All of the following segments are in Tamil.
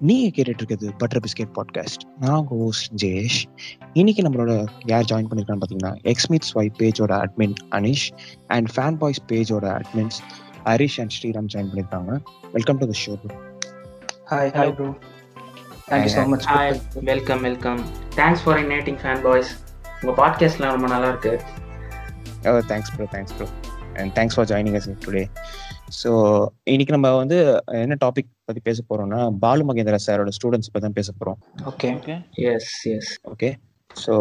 நீங்க கேட்டுட்டு இருக்கிறது பட்டர் பிஸ்கெட் பாட்காஸ்ட் நான் உங்க ஹோஸ்ட் ஜெயேஷ். இன்னைக்கு நம்மளோட யார் ஜாயின் பண்ணிருக்கான்னு பார்த்தீங்கன்னா எக்ஸ்மித் swipe பேஜோட admin Anish and fan boys பேஜோட admins Harish and Sriram join பண்ணிருக்காங்க. Welcome to the show hi hi bro thank you so much hi welcome welcome thanks for inviting fan boys உங்கள் பாட்காஸ்ட்லாம் ரொம்ப நல்லா இருக்கு. Thanks bro thanks bro and thanks for joining us today so இன்னைக்கு நம்ம வந்து என்ன டாபிக் பத்தி பேச போறோம்னா பாலு மகேந்திரா சாரோட ஸ்டூடெண்ட்ஸ் பத்தி தான் பேச போறோம். Okay yes yes okay so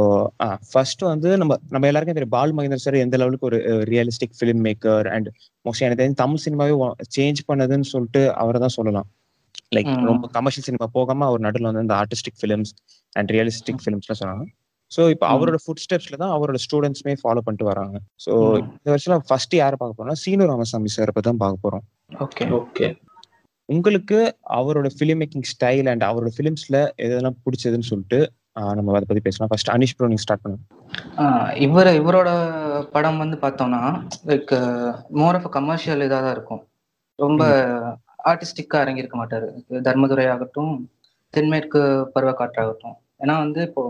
first வந்து நம்ம நம்ம எல்லாருக்கும் தெரியும் பாலு மகேந்திர சார் எந்த லெவலுக்கு ஒரு realistic film maker and mostly எனக்கு தெரிஞ்சு தமிழ் சினிமாவே சேஞ்ச் பண்ணதுன்னு சொல்லிட்டு அவரை தான் சொல்லலாம். லைக். ரொம்ப கமர்ஷியல் சினிமா போகாம அவர் நடுவில் வந்து இந்த ஆர்டிஸ்டிக் ஃபிலிம்ஸ் அண்ட் ரியலிஸ்டிக் ஃபிலிம்ஸ்லாம் சொன்னாங்க. ஸோ இப்போ. அவரோட ஃபுட் ஸ்டெப்ஸ்ல தான் அவரோட ஸ்டூடெண்ட்ஸ்மே ஃபாலோ பண்ணிட்டு வராங்க. ஸோ. இந்த வருஷம் ஃபர்ஸ்ட் யாரை பார்க்க போறோம்னா சீனு ராமசாமி சார் பத்தி தான் பார்க்க போறோம். ஓகே. ஓகே. உங்களுக்கு அவரோட ஃபிலிம் மேக்கிங் ஸ்டைல் அண்ட் அவரோட ஃபிலிம்ஸ்ல எதெல்லாம் பிடிச்சதுன்னு சொல்லிட்டு ஆஹ் நம்ம அதை பத்தி பேசலாம். ஃபர்ஸ்ட் அனிஷ் ப்ரோ நீங்க ஸ்டார்ட் பண்ணுங்க. இவர் இவரோட படம் வந்து பார்த்தோம்னா லைக் மோர் ஆஃப் கமர்ஷியல் இதாக தான் இருக்கும். ரொம்ப ஆர்டிஸ்டிக்காக இறங்கியிருக்க மாட்டாரு. தர்மதுரை ஆகட்டும் தென்மேற்கு பருவக்காற்றாகட்டும். ஏன்னா வந்து இப்போ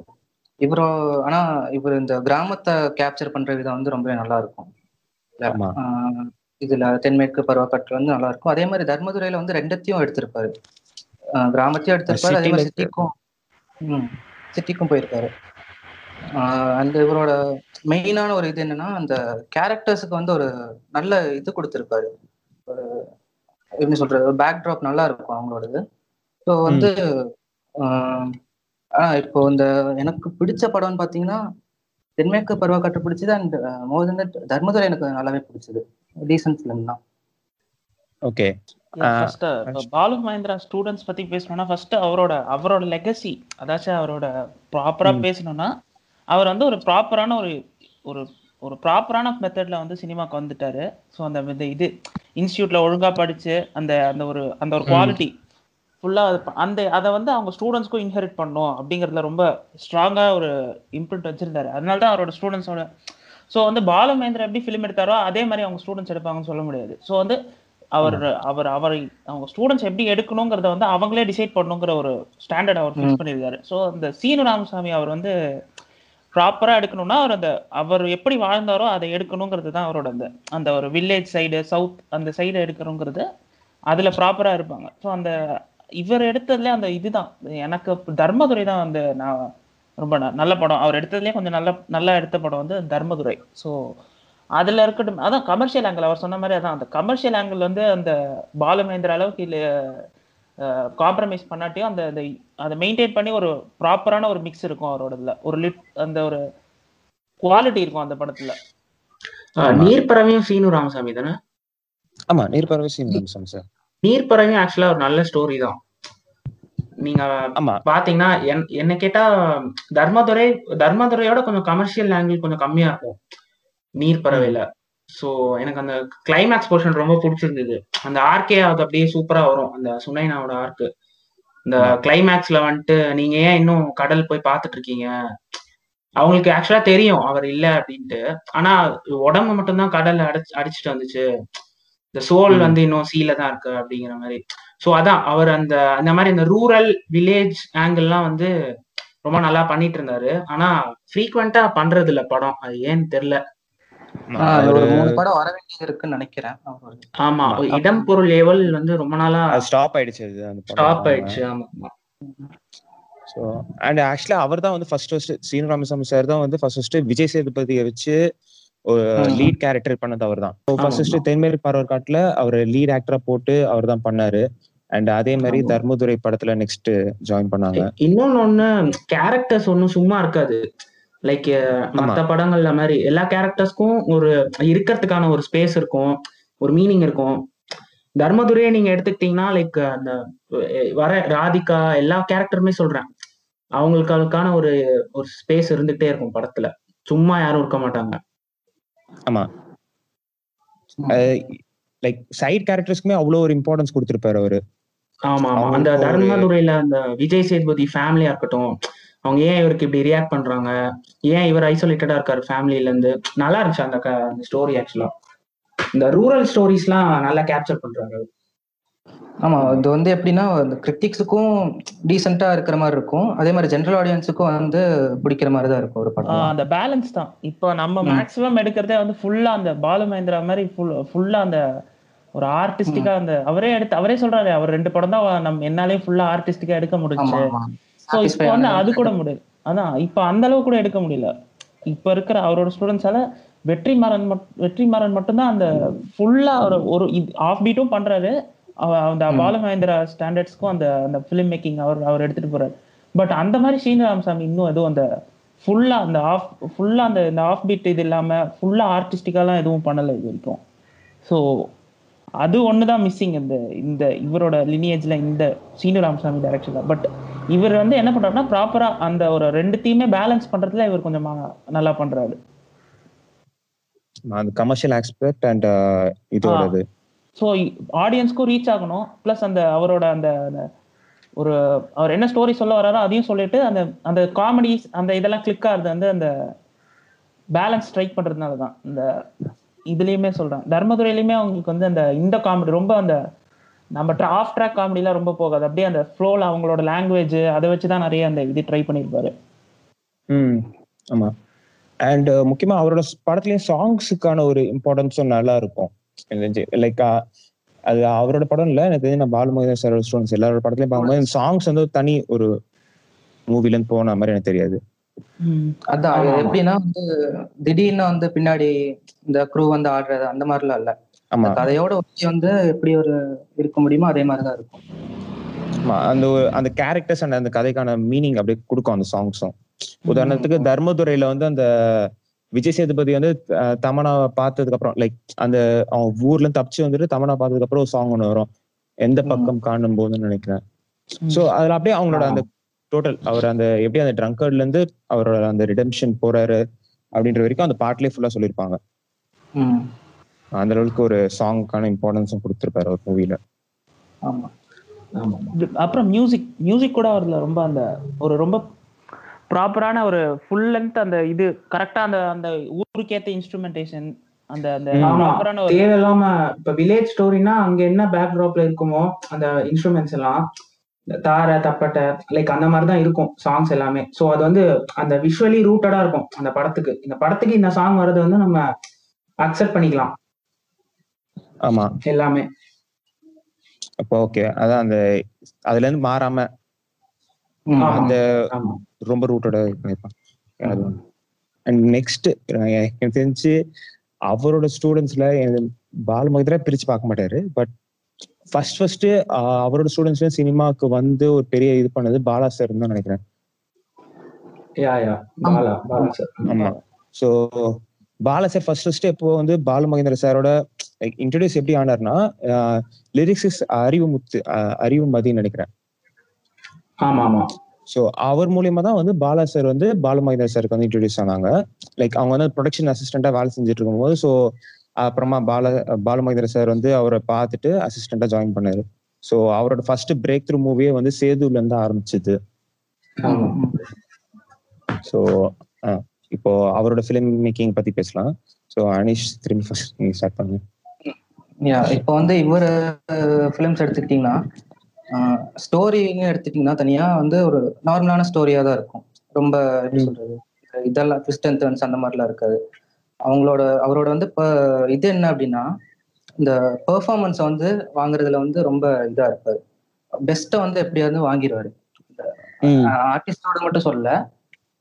இவரோ ஆனா இவர் இந்த கிராமத்தை கேப்சர் பண்ற விதம் வந்து ரொம்பவே நல்லா இருக்கும் இதுல தென்மேற்கு பருவக்காற்று வந்து நல்லா இருக்கும் அதே மாதிரி தர்மதுரையில வந்து ரெண்டத்தையும் எடுத்திருப்பாரு. கிராமத்தையும் எடுத்திருப்பாரு அதே மாதிரி சிட்டிக்கும் சிட்டிக்கும் போயிருக்காரு அந்த இவரோட மெயினான ஒரு இது என்னன்னா அந்த கேரக்டர்ஸுக்கு வந்து ஒரு நல்ல இது கொடுத்திருப்பாரு. ஒரு எப்படி சொல்றது பேக் ட்ராப் நல்லா இருக்கும் அவங்களோடது. ஸோ வந்து ஆஹ் இப்போ இந்த எனக்கு பிடிச்ச படம்னு பார்த்தீங்கன்னா தென்மேற்கு பருவக்காற்று பிடிச்சது அண்ட் மோர் தென் தர்மதுரை எனக்கு நல்லாவே பிடிச்சது டீசன்ட் ஃபிலிம் தான் okay first Balu Mahendra students பத்தி பேசணும்னா ஃபர்ஸ்ட் அவரோட அவரோட லெகசி அதாச்சும் அவரோட ப்ராப்பரா. பேசணும்னா அவர் வந்து ஒரு ப்ராப்பரான ஒரு ஒரு ஒரு ப்ராப்பரான மெத்தட்ல வந்து சினிமாக்கு வந்துட்டாரு ஸோ அந்த இந்த இது இன்ஸ்டியூட்ல ஒழுங்கா படிச்சு அந்த அந்த ஒரு அந்த ஒரு. குவாலிட்டி ஃபுல்லா அந்த அதை வந்து அவங்க ஸ்டூடெண்ட்ஸ்க்கும் இன்ஹெரிட் பண்ணும் அப்படிங்கிறதுல ரொம்ப ஸ்ட்ராங்கா ஒரு இம்ப்ரிண்ட் வச்சிருந்தாரு. அதனால தான் அவரோட ஸ்டூடெண்ட்ஸோட ஸோ வந்து பாலு மகேந்திரா எப்படி ஃபிலிம் எடுத்தாரோ அதே மாதிரி அவங்க ஸ்டூடெண்ட்ஸ் எடுப்பாங்கன்னு சொல்ல முடியாது. ஸோ வந்து அவர் அவர் அவரை அவங்க ஸ்டூடெண்ட்ஸ் எப்படி எடுக்கணுங்கிறத வந்து அவங்களே டிசைட் பண்ணணுங்கிற ஒரு ஸ்டாண்டர்ட் அவர் ஃபிக்ஸ். பண்ணியிருக்காரு. ஸோ அந்த சீனு ராமசாமி அவர் வந்து ப்ராப்பரா எடுக்கணும்னா அவர் அந்த அவர் எப்படி வாழ்ந்தாரோ அதை எடுக்கணுங்கிறது தான் அவரோட அந்த அந்த ஒரு வில்லேஜ் சைடு சவுத் அந்த சைடு எடுக்கணுங்கிறது அதுல ப்ராப்பரா இருப்பாங்க. ஸோ அந்த இவர் எடுத்ததுல அந்த இதுதான். எனக்கு தர்மதுரை தான் அந்த நான் ரொம்ப நல்ல படம். அவர் எடுத்ததுலேயே கொஞ்சம் நல்ல நல்லா எடுத்த படம் வந்து தர்மதுரை. ஸோ அதுல இருக்கட்டும் அதான் கமர்ஷியல் ஆங்கிள் அவர் சொன்ன மாதிரி அதான் அந்த கமர்ஷியல் ஆங்கிள் வந்து அந்த பாலுமேந்திர அளவுக்கு இல்ல காம்ப்ரமைஸ் பண்ணாட்டியும் அந்த அந்த அதை மெயின்டைன் பண்ணி ஒரு ப்ராப்பரான ஒரு மிக்ஸ் இருக்கும் அவரோட இதுல ஒரு லிட் அந்த ஒரு குவாலிட்டி இருக்கும் அந்த படத்துல. நீர்ப்பறவையும் சீனு ராமசாமி தானே? ஆமா நீர்பறவை சீனு ராமசாமி சார். நீர்ப்பறவையும் ஆக்சுவலா ஒரு நல்ல ஸ்டோரி தான். நீங்க பாத்தீங்கன்னா என்- என்ன கேட்டா தர்மதுரை தர்மதுரையோட கொஞ்சம் கமர்ஷியல் ஆங்கிள் கொஞ்சம் கம்மியா இருக்கும் நீர்ப்பறவையில. சோ எனக்கு அந்த கிளைமேக்ஸ் போர்ஷன் ரொம்ப பிடிச்சிருந்தது. அந்த ஆர்கே அது அப்படியே சூப்பரா வரும் அந்த சுனைனாவோட ஆர்க்கு இந்த. கிளைமேக்ஸ்ல வந்துட்டு நீங்க ஏன் இன்னும் கடல் போய் பார்த்துட்டு இருக்கீங்க? அவங்களுக்கு ஆக்சுவலா தெரியும் அவர் இல்ல அப்படின்ட்டு. ஆனா உடம்பு மட்டும்தான் கடல்ல அடிச்சு அடிச்சுட்டு வந்துச்சு. இந்த சோல். வந்து இன்னும் சீல தான் இருக்கு அப்படிங்கிற மாதிரி. சோ அதான் அவர் அந்த அந்த மாதிரி இந்த ரூரல் வில்லேஜ் ஆங்கிள்லாம் வந்து ரொம்ப நல்லா பண்ணிட்டு இருந்தாரு. ஆனா ஃப்ரீக்வெண்டா பண்றது இல்ல படம். அது ஏன்னு தெரியல. ஆமா. இடம் பொருள் ஏவல் வந்து ரொம்ப நாளா ஸ்டாப் ஆயிடுச்சு ஸ்டாப் ஆயிடுச்சு. ஆமா ஸோ அண்ட் ஆக்சுவலா அவர் தான் வந்து first first Seenu Ramasamy sir தான் வந்து ஃபர்ஸ்ட் ஃபர்ஸ்ட் விஜய் சேதுபதியை வச்சு. லீட் கேரக்டர் பண்ணது அவர் தான் ஃபர்ஸ்ட் தென்மேற்கு பார்வர் காட்டுல அவர் லீட் ஆக்டரா போட்டு அவர் தான் பண்ணாரு. அண்ட் அதே மாதிரி. தர்மதுரை படத்துல நெக்ஸ்ட் ஜாயின் பண்ணாங்க. இன்னொன்னு ஒண்ணு கேரக்டர்ஸ் ஒன்னும் சும்மா இருக்காது. லைக் மத்த படங்கள்ல மாதிரி எல்லா கேரக்டர்ஸ்க்கும் ஒரு இருக்கிறதுக்கான ஒரு ஸ்பேஸ் இருக்கும் ஒரு மீனிங் இருக்கும். தர்மதுரையை நீங்க எடுத்துக்கிட்டீங்கன்னா லைக் அந்த வர ராதிகா எல்லா கேரக்டருமே சொல்றேன். அவங்களுக்கு அதுக்கான ஒரு ஒரு ஸ்பேஸ் இருந்துகிட்டே இருக்கும் படத்துல. சும்மா யாரும் இருக்க மாட்டாங்க. ஆமா. லைக் சைட் கேரக்டர்ஸ்க்குமே அவ்வளோ ஒரு இம்பார்ட்டன்ஸ் கொடுத்திருப்பாரு அவரு. ஆமா ஆமா. அந்த தர்மதுரையில அந்த விஜய் சேதுபதி ஃபேமிலியா இருக்கட்டும் அவங்க ஏன் இவருக்கு இப்படி ரியாக்ட் பண்றாங்க? ஏன் இவர் ஐசோலேட்டடா இருக்காரு ஃபேமிலில இருந்து? நல்லா இருந்துச்சு அந்த ஸ்டோரி ஆக்சுவலா இந்த ரூரல் ஸ்டோரிஸ்லாம் நல்லா கேப்சர் பண்றாரு ஆமா இது வந்து எப்படின்னா அந்த கிரிட்டிக்ஸுக்கும் டீசெண்டா இருக்கிற மாதிரி இருக்கும். அதே மாதிரி ஜென்ரல் ஆடியன்ஸுக்கும் வந்து பிடிக்கிற மாதிரி தான் இருக்கும் ஒரு படம் அந்த பேலன்ஸ் தான். இப்போ நம்ம. மேக்ஸிமம் எடுக்கிறதே வந்து ஃபுல்லா அந்த பாலு மகேந்திரா மாதிரி ஃபுல் ஃபுல்லா அந்த ஒரு ஆர்டிஸ்டிக்கா அந்த அவரே எடுத்து அவரே சொல்றாரு அவர் ரெண்டு படம் தான் நம்ம என்னாலே ஃபுல்லா ஆர்டிஸ்டிக்கா எடுக்க ஆமா ஸோ இப்போ வந்து அது கூட முடியல. அதான் இப்போ அந்த அளவு கூட எடுக்க முடியல. இப்போ இருக்கிற அவரோட ஸ்டூடெண்ட்ஸால வெற்றிமாறன் மட் வெற்றிமாறன் மட்டும்தான் அந்த ஃபுல்லா ஒரு ஒரு ஆஃப் பீட்டும் பண்றாரு. அந்த ம். பாலு மகேந்திரா ஸ்டாண்டர்ட்ஸ்க்கும் அந்த அந்த ஃபிலிம் மேக்கிங் அவர் அவர் எடுத்துட்டு போறாரு. பட் அந்த மாதிரி ஸ்ரீனிராமசாமி இன்னும் எதுவும் அந்த ஃபுல்லா அந்த ஆஃப் ஃபுல்லா அந்த இந்த ஆஃப் பீட் இது இல்லாம ஃபுல்லா ஆர்டிஸ்டிக்காலாம் எதுவும் பண்ணல இது வரைக்கும். ஸோ அது ஒன்று தான் மிஸ்ஸிங் இந்த இந்த இவரோட லினியேஜ்ல இந்த சீனு ராமசாமி டைரக்ஷன்ல பட் இவர் வந்து என்ன பண்றாருன்னா ப்ராப்பரா அந்த ஒரு ரெண்டுத்தையுமே பேலன்ஸ் பண்றதுல இவர் கொஞ்சம் நல்லா பண்றாரு. அந்த கமர்ஷியல் ஆஸ்பெக்ட் அண்ட் இதோட இது ஸோ ஆடியன்ஸ்க்கும் ரீச் ஆகணும். ப்ளஸ் அந்த அவரோட அந்த அந்த ஒரு அவர் என்ன ஸ்டோரி சொல்ல வராரோ அதையும் சொல்லிட்டு அந்த அந்த காமெடிஸ் அந்த இதெல்லாம் கிளிக் ஆகுறது வந்து அந்த பேலன்ஸ் ஸ்ட்ரைக் பண்றதுனால தான். இந்த இதுலயுமே சொல்றேன். தர்மதுரையிலுமே அவங்களுக்கு வந்து அந்த இந்த காமெடி ரொம்ப அந்த நம்ம ஆஃப் ட்ராக் காமெடிலாம் ரொம்ப போகாது. அப்படியே அந்த ஃப்ளோல அவங்களோட லாங்குவேஜ் அதை வச்சு தான் நிறைய அந்த இது ட்ரை பண்ணியிருப்பாரு. ம் ஆமா. அண்ட் முக்கியமா அவரோட படத்துலயும் சாங்ஸுக்கான ஒரு இம்பார்ட்டன்ஸும் நல்லா இருக்கும். லைக் அது அவரோட படம் இல்ல எனக்கு தெரிஞ்சு நான் பாலுமகேந்திர சார் ஸ்டூடெண்ட்ஸ் எல்லாரோட படத்துலயும் பார்க்கும்போது சாங்ஸ் வந்து தனி ஒரு மூவில இருந்து போன மாதிரி எனக்கு தெரியாது. அதான். எப்படின்னா வந்து திடீர்னு வந்து பின்னாடி இந்த க்ரூ வந்து ஆடுறது அந்த மாதிரிலாம் இல்ல. ஆமா. கதையோட ஒட்டி வந்து எப்படி ஒரு இருக்க முடியுமோ அதே மாதிரிதான் இருக்கும். ஆமா அந்த அந்த கேரக்டர்ஸ் அண்ட் அந்த கதைக்கான மீனிங் அப்படியே கொடுக்கும் அந்த சாங்ஸும் உதாரணத்துக்கு தர்மதுரையில வந்து அந்த விஜய் சேதுபதி வந்து தமன்னாவை பார்த்ததுக்கு அப்புறம் லைக் அந்த அவன் ஊர்ல இருந்து தப்பிச்சு வந்துட்டு தமன்னா பார்த்ததுக்கு அப்புறம் ஒரு சாங் ஒன்று வரும். எந்த பக்கம் காணும் போதுன்னு நினைக்கிறேன். சோ அதுல அப்படியே அவங்களோட அந்த டோட்டல் அவர் அந்த எப்படி அந்த ட்ரங்கர்ட்ல இருந்து அவரோட அந்த ரிடெம்ஷன் போறாரு அப்படின்ற வரைக்கும் அந்த பாட்டிலே ஃபுல்லா சொல்லியிருப்பாங்க. அந்த அளவுக்கு ஒரு சாங்க்கான இம்பார்ட்டன்ஸும் கொடுத்திருப்பாரு ஒரு மூவில ஆமா. ஆமா. அப்புறம் மியூசிக் மியூசிக் கூட அவர்ல ரொம்ப அந்த ஒரு ரொம்ப ப்ராப்பரான ஒரு ஃபுல் லென்த் அந்த இது கரெக்டா அந்த அந்த ஊருக்கேத்த இன்ஸ்ட்ருமெண்டேஷன் அந்த அந்த ப்ராப்பரான ஒரு தேவையில்லாம இப்ப வில்லேஜ் ஸ்டோரினா அங்க என்ன பேக்ராப்ல இருக்குமோ அந்த இன்ஸ்ட்ருமெண்ட்ஸ் எல்லாம் இந்த தாரை தப்பட்டை லைக் அந்த மாதிரி தான் இருக்கும் சாங்ஸ் எல்லாமே. சோ அது வந்து அந்த விஷுவலி ரூட்டடா இருக்கும் அந்த படத்துக்கு. இந்த படத்துக்கு இந்த சாங் வர்றது வந்து நம்ம அக்செப்ட் பண்ணிக்கலாம். ஆமா. எல்லாமே. அப்போ ஓகே அதான் அந்த அதுல இருந்து மாறாம. அந்த ஆமா. ரொம்ப ரூட்டோட பண்ணிருப்பான் அண்ட் நெக்ஸ்ட் எனக்கு தெரிஞ்சு அவரோட ஸ்டூடெண்ட்ஸ்ல பாலமகேந்திரா பிரிச்சு பார்க்க மாட்டாரு. பட் ஃபர்ஸ்ட் ஃபர்ஸ்ட் அவரோட ஸ்டூடெண்ட்ஸ்ல சினிமாவுக்கு வந்து ஒரு பெரிய இது பண்ணது பாலா சார் தான் நினைக்கிறேன். பாலா பாலா ஆமா. So Bala sir first first எப்போ வந்து பாலு மகேந்திர சாரோட இன்ட்ரடியூஸ் எப்படி ஆனார்னா லிரிக்ஸ் அறிவு முத்து அறிவு மதின்னு நினைக்கிறேன். ஆமா ஆமா. ஸோ அவர் மூலியமா தான் வந்து பாலா சார் வந்து பாலுமகேந்திர சாருக்கு வந்து இன்ட்ரடியூஸ் ஆனாங்க. லைக் அவங்க வந்து ப்ரொடக்ஷன் அசிஸ்டண்டா வேலை செஞ்சுட்டு இருக்கும்போது ஸோ அப்புறமா பால பாலுமகேந்திர சார் வந்து அவரை பார்த்துட்டு அசிஸ்டண்டா ஜாயின் பண்ணாரு. ஸோ அவரோட ஃபர்ஸ்ட் பிரேக் த்ரூ மூவியே வந்து சேதுல இருந்து ஆரம்பிச்சது. ஸோ இப்போ அவரோட ஃபிலிம் மேக்கிங் பத்தி பேசலாம். ஸோ அனிஷ் திரும்பி ஃபர்ஸ்ட் நீங்க ஸ்டார்ட் பண்ணுங்க. இப்போ வந்து இவர் ஃபிலிம்ஸ் எடுத்துக்கிட்டீங்கன்னா ஸ்டோரின்னு எடுத்துக்கிட்டிங்கன்னா தனியா வந்து ஒரு நார்மலான ஸ்டோரியா தான் இருக்கும். ரொம்ப எப்படி. சொல்றது? இதெல்லாம் ட்விஸ்ட் அண்ட் டர்ன்ஸ் அந்த மாதிரிலாம் இருக்காது. அவங்களோட அவரோட வந்து இப்போ இது என்ன அப்படின்னா இந்த பெர்ஃபார்மன்ஸை வந்து வாங்குறதுல வந்து ரொம்ப இதா இருப்பாரு. பெஸ்ட்டை வந்து எப்படியாவது வாங்கிடுவாரு ஆர்டிஸ்டோட மட்டும் சொல்ல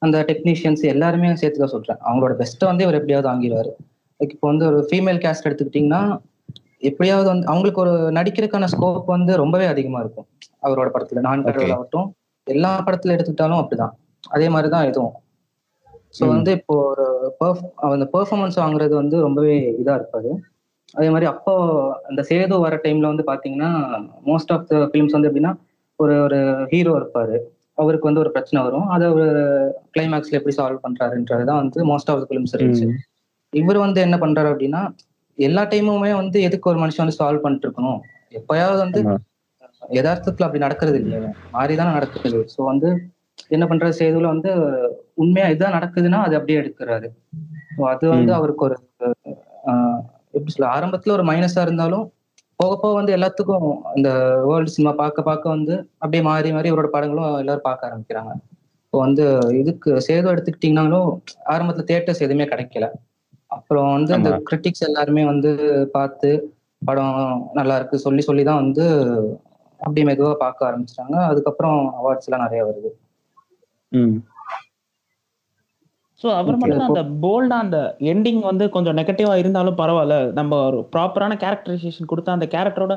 அந்த டெக்னீஷியன்ஸ் எல்லாருமே சேர்த்து தான் சொல்றேன். அவங்களோட பெஸ்ட்டை வந்து இவர் எப்படியாவது வாங்கிடுவாரு இப்போ வந்து ஒரு ஃபீமேல் கேஸ்ட் எடுத்துக்கிட்டிங்கன்னா எப்படியாவது வந்து அவங்களுக்கு ஒரு நடிக்கிறதுக்கான ஸ்கோப் வந்து ரொம்பவே அதிகமா இருக்கும். அவரோட படத்துல. நான். கடவுள் ஆகட்டும் எல்லா படத்துல எடுத்துக்கிட்டாலும் அப்படிதான். அதே மாதிரி தான் இதுவும் ஸோ. வந்து இப்போ ஒரு அந்த பெர்ஃபார்மன்ஸ் வாங்குறது வந்து ரொம்பவே இதா இருப்பாரு அதே மாதிரி அப்போ அந்த சேது வர டைம்ல வந்து பாத்தீங்கன்னா மோஸ்ட் ஆஃப் த ஃபிலிம்ஸ் வந்து எப்படின்னா ஒரு ஒரு ஹீரோ இருப்பாரு. அவருக்கு வந்து ஒரு பிரச்சனை வரும். அதை ஒரு கிளைமேக்ஸ்ல எப்படி சால்வ் பண்றாருன்றது தான் வந்து மோஸ்ட் ஆஃப் த ஃபிலிம்ஸ் இருந்துச்சு. இவர் வந்து என்ன பண்றாரு அப்படின்னா எல்லா டைமுமே வந்து எதுக்கு ஒரு மனுஷன் வந்து சால்வ் பண்ணிட்டு இருக்கணும்? எப்பயாவது வந்து. யதார்த்தத்துல அப்படி நடக்கிறது இல்லையா. மாறிதானே நடக்குது. ஸோ வந்து என்ன பண்றது? சேதுல வந்து உண்மையா இதுதான் நடக்குதுன்னா அது அப்படியே எடுக்கிறாரு. ஸோ அது வந்து. அவருக்கு ஒரு ஆஹ், எப்படி சொல்ல ஆரம்பத்துல ஒரு மைனஸா இருந்தாலும் போக போக வந்து எல்லாத்துக்கும் இந்த வேர்ல்டு சினிமா பார்க்க பார்க்க வந்து அப்படியே மாறி மாறி இவரோட படங்களும் எல்லாரும் பார்க்க ஆரம்பிக்கிறாங்க. இப்போ வந்து இதுக்கு சேது எடுத்துக்கிட்டீங்கன்னாலும் ஆரம்பத்துல தியேட்டர்ஸ் எதுவுமே கிடைக்கல. அப்புறம் வந்து இந்த ஆமா. கிரிட்டிக்ஸ் எல்லாருமே வந்து பார்த்து படம் நல்லா இருக்கு சொல்லி சொல்லி தான் வந்து அப்படியே மெதுவா பார்க்க ஆரம்பிச்சிட்டாங்க. அதுக்கப்புறம் அவார்ட்ஸ் எல்லாம் நிறைய வருது. ஸோ மட்டும் அந்த போல்டா அந்த எண்டிங் வந்து கொஞ்சம் நெகட்டிவா இருந்தாலும் பரவாயில்ல. நம்ம ஒரு ப்ராப்பரான கேரக்டரைசேஷன் கொடுத்தா அந்த கேரக்டரோட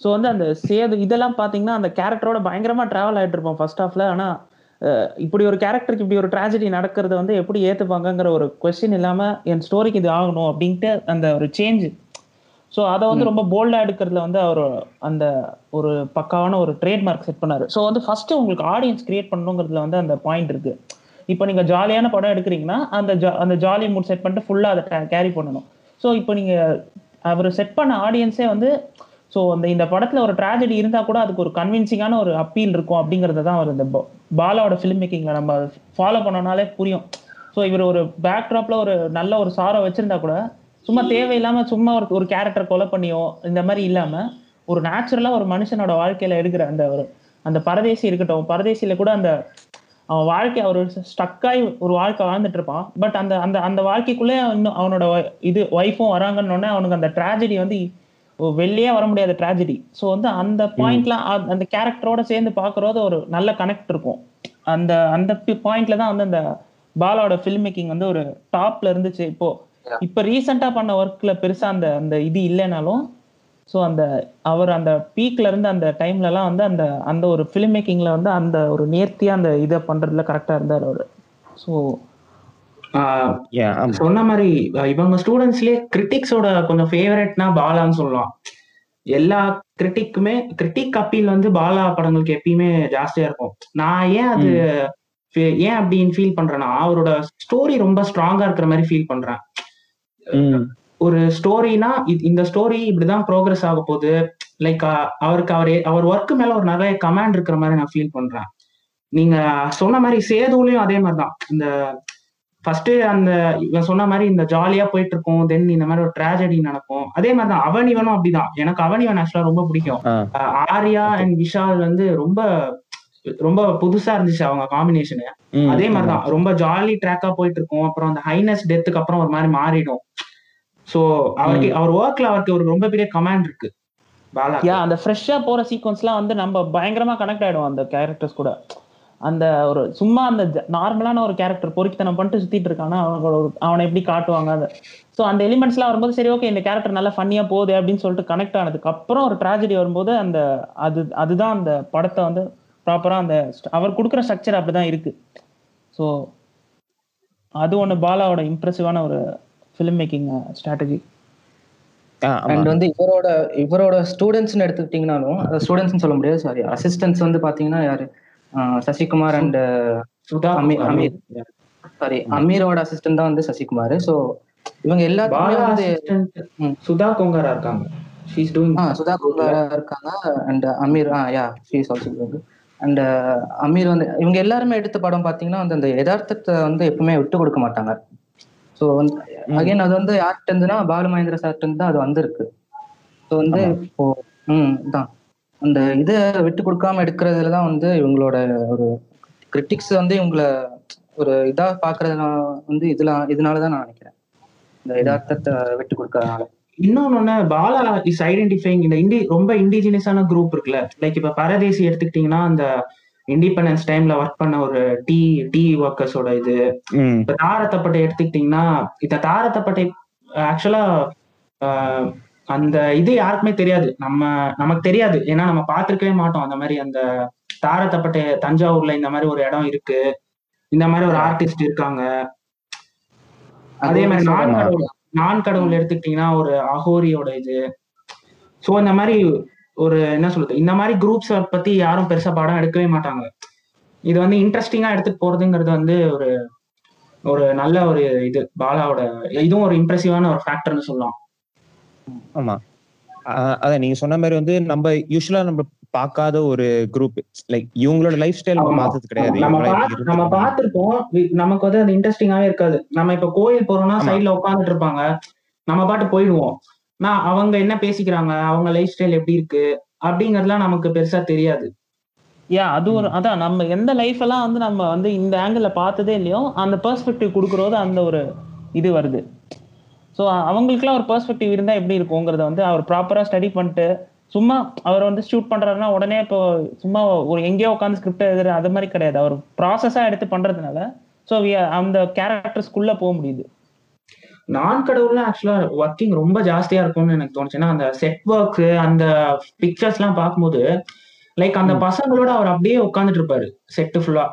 ஸோ வந்து அந்த சேது இதெல்லாம் பார்த்தீங்கன்னா அந்த கேரக்டரோட பயங்கரமா டிராவல் ஆயிட்டு இருப்போம் ஃபர்ஸ்ட் ஹாஃப்ல ஆனா அஹ், இப்படி ஒரு கேரக்டருக்கு இப்படி ஒரு ட்ராஜடி நடக்கிறது வந்து எப்படி ஏத்துப்பாங்கங்கிற ஒரு கொஸ்டின் இல்லாம என் ஸ்டோரிக்கு இது ஆகணும் அப்படின்ட்டு அந்த ஒரு சேஞ்ச் ஸோ அதை வந்து ரொம்ப போல்டா எடுக்கிறதுல வந்து அவர் அந்த ஒரு பக்காவான ஒரு ட்ரேட்மார்க் செட் பண்ணாரு. ஸோ வந்து ஃபர்ஸ்ட் உங்களுக்கு ஆடியன்ஸ் கிரியேட் பண்ணணுங்கிறதுல வந்து அந்த பாயிண்ட் இருக்கு. இப்போ நீங்க ஜாலியான படம் எடுக்கிறீங்கன்னா அந்த ஜா- அந்த ஜாலி மூட் செட் பண்ணிட்டு ஃபுல்லா அதை கேரி பண்ணணும். ஸோ இப்போ நீங்க அவர் செட் பண்ண ஆடியன்ஸே வந்து ஸோ அந்த இந்த படத்தில் ஒரு ட்ராஜடி இருந்தால் கூட அதுக்கு ஒரு கன்வின்சிங்கான ஒரு அப்பீல் இருக்கும் அப்படிங்கிறத தான் அவர் இந்த பாலாவோட ஃபிலிம் மேக்கிங்கில் நம்ம ஃபாலோ பண்ணோம்னாலே புரியும். ஸோ இவர் ஒரு பேக்ட்ராப்பில் ஒரு நல்ல ஒரு சாரோ வச்சுருந்தா கூட சும்மா தேவையில்லாமல் சும்மா ஒரு ஒரு கேரக்டர் கொலை பண்ணியோ இந்த மாதிரி இல்லாமல் ஒரு நேச்சுரலாக ஒரு மனுஷனோட வாழ்க்கையில் எடுக்கிற அந்த ஒரு அந்த பரதேசி இருக்கட்டும் பரதேசியில் கூட அந்த அவன் வாழ்க்கை அவர் ஸ்டக்காகி ஒரு வாழ்க்கை வாழ்ந்துட்டு இருப்பான். பட் அந்த அந்த அந்த வாழ்க்கைக்குள்ளே இன்னும் அவனோட இது ஒய்ஃபும் வராங்கன்னு அவனுக்கு அந்த ட்ராஜடி வந்து வெளியே வர முடியாத ட்ராஜடி ஸோ வந்து அந்த பாயிண்ட்ல அந்த கேரக்டரோட சேர்ந்து பார்க்கறது ஒரு நல்ல கனெக்ட் இருக்கும். அந்த அந்த பாயிண்ட்ல தான் வந்து அந்த பாலாவோட ஃபில்ம் மேக்கிங் வந்து ஒரு டாப்ல இருந்துச்சு. இப்போ இப்ப ரீசெண்டா பண்ண ஒர்க்ல பெருசா அந்த அந்த இது இல்லைனாலும் ஸோ அந்த அவர் அந்த பீக்ல இருந்து அந்த டைம்ல எல்லாம் வந்து அந்த அந்த ஒரு ஃபிலிம் மேக்கிங்ல வந்து அந்த ஒரு நேர்த்தியா அந்த இதை பண்றதுல கரெக்டா இருந்தார் அவரு. ஸோ சொன்ன மாதிரி இவங்க ஸ்டூடெண்ட்ஸ்லயே கிரிட்டிக்ஸோட கொஞ்சம் ஃபேவரட்னா பாலான்னு சொல்லலாம். எல்லா கிரிட்டிக்குமே கிரிட்டிக் அப்பீல் வந்து பாலா படங்களுக்கு எப்பயுமே ஜாஸ்தியா இருக்கும். நான் ஏன் அது ஏன் அப்படின்னு ஃபீல் பண்றேன்னா அவரோட ஸ்டோரி ரொம்ப ஸ்ட்ராங்கா இருக்கிற மாதிரி ஃபீல் பண்றேன். ஒரு ஸ்டோரினா இந்த ஸ்டோரி இப்படிதான் ப்ரோக்ரஸ் ஆக போகுது. லைக் அவருக்கு அவர் அவர் ஒர்க் மேல ஒரு நிறைய கமாண்ட் இருக்கிற மாதிரி நான் ஃபீல் பண்றேன். நீங்க சொன்ன மாதிரி சேதுலையும் அதே மாதிரி தான் இந்த ஃபர்ஸ்ட் அந்த இவன் சொன்ன மாதிரி இந்த ஜாலியா போயிட்டு இருக்கும் தென் இந்த மாதிரி ஒரு ட்ராஜடி நடக்கும். அதே மாதிரி தான் அவன் இவனும் அப்படிதான். எனக்கு அவன் இவன் ஆக்சுவலா ரொம்ப பிடிக்கும். ஆர்யா அண்ட் விஷால் வந்து ரொம்ப ரொம்ப புதுசா இருந்துச்சு அவங்க காம்பினேஷன் அதே. மாதிரிதான் ரொம்ப ஜாலி ட்ராக்கா போயிட்டு இருக்கும் அப்புறம் அந்த ஹைனஸ் டெத்துக்கு அப்புறம் ஒரு மாதிரி மாறிடும். சோ அவருக்கு அவர் ஒர்க்ல அவருக்கு ஒரு ரொம்ப பெரிய கமாண்ட் இருக்கு. பாலா யா அந்த ஃப்ரெஷ்ஷா போற சீக்வன்ஸ்லாம் வந்து நம்ம பயங்கரமா கனெக்ட் ஆயிடும் அந்த கேரக்டர்ஸ் கூட. அந்த ஒரு சும்மா அந்த நார்மலான ஒரு கேரக்டர் பொறுக்கித்தனம் பண்ணிட்டு சுத்திட்டு இருக்கானா அவனோட அவனை எப்படி காட்டுவாங்க அந்த ஸோ அந்த எலிமெண்ட்ஸ்லாம் வரும்போது சரி ஓகே இந்த கேரக்டர் நல்லா ஃபன்னியா போகுது அப்படின்னு சொல்லிட்டு கனெக்ட் ஆனதுக்கு அப்புறம் ஒரு ட்ராஜடி வரும்போது அந்த அது அதுதான் அந்த படத்தை வந்து ப்ராப்பரா அந்த அவர் கொடுக்குற ஸ்ட்ரக்சர் அப்படிதான் இருக்கு. ஸோ அது ஒன்று பாலாவோட இம்ப்ரெசிவான ஒரு ஃபிலிம் மேக்கிங் ஸ்ட்ராட்டஜி. அண்ட் வந்து இவரோட இவரோட ஸ்டூடெண்ட்ஸ்னு எடுத்துக்கிட்டீங்கனாலும் ஸ்டூடெண்ட்ஸ்னு சொல்ல முடியாது சாரி அசிஸ்டன்ட்ஸ் வந்து பாத்தீங்கன்னா யாரு? சசிகுமார் அண்ட் சுதா அமீர். அமீர் சாரி அமீரோட அசிஸ்டன்ட் தான் வந்து சசிகுமார். ஸோ இவங்க பாலா வந்து. சுதா கொங்காரா இருக்காங்க. ஷீஸ் டூயிங் சுதா குங்காரா இருக்காங்க. And Ameer ah yeah she's also and Ameer வந்து இவங்க எல்லாருமே எடுத்த படம் பாத்தீங்கன்னா வந்து அந்த யதார்த்தத்தை வந்து எப்பவுமே விட்டு கொடுக்க மாட்டாங்க. ஸோ வந்து அகைன் அது வந்து யார்கிட்ட இருந்துன்னா பாலு மகேந்திர சார்ட்ட இருந்து தான் அது வந்திருக்கு. ஸோ வந்து இப்போ ம் தான் அந்த இதை விட்டு கொடுக்காம எடுக்கிறதுல தான் வந்து இவங்களோட ஒரு கிரிட்டிக்ஸ் வந்து இவங்களை ஒரு இதா பாக்குறதுனால வந்து இதுல இதனால தான் நான் நினைக்கிறேன். இந்த யதார்த்தத்தை விட்டு கொடுக்கறதுனால. இன்னொன்னு பாலா இஸ் ஐடென்டிஃபைங் இந்த இண்டி ரொம்ப இண்டிஜினியஸான குரூப் இருக்குல்ல. லைக் இப்ப பரதேசி எடுத்துக்கிட்டீங்கன்னா அந்த இண்டிபெண்டன்ஸ் டைம்ல ஒர்க் பண்ண ஒரு டீ டீ ஒர்க்கர்ஸோட இது. ம், இப்ப தாரத்தப்பட்டை எடுத்துக்கிட்டீங்கன்னா இந்த தாரத்தப்பட்டை ஆக்சுவலா அந்த இது யாருக்குமே தெரியாது. நம்ம நமக்கு தெரியாது. ஏன்னா நம்ம பார்த்திருக்கவே மாட்டோம். அந்த மாதிரி அந்த தாரத்தப்பட்டை தஞ்சாவூர்ல இந்த மாதிரி ஒரு இடம் இருக்கு. இந்த மாதிரி ஒரு ஆர்டிஸ்ட் இருக்காங்க. அதே மாதிரி நான். கடவுள் நான் கடவுள் எடுத்துக்கிட்டீங்கன்னா ஒரு அகோரியோட இது. சோ இந்த மாதிரி ஒரு என்ன சொல்றது? இந்த மாதிரி குரூப்ஸ் பத்தி யாரும் பெருசா படம் எடுக்கவே மாட்டாங்க. இது வந்து இன்ட்ரெஸ்டிங்கா எடுத்துட்டு போறதுங்கிறது வந்து ஒரு ஒரு நல்ல ஒரு இது. பாலாவோட இதுவும் ஒரு இம்ப்ரெசிவான ஒரு ஃபேக்டர்னு சொல்லலாம். ஆமா. அதான் நீங்க சொன்ன மாதிரி வந்து நம்ம யூஸ்வலா நம்ம பார்க்காத ஒரு குரூப் லைக் இவங்களோட லைஃப் ஸ்டைல் நம்ம. பார்த்தது கிடையாது. நம்ம. பார்த்திருப்போம். நமக்கு வந்து அது இன்ட்ரெஸ்டிங்காவே இருக்காது. நம்ம இப்ப கோயில் போறோம்னா. சைடுல உட்காந்துட்டு இருப்பாங்க. நம்ம பாட்டு போயிடுவோம். நான் அவங்க என்ன பேசிக்கிறாங்க? அவங்க லைஃப் ஸ்டைல் எப்படி இருக்கு? அப்படிங்கறதுலாம் நமக்கு பெருசா தெரியாது. யா அது ஒரு அதான் நம்ம எந்த லைஃப் எல்லாம் வந்து நம்ம வந்து இந்த ஆங்கிள் பார்த்ததே இல்லையோ அந்த பெர்ஸ்பெக்டிவ் கொடுக்குறது அந்த ஒரு இது வருது. ஸோ அவங்களுக்குலாம் ஒரு பெர்ஸ்பெக்டிவ் இருந்தால் எப்படி இருக்குங்கிறத வந்து அவர் ப்ராப்பராக ஸ்டடி பண்ணிட்டு சும்மா அவர் வந்து ஷூட் பண்றாருன்னா உடனே இப்போ சும்மா ஒரு எங்கேயோ உட்காந்து ஸ்கிரிப்ட் எழுதுற அது மாதிரி கிடையாது. அவர் ப்ராசஸாக எடுத்து பண்றதுனால ஸோ அந்த கேரக்டர்ஸ்குள்ள போக முடியுது. நான் கடவுள்ல ஆக்சுவலா ஒர்க்கிங் ரொம்ப ஜாஸ்தியா இருக்கும்னு எனக்கு தோணுச்சு. ஏன்னா அந்த செட் ஒர்க் அந்த பிக்சர்ஸ் எல்லாம் பார்க்கும்போது லைக் அந்த பசங்களோட அவர் அப்படியே உட்காந்துட்டு இருப்பாரு செட்டு ஃபுல்லா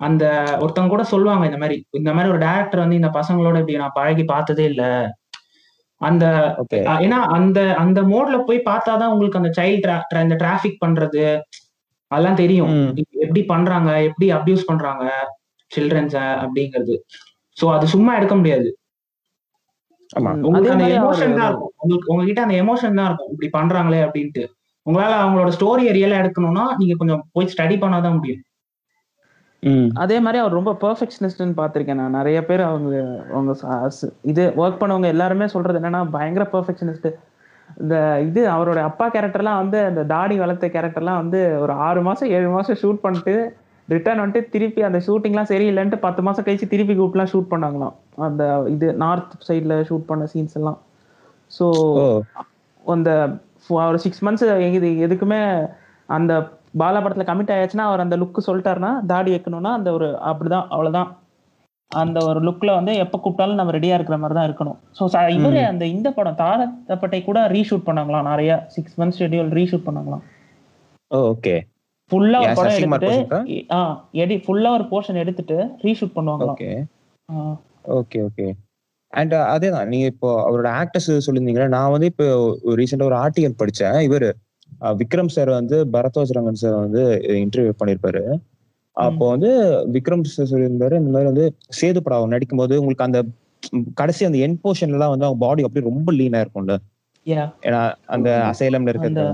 அந்த ஒருத்தவங்க கூட சொல்லுவாங்க இந்த மாதிரி இந்த மாதிரி ஒரு டேரக்டர் வந்து இந்த பசங்களோட இப்படி நான் பழகி பார்த்ததே இல்ல. அந்த ஏன்னா அந்த அந்த மோட்ல போய் பார்த்தாதான் உங்களுக்கு அந்த சைல்ட் இந்த டிராபிக் பண்றது அதெல்லாம் தெரியும். எப்படி பண்றாங்க எப்படி அபியூஸ் பண்றாங்க சில்ட்ரன்ஸ அப்படிங்கிறது. சோ அது சும்மா எடுக்க முடியாது. உங்களுக்கு அந்த எமோஷன் தான் இருக்கும். உங்களுக்கு உங்ககிட்ட அந்த எமோஷன் தான் இருக்கும். இப்படி பண்றாங்களே அப்படின்ட்டு. உங்களால அவங்களோட ஸ்டோரியை ரியலா எடுக்கணும்னா நீங்க கொஞ்சம் போய் ஸ்டடி பண்ணாதான் முடியும். அதே மாதிரி அவர் ரொம்ப பெர்ஃபெக்ஷனிஸ்ட்னு பார்த்துருக்கேன் நான். நிறைய பேர் அவங்க அவங்க இது ஒர்க் பண்ணவங்க எல்லாருமே சொல்றது என்னன்னா பயங்கர பெர்ஃபெக்ஷனிஸ்ட் இந்த இது அவரோட அப்பா கேரக்டர்லாம் வந்து அந்த தாடி வளர்த்த கேரக்டர்லாம் வந்து ஒரு ஆறு மாசம் ஏழு மாசம் ஷூட் பண்ணிட்டு ரிட்டர்ன் வந்துட்டு திருப்பி அந்த ஷூட்டிங்லாம் சரியில்லைன்ட்டு பத்து மாசம் கழிச்சு திருப்பி கூப்பிட்டுலாம் ஷூட் பண்ணாங்களாம். அந்த இது நார்த் சைடில் ஷூட் பண்ண சீன்ஸ் எல்லாம். ஸோ அந்த ஒரு சிக்ஸ் மந்த்ஸ் எதுக்குமே அந்த பாலா படத்துல கமிட் ஆயாச்சுன்னா அவர் அந்த லுக்கு சொல்லிட்டாருன்னா தாடி வைக்கணும்னா அந்த ஒரு அப்படிதான் அவ்வளவுதான். அந்த ஒரு லுக்ல வந்து எப்ப கூப்பிட்டாலும் நம்ம ரெடியா இருக்கிற மாதிரி தான் இருக்கணும் ஸோ இவரு அந்த இந்த படம் தாரத்தப்பட்டை கூட ரீஷூட் பண்ணாங்களாம் நிறைய சிக்ஸ் மந்த்ஸ் ஷெட்யூல் ரீஷூட் பண்ணாங்களாம். ஓகே ஃபுல்லா ஒரு படம் எடுத்துட்டு ஆ எடி ஃபுல்லா ஒரு போர்ஷன் எடுத்துட்டு ரீஷூட் பண்ணுவாங்களாம். ஓகே. ஓகே ஓகே அண்ட் அதேதான் நீங்க இப்போ அவரோட ஆக்டர்ஸ் சொல்லியிருந்தீங்களா நான் வந்து இப்போ ரீசெண்டா ஒரு ஆர்டிகல் படிச்சேன் இவரு. விக்ரம் சார் வந்து பரத்வாஜ் ரங்கன் சார் வந்து இன்டர்வியூ பண்ணியிருப்பாரு அப்போ வந்து விக்ரம் சார் சொல்லியிருந்தாரு இந்த மாதிரி வந்து சேது படம் அவர் நடிக்கும்போது உங்களுக்கு அந்த கடைசி அந்த என் போர்ஷன்ல எல்லாம் வந்து அவங்க பாடி அப்படியே ரொம்ப லீனா இருக்கும்ல. ஏன்னா அந்த அசைலம்ல இருக்கிறது.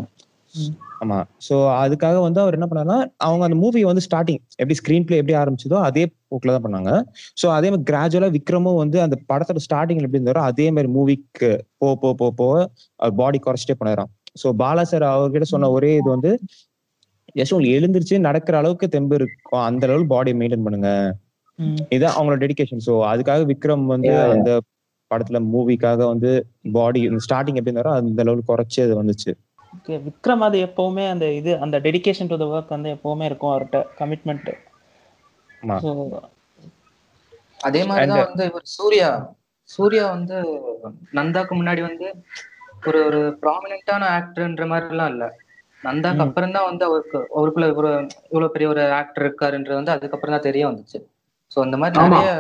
ஆமா. சோ அதுக்காக வந்து அவர் என்ன பண்ணாருன்னா அவங்க அந்த மூவி வந்து ஸ்டார்டிங் எப்படி ஸ்கிரீன் பிளே எப்படி ஆரம்பிச்சதோ அதே போக்குல தான் பண்ணாங்க. சோ அதே மாதிரி கிராஜுவலா விக்ரமும் வந்து அந்த படத்தோட ஸ்டார்டிங்ல எப்படி இருந்தாரோ அதே மாதிரி மூவிக்கு போ போ போ போ பாடி குறைச்சிட்டே பண்ணாராம் சோ பாலா சார் அவர்கிட்ட சொன்ன ஒரே இது வந்து ஜஸ்ட் உங்களுக்கு எழுந்திருச்சு நடக்கிற அளவுக்கு தெம்பு இருக்கும் அந்த அளவுக்கு பாடி மெயின்டைன் பண்ணுங்க. ம். இதுதான் அவங்களோட டெடிகேஷன் சோ அதுக்காக விக்ரம் வந்து. அந்த படத்துல மூவிக்காக வந்து பாடி ஸ்டார்டிங் எப்படி இருந்தாரோ அந்த அளவுக்கு குறைச்சு அது வந்துச்சு. Okay, விக்ரம் அது எப்பவுமே அந்த இது அந்த டெடிகேஷன் டு த ஒர்க் வந்து எப்பவுமே இருக்கும் அவர்கிட்ட கமிட்மெண்ட் அதே மாதிரிதான் And- வந்து இவர் சூர்யா. சூர்யா வந்து நந்தாக்கு முன்னாடி வந்து ஒரு ஒரு ப்ராமினென்ட்டான ஆக்டர்ன்ற மாதிரி எல்லாம் இல்ல. நந்தாக்கு. அப்புறம் தான் வந்து அவருக்கு அவருக்குள்ள ஒரு இவ்வளவு பெரிய ஒரு ஆக்டர் இருக்காருன்றது வந்து அதுக்கப்புறம் தான் தெரிய வந்துச்சு. சோ அந்த மாதிரி. நிறைய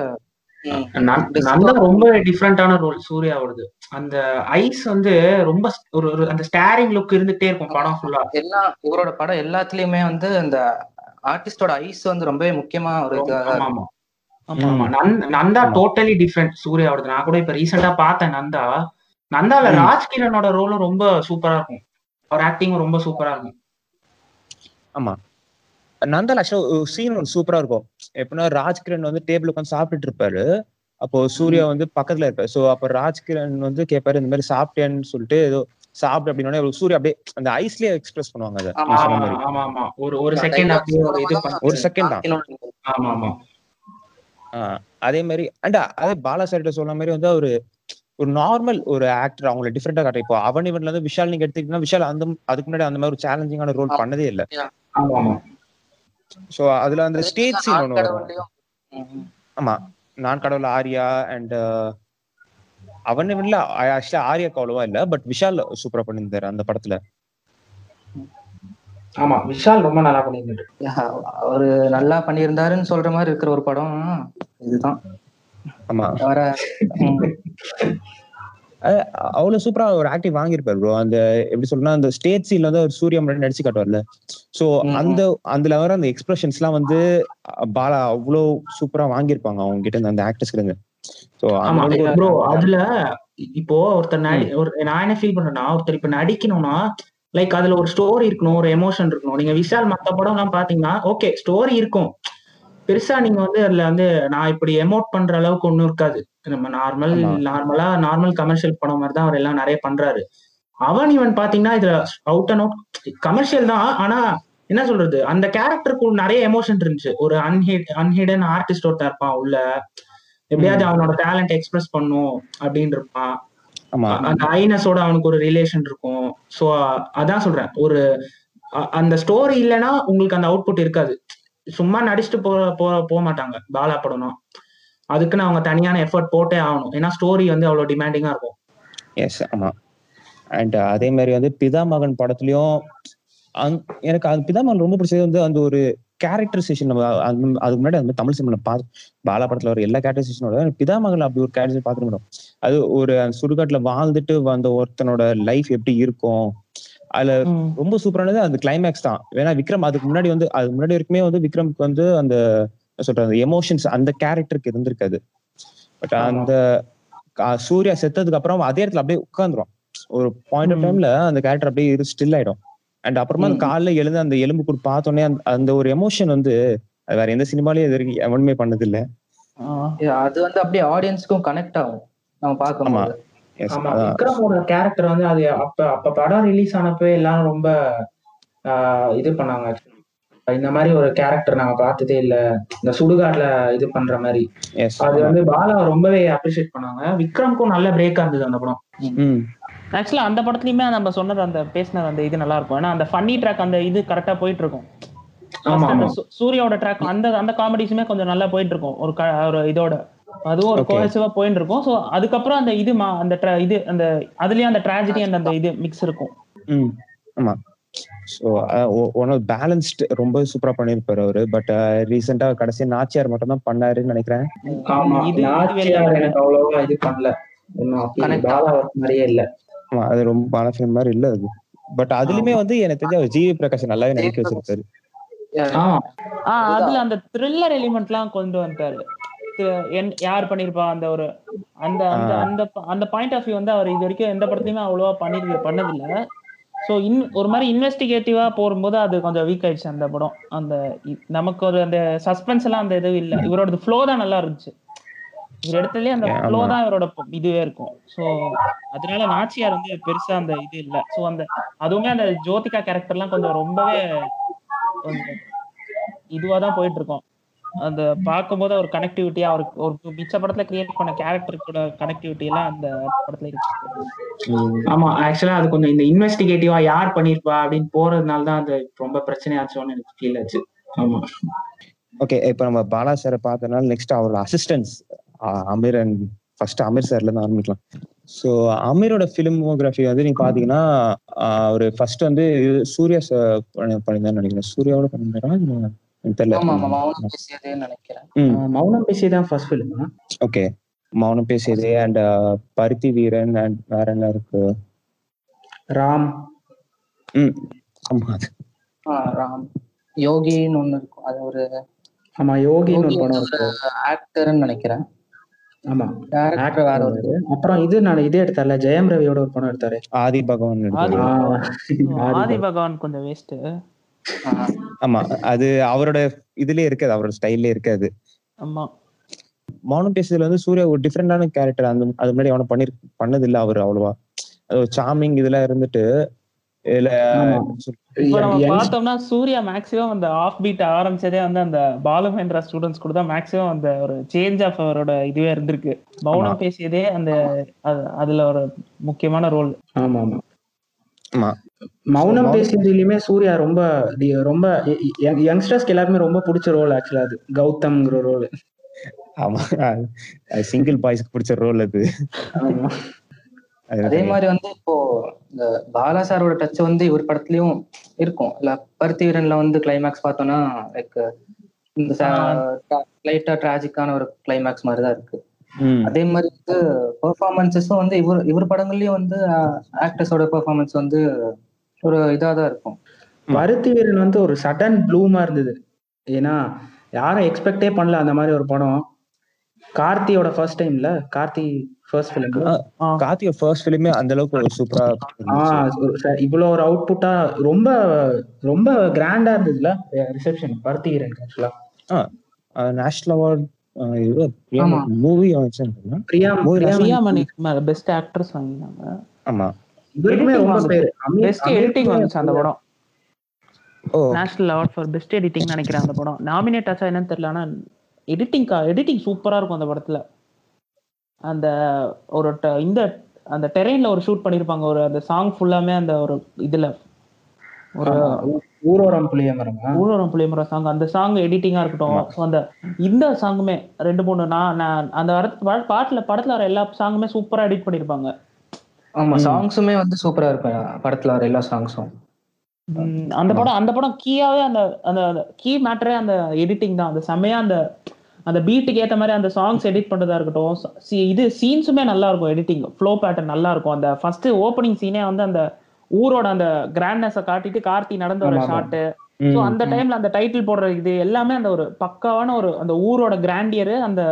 நந்தா ரொம்ப டிஃப்ரெண்டான ரோல் சூர்யாவோடது அந்த ஐஸ் வந்து ரொம்ப ஒரு ஒரு அந்த ஸ்டாரிங் லுக் இருந்துட்டே இருக்கும் படம் ஃபுல்லா எல்லா இவரோட படம் எல்லாத்துலயுமே வந்து அந்த ஆர்டிஸ்டோட ஐஸ் வந்து ரொம்பவே முக்கியமா ஒரு நந்தா. டோட்டலி டிஃப்ரெண்ட் சூர்யாவோடது நான் கூட இப்ப ரீசெண்டா பார்த்தேன் நந்தா. நந்தால ம். ராஜ்கிரனோட ரோலும் ரொம்ப சூப்பரா இருக்கும். அவர் ஆக்டிங்கும் ரொம்ப சூப்பரா இருக்கும். ஆமா. நந்தால் ஆக்சுவலா சீன் ஒன்று சூப்பரா இருக்கும். எப்படின்னா ராஜ்கிரண் வந்து டேபிள் உட்காந்து சாப்பிட்டுட்டு இருப்பாரு. அப்போ சூர்யா வந்து பக்கத்துல இருப்பாரு. சோ அப்ப ராஜ்கிரண் வந்து கேட்பாரு இந்த மாதிரி சாப்பிட்டேன்னு சொல்லிட்டு ஏதோ சாப்பிட்டு அப்படின்னா சூர்யா அப்படியே அந்த ஐஸ்லயே எக்ஸ்பிரஸ் பண்ணுவாங்க அதை. ஒரு ஒரு செகண்ட் அப்படியே ஒரு second தான். ஆமா ஆமா. ஆஹ் அதே மாதிரி அண்ட் அதே பாலா சார்கிட்ட சொன்ன மாதிரி வந்து ஒரு ஒரு நார்மல் ஒரு ஆக்டர் அவங்கள டிஃப்ரெண்டா காட்டுற. இப்போ அவன் இவன்ல இருந்து விஷால் நீங்க எடுத்துக்கிட்டீங்கன்னா விஷால் அந்த அதுக்கு முன்னாடி அந்த மாதிரி ஒரு சேலஞ்சிங்கான ரோல். பண்ணதே இல்ல. சோ அதுல அந்த ஸ்டேஜ் சீன் ஒன்று வரும். கடவுள்லயும் ஆமா. நான் கடவுள் ஆர்யா அண்ட் அவன் இல்ல ஆக்சுவலா ஆர்யாக்கு அவ்வளவா இல்ல பட் விஷால் சூப்பரா பண்ணியிருந்தாரு அந்த படத்துல. ஆமா. விஷால் ரொம்ப நல்லா பண்ணியிருந்தாரு. அவரு நல்லா பண்ணியிருந்தாருன்னு சொல்ற மாதிரி இருக்கிற ஒரு படம். இதுதான். ஆமா. அவ்வளவு சூப்பரா ஒரு ஆக்டிவ் வாங்கியிருப்பாரு ப்ரோ அந்த எப்படி சொல்றேன்னா அந்த ஸ்டேட் சீன்ல வந்து ஒரு சூர்யா முன்னாடி நடிச்சு காட்டுவார்ல. சோ அந்த அதுல வர அந்த எக்ஸ்பிரஷன்ஸ் எல்லாம் வந்து பாலா அவ்வளவு சூப்பரா வாங்கியிருப்பாங்க அவங்க கிட்ட இருந்து. அந்த ஆக்டர்ஸ்ல இருந்து ப்ரோ அதுல இப்போ ஒருத்தர் ஒரு நான் என்ன ஃபீல் பண்றேன்னா ஒருத்தர் இப்ப நடிக்கணும்னா லைக் அதுல ஒரு ஸ்டோரி இருக்கணும் ஒரு எமோஷன் இருக்கணும். நீங்க விஷால் மத்த படம் எல்லாம் பாத்தீங்கன்னா ஓகே ஸ்டோரி இருக்கும். பெருசா நீங்க வந்து அதுல வந்து நான் இப்படி எமோட் பண்ற அளவுக்கு ஒண்ணும் இருக்காது. நம்ம நார்மல். நார்மலா நார்மல் கமர்ஷியல் படம் மாதிரி தான் அவர் எல்லாம் நிறைய பண்றாரு. அவன் இவன் பாத்தீங்கன்னா இதுல அவுட் அண்ட் அவுட் கமர்ஷியல் தான். ஆனா என்ன சொல்றது? அந்த கேரக்டருக்கு நிறைய எமோஷன் இருந்துச்சு. ஒரு அன்ஹிட் அன்ஹிடன் ஆர்டிஸ்ட் ஒருத்தன் இருப்பான் உள்ள. எப்படியாவது அவனோட டேலண்ட் எக்ஸ்பிரஸ் பண்ணும் அப்படின்னு இருப்பான். அந்த ஐனஸோட அவனுக்கு ஒரு ரிலேஷன் இருக்கும். சோ அதான் சொல்றேன். ஒரு அந்த ஸ்டோரி இல்லைன்னா உங்களுக்கு அந்த அவுட்புட் இருக்காது. சும்மா நடிச்சுட்டு போ போக மாட்டாங்க பாலா படம்னா அதுக்குன்னு அவங்க தனியான எஃபர்ட் போட்டே ஆகணும். ஏன்னா ஸ்டோரி வந்து அவ்வளவு டிமாண்டிங்கா இருக்கும். எஸ் ஆமா. அண்ட் அதே மாதிரி வந்து பிதா மகன் படத்துலயும் எனக்கு அது பிதா மகன் ரொம்ப பிடிச்சது வந்து அந்த ஒரு கேரக்டரைசேஷன் நம்ம அதுக்கு முன்னாடி அந்த தமிழ் சினிமா பா பாலா படத்துல ஒரு எல்லா கேரக்டரைசேஷனோட பிதா மகன் அப்படி ஒரு கேரக்டர் பார்த்துட்டு அது ஒரு அந்த சுடுகாட்டுல வாழ்ந்துட்டு வந்த ஒருத்தனோட லைஃப் எப்படி இருக்கும்? அதுல. ரொம்ப சூப்பரானது அந்த கிளைமேக்ஸ் தான். ஏன்னா விக்ரம் அதுக்கு முன்னாடி வந்து அதுக்கு முன்னாடி வரைக்குமே வந்து விக்ரம்க்கு வந்து அந்த சொல்றது எமோஷன்ஸ் அந்த கேரக்டருக்கு இருந்திருக்காது. பட். அந்த சூர்யா செத்ததுக்கு அப்புறம் அதே இடத்துல அப்படியே உட்காந்துரும் ஒரு பாயிண்ட் ஆஃப். டைம்ல அந்த கேரக்டர் அப்படியே ஸ்டில் ஆயிடும். அண்ட் அப்புறமா அந்த. காலைல எழுந்து அந்த எலும்பு கூட பார்த்தோன்னே அந்த ஒரு எமோஷன் வந்து அது வேற எந்த சினிமாலயும் இது எவனுமே பண்ணது இல்ல அது வந்து அப்படியே ஆடியன்ஸ்க்கும் கனெக்ட் ஆகும். நம்ம Yes, ஆமா அதான். விக்ரமோட கேரக்டர் வந்து அது அப்ப அப்ப படம் ரிலீஸ் ஆனப்போ எல்லாரும் ரொம்ப ஆஹ், இது பண்ணாங்க. இந்த மாதிரி ஒரு கேரக்டர் நாங்க பார்த்ததே இல்ல. இந்த சுடுகாட்டுல இது பண்ற மாதிரி. அது. வந்து பாலா ரொம்பவே அப்ரிஷியேட் பண்ணாங்க. விக்ரம்க்கும் நல்ல பிரேக்கா இருந்தது அந்த படம். ம், ஆக்சுவலா அந்த படத்துலயுமே நம்ம சொன்னது அந்த பேசின அந்த இது நல்லா இருக்கும். ஏன்னா அந்த ஃபன்னி ட்ராக் அந்த இது கரெக்டா போயிட்டு இருக்கும் சூர்யாவோட ட்ராக் அந்த அந்த காமெடிஸுமே கொஞ்சம் நல்லா போயிட்டு இருக்கும் ஒரு க- ஒரு இதோட. அதுவும் ஒரு. கோஹெசிவா போயிட்டு இருக்கும் சோ அதுக்கப்புறம் அந்த இது மா- அந்த tra- இது அந்த அதுலயும் அந்த ட்ராஜடி அந்த அந்த இது மிக்ஸ் இருக்கும். ம், ஆமா. ஸோ ஒன் ஆஃப் பேலன்ஸ்டு ரொம்ப சூப்பரா பண்ணியிருப்பாரு அவரு. பட் ரீசெண்டா கடைசியா நாச்சியார் மட்டும் தான் பண்ணாருன்னு நினைக்கிறேன். இது- எனக்கு அவ்வளவா இது பண்ணல. மாதிரியே இல்ல. ஆமா அது ரொம்ப பால ஃபிலிம் மாதிரி இல்ல அது. பட் அதுலயுமே வந்து எனக்கு தெரிஞ்ச அவர் ஜிவி பிரகாஷ் நல்லாவே நடிக்க வச்சிருக்காரு. அதுல அந்த த்ரில்லர் எலிமெண்ட்லாம் கொண்டு வந்துட்டாரு. தி- என்- யார் பண்ணிருப்பா அந்த ஒரு அந்த அந்த. அந்த அந்த பாயிண்ட் ஆஃப் வியூ வந்து அவர் இது வரைக்கும் எந்த படத்துலயுமே அவ்வளவா பண்ணி பண்ணதில்ல. ஸோ இன் ஒரு மாதிரி இன்வெஸ்டிகேட்டிவா போகும்போது அது கொஞ்சம் வீக் ஆயிடுச்சு அந்த படம். அந்த நமக்கு ஒரு அந்த சஸ்பென்ஸ் எல்லாம் அந்த இது இல்ல. இவரோட ஃப்ளோ தான் நல்லா இருந்துச்சு. இவர் இடத்துலயே அந்த ஃப்ளோ. தான் இவரோட இதுவே இருக்கும். ஸோ அதனால நாச்சியார் வந்து பெருசா அந்த இது இல்ல. ஸோ அந்த அதுவுமே அந்த ஜோதிகா கேரக்டர்லாம் கொஞ்சம் ரொம்பவே கொஞ்சம் இதுவா தான் போயிட்டு இருக்கோம். அந்த பார்க்கும்போது ஒரு கனெக்டிவிட்டியா அவருக்கு ஒரு மிச்ச படத்துல கிரியேட் பண்ண கேரக்டருக்கோட கனெக்டிவிட்டி எல்லாம் அந்த படத்துல இருக்கு. ஆமா ஆக்சுவலா அது கொஞ்சம் இந்த இன்வெஸ்டிகேட்டிவா யார் பண்ணிருப்பா அப்படின்னு போறதுனால தான் அது ரொம்ப பிரச்சனையாச்சோன்னு எனக்கு ஃபீல் ஆச்சு. ஆமா. ஓகே இப்போ நம்ம பாலா சாரை பார்த்தனால நெக்ஸ்ட் அவரோட assistants Ameer and first Ameer சார்ல இருந்து ஆரம்பிக்கலாம். ஸோ அமீரோட ஃபிலிமோகிராஃபி வந்து நீங்க பாத்தீங்கன்னா அவர் ஃபர்ஸ்ட் வந்து சூர்யா சார் பண்ணியிருந்தான்னு நினைக்கிறேன். சூர்யாவோட பண்ணியிருந்தாரா மௌனம் பேசியதேன்னு நினைக்கிறேன். ம். ஆஹ் மௌனம் பேசி தான் ஃபர்ஸ்ட் ஃபிலிம் ஓகே. மௌனம் பேசியதே அண்ட் பருத்தி வீரன் அண்ட் வேற என்ன இருக்கு? ராம். ம். ஆமா ராம். யோகின்னு ஒண்ணு இருக்கும். அது ஒரு ஆமா யோகின்னு ஒரு யோகி படம் இருக்கு. ஆக்டர்னு நினைக்கிறேன். ஆமா. டேரக்டர் வேற ஒரு. அப்புறம் இது நான் இதே எடுத்தார்ல ஜெயம் ரவியோட ஒரு படம் எடுத்தாரு. ஆதி பகவான் ஆதி பகவான். கொஞ்சம் வேஸ்ட் ஆமா அது அவரோட இதுலயே இருக்காது அவரோட ஸ்டைல்லே இருக்காது. ஆமா. மௌனம் பேசுறதுல வந்து சூர்யா ஒரு டிஃப்ரெண்டான கேரக்டர் அந்த அது முன்னாடி அவனை பண்ணி பண்ணது இல்ல அவர் அவ்வளவா. அது ஒரு சாமிங் இதெல்லாம் இருந்துட்டு யங்- பார்த்தோம்னா சூர்யா மேக்ஸிமம் அந்த ஆஃப் பீட் ஆரம்பிச்சதே வந்து அந்த பாலுமேந்திரா ஸ்டூடெண்ட்ஸ் கூட தான் மேக்ஸிமம் அந்த ஒரு சேஞ்ச் ஆஃப் அவரோட இதுவே இருந்திருக்கு. மௌனம் பேசியதே அந்த அது- அதுல ஒரு முக்கியமான ரோல் ஆமா ஆமா. ஆமா. மௌனம் பேசுறதுலயுமே சூர்யா ரொம்ப ரொம்ப யங்ஸ்டர்ஸ்க்கு எல்லாருமே ரொம்ப பிடிச்ச ரோல் ஆக்சுவலா அது. கௌதம்ங்கிற ரோல் ஆமா. சிங்கிள் பாய்ஸ்க்கு பிடிச்ச ரோல் அது. அது மாதிரி வந்து இப்போ இந்த பாலா சாரோட டச் வந்து இவர் படத்துலயும் இருக்கும். இல்ல பருத்தி வீரன்ல வந்து கிளைமேக்ஸ் பார்த்தோம்னா லைக் இந்த லைட்டா டிராஜிக்கான ஒரு கிளைமேக்ஸ் மாதிரி தான் இருக்கு அதே மாதிரி வந்து பெர்ஃபார்மன்சஸும் வந்து இவர் இவர் படங்கள்லயும் வந்து ஆக்டர்ஸோட பெர்ஃபார்மன்ஸ் வந்து ஒரு இதா தான் இருக்கும். பருத்தி வீரன் வந்து ஒரு சடன் ப்ளூமா இருந்தது. ஏன்னா யாரும் எக்ஸ்பெக்டே பண்ணல அந்த மாதிரி ஒரு படம். கார்த்தியோட ஃபர்ஸ்ட் டைம்ல கார்த்தி ஃபர்ஸ்ட் ஃபிலிம் கார்த்தியோட ஃபர்ஸ்ட் ஃபிலிமே அந்த அளவுக்கு ஒரு சூப்பரா. இவ்வளவு ஒரு அவுட்புட்டா ரொம்ப ரொம்ப கிராண்டா இருந்ததுல reception Paruthi Veeran actually national award. Movie Priya movie Priya Priyamani best actress வாங்கினாங்க. ஆமா. பெஸ்ட் எடிட்டிங் வந்துச்சு அந்த படம். National award for best editing நினைக்கிறேன் அந்த படம். நாமினேட் ஆச்சா என்னன்னு தெரியல ஆனா எடிட்டிங் எடிட்டிங் சூப்பரா இருக்கும் அந்த படத்துல. அந்த ஒரு இந்த அந்த டெரெயின்ல ஒரு ஷூட் பண்ணிருப்பாங்க ஒரு அந்த சாங் ஃபுல்லாமே அந்த ஒரு இதுல. ஒரு ஊரோரம் புளிய மரமா ஊழலம் புளியமர சாங் அந்த சாங் எடிட்டிங்கா இருக்கட்டும். அந்த இந்த சாங்குமே ரெண்டு மூணு நான் நான் அந்த பாட்டுல படத்துல வர எல்லா சாங்குமே சூப்பரா எடிட் பண்ணிருப்பாங்க. ஆமா சாங்ஸுமே வந்து சூப்பரா இருக்கும். படத்துல வர எல்லா சாங்ஸும் அந்த படம் அந்த படம் கீயாவே அந்த அந்த கீ மேட்டரே அந்த எடிட்டிங் தான். அந்த செமையா அந்த அந்த பீட்டுக்கு ஏத்த மாதிரி அந்த சாங்ஸ் எடிட் பண்றதா இருக்கட்டும். சி- இது சீன்ஸுமே நல்லா இருக்கும் எடிட்டிங் ஃப்ளோ பேட்டர்ன் நல்லா இருக்கும். அந்த ஃபர்ஸ்ட் ஓப்பனிங் சீனே வந்து அந்த ஊரோட அந்த கிராண்ட்னஸை காட்டிட்டு கார்த்தி நடந்து வர. ஷாட்டு ஸோ அந்த டைம்ல அந்த டைட்டில் போடுற இது எல்லாமே அந்த ஒரு பக்காவான ஒரு அந்த ஊரோட கிராண்டியரு அந்த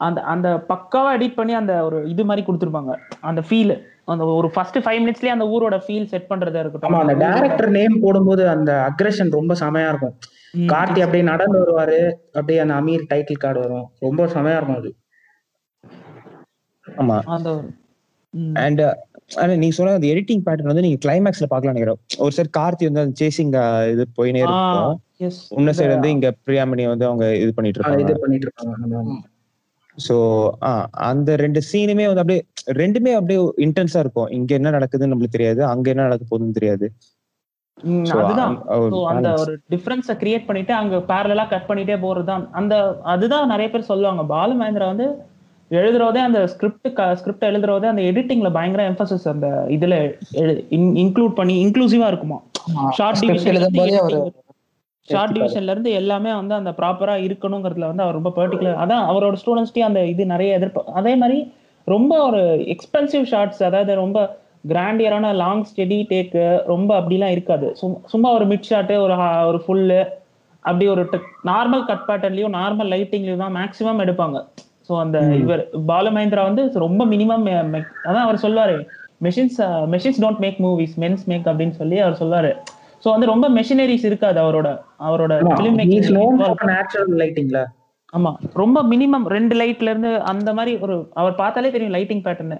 அந்த அந்த பக்காவா எடிட் பண்ணி அந்த ஒரு இது மாதிரி கொடுத்துருப்பாங்க. அந்த ஃபீல் அந்த ஒரு ஃபர்ஸ்ட் ஃபைவ் மினிட்ஸ்லயே அந்த ஊரோட ஃபீல் செட் பண்றதா ஆமா அந்த இருக்கட்டும் டைரக்டர் நேம் போடும்போது அந்த அக்ரஷன் ரொம்ப செமையா இருக்கும். கார்த்தி அப்படியே நடந்து வருவாரு. அப்படியே அந்த அமீர் டைட்டில் கார்டு வரும். ரொம்ப செமையா இருக்கும் அது. ஆமா. அந்த. அண்ட் ஆனா நீங்க சொன்ன அந்த எடிட்டிங் பேட்டர்ன் வந்து நீங்க கிளைமேக்ஸ்ல பார்க்கலாம் நினைக்கிறோம் ஒரு சைடு கார்த்தி வந்து அந்த சேசிங் இது போயினே இருக்கும். yes. இன்னொரு சைடு வந்து இங்க பிரியாமணி வந்து அவங்க இது பண்ணிட்டு ஆ, இது இருப்பாங்க. பண்ணிட்டு இருப்பாங்க. சோ அந்த ரெண்டு சீனுமே வந்து அப்படியே ரெண்டுமே அப்படியே இன்டென்ஸா இருக்கும். இங்க என்ன நடக்குதுன்னு நம்மளுக்கு தெரியாது. அங்க என்ன நடக்க போகுதுன்னு தெரியாது. அந்த- ஒரு டிஃபரன்ஸை கிரியேட் பண்ணிட்டு அங்க பேரலா கட் பண்ணிட்டே போறதுதான். அந்த அதுதான் நிறைய பேர் சொல்லுவாங்க. பாலு மகேந்திரா வந்து எழுதுறதே அந்த ஸ்கிரிப்ட் ஸ்கிரிப்ட் எழுதுறதே அந்த எடிட்டிங்ல பயங்கர எம்பசஸ் அந்த இதுல இன்க்ளூட் பண்ணி இன்க்ளூசிவா இருக்குமா ஷார்ட் டிவிஷன் ஷார்ட் டிவிஷன்ல இருந்து எல்லாமே வந்து அந்த ப்ராப்பரா இருக்கணுங்கிறதுல வந்து அவர் ரொம்ப பர்டிகுலர் அதான் அவரோட ஸ்டூடெண்ட்ஸ்டே அந்த இது நிறைய எதிர்ப்பு. அதே மாதிரி ரொம்ப ஒரு எக்ஸ்பென்சிவ் ஷார்ட்ஸ் அதாவது ரொம்ப கிராண்டியரான லாங் ஸ்டெடி டேக்கு ரொம்ப அப்படிலாம் இருக்காது. சும்- சும்மா ஒரு மிட் ஷாட்டு ஒரு ஒரு ஃபுல்லு அப்படி ஒரு நார்மல் கட் பேட்டர்லயும் நார்மல் லைட்டிங்லயும் தான் மேக்ஸிமம் எடுப்பாங்க. ஸோ அந்த இவர் பாலு மகேந்திரா வந்து ரொம்ப மினிமம் அதான் அவர் சொல்லுவாரு machines machines don't make movies mens make அப்படின்னு சொல்லி அவர் சொல்லுவாரு ஸோ வந்து ரொம்ப மெஷினரிஸ் இருக்காது அவரோட அவரோட ஃபிலிம் மேக்கிங். ஆமா ரொம்ப மினிமம் ரெண்டு லைட்ல இருந்து அந்த மாதிரி ஒரு அவர் பார்த்தாலே தெரியும் லைட்டிங் பேட்டர்னு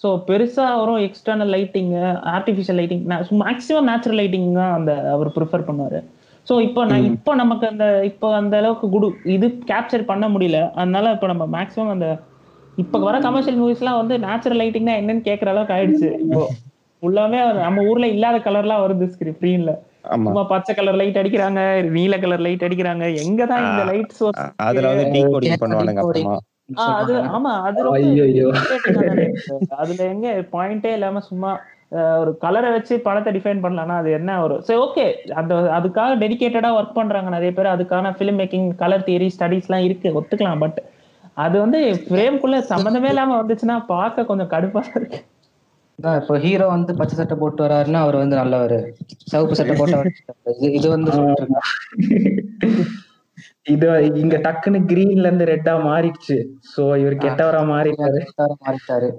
ஸோ பெருசா வரும் external lighting artificial lighting maximum natural lighting தான் அந்த அவர் ப்ரிஃபர் பண்ணுவாரு. ஸோ இப்போ நான் இப்போ நமக்கு அந்த இப்போ அந்த அளவுக்கு குடு இது கேப்சர் பண்ண முடியல. அதனால இப்போ நம்ம மேக்ஸிமம் அந்த இப்போ வர கமர்ஷியல் மூவிஸ்லாம் வந்து நேச்சுரல் லைட்டிங்னா என்னன்னு கேட்குற அளவுக்கு ஆயிடுச்சு. இப்போ ஃபுல்லாமே நம்ம ஊர்ல இல்லாத கலர்லாம் வருது ஸ்கிரீன்ல ஆமா. சும்மா பச்சை கலர் லைட் அடிக்கிறாங்க நீல கலர் லைட் அடிக்கிறாங்க. எங்க தான் இந்த லைட் சோர்ஸ் அதுல வந்து டீகோடிங் decoding. அப்புறமா. அது ஆமா அது. அதுல எங்க பாயிண்டே இல்லாம சும்மா ஒரு கலரை வச்சு படத்தை டிஃபைன் பண்ணலாம்னா அது என்ன ஒரு சரி ஓகே அந்த அதுக்காக டெடிகேட்டடா ஒர்க் பண்றாங்க நிறைய பேர். அதுக்கான film making colour theory studies எல்லாம் இருக்கு. ஒத்துக்கலாம் பட் அது வந்து ஃப்ரேம்குள்ள சம்மந்தமே இல்லாம வந்துச்சுன்னா பார்க்க கொஞ்சம் கடுப்பா இருக்கு. இப்போ ஹீரோ வந்து பச்சை சட்டை போட்டு வராருன்னா அவர் வந்து நல்லவர். சிவப்பு சட்டை போட்டு இது இது வந்து. இது இங்க டக்குன்னு கிரீன்ல இருந்து ரெட்டா மாறிடுச்சு. சோ இவர் கெட்டவரா மாறிட்டாரு. மாறிட்டாரு.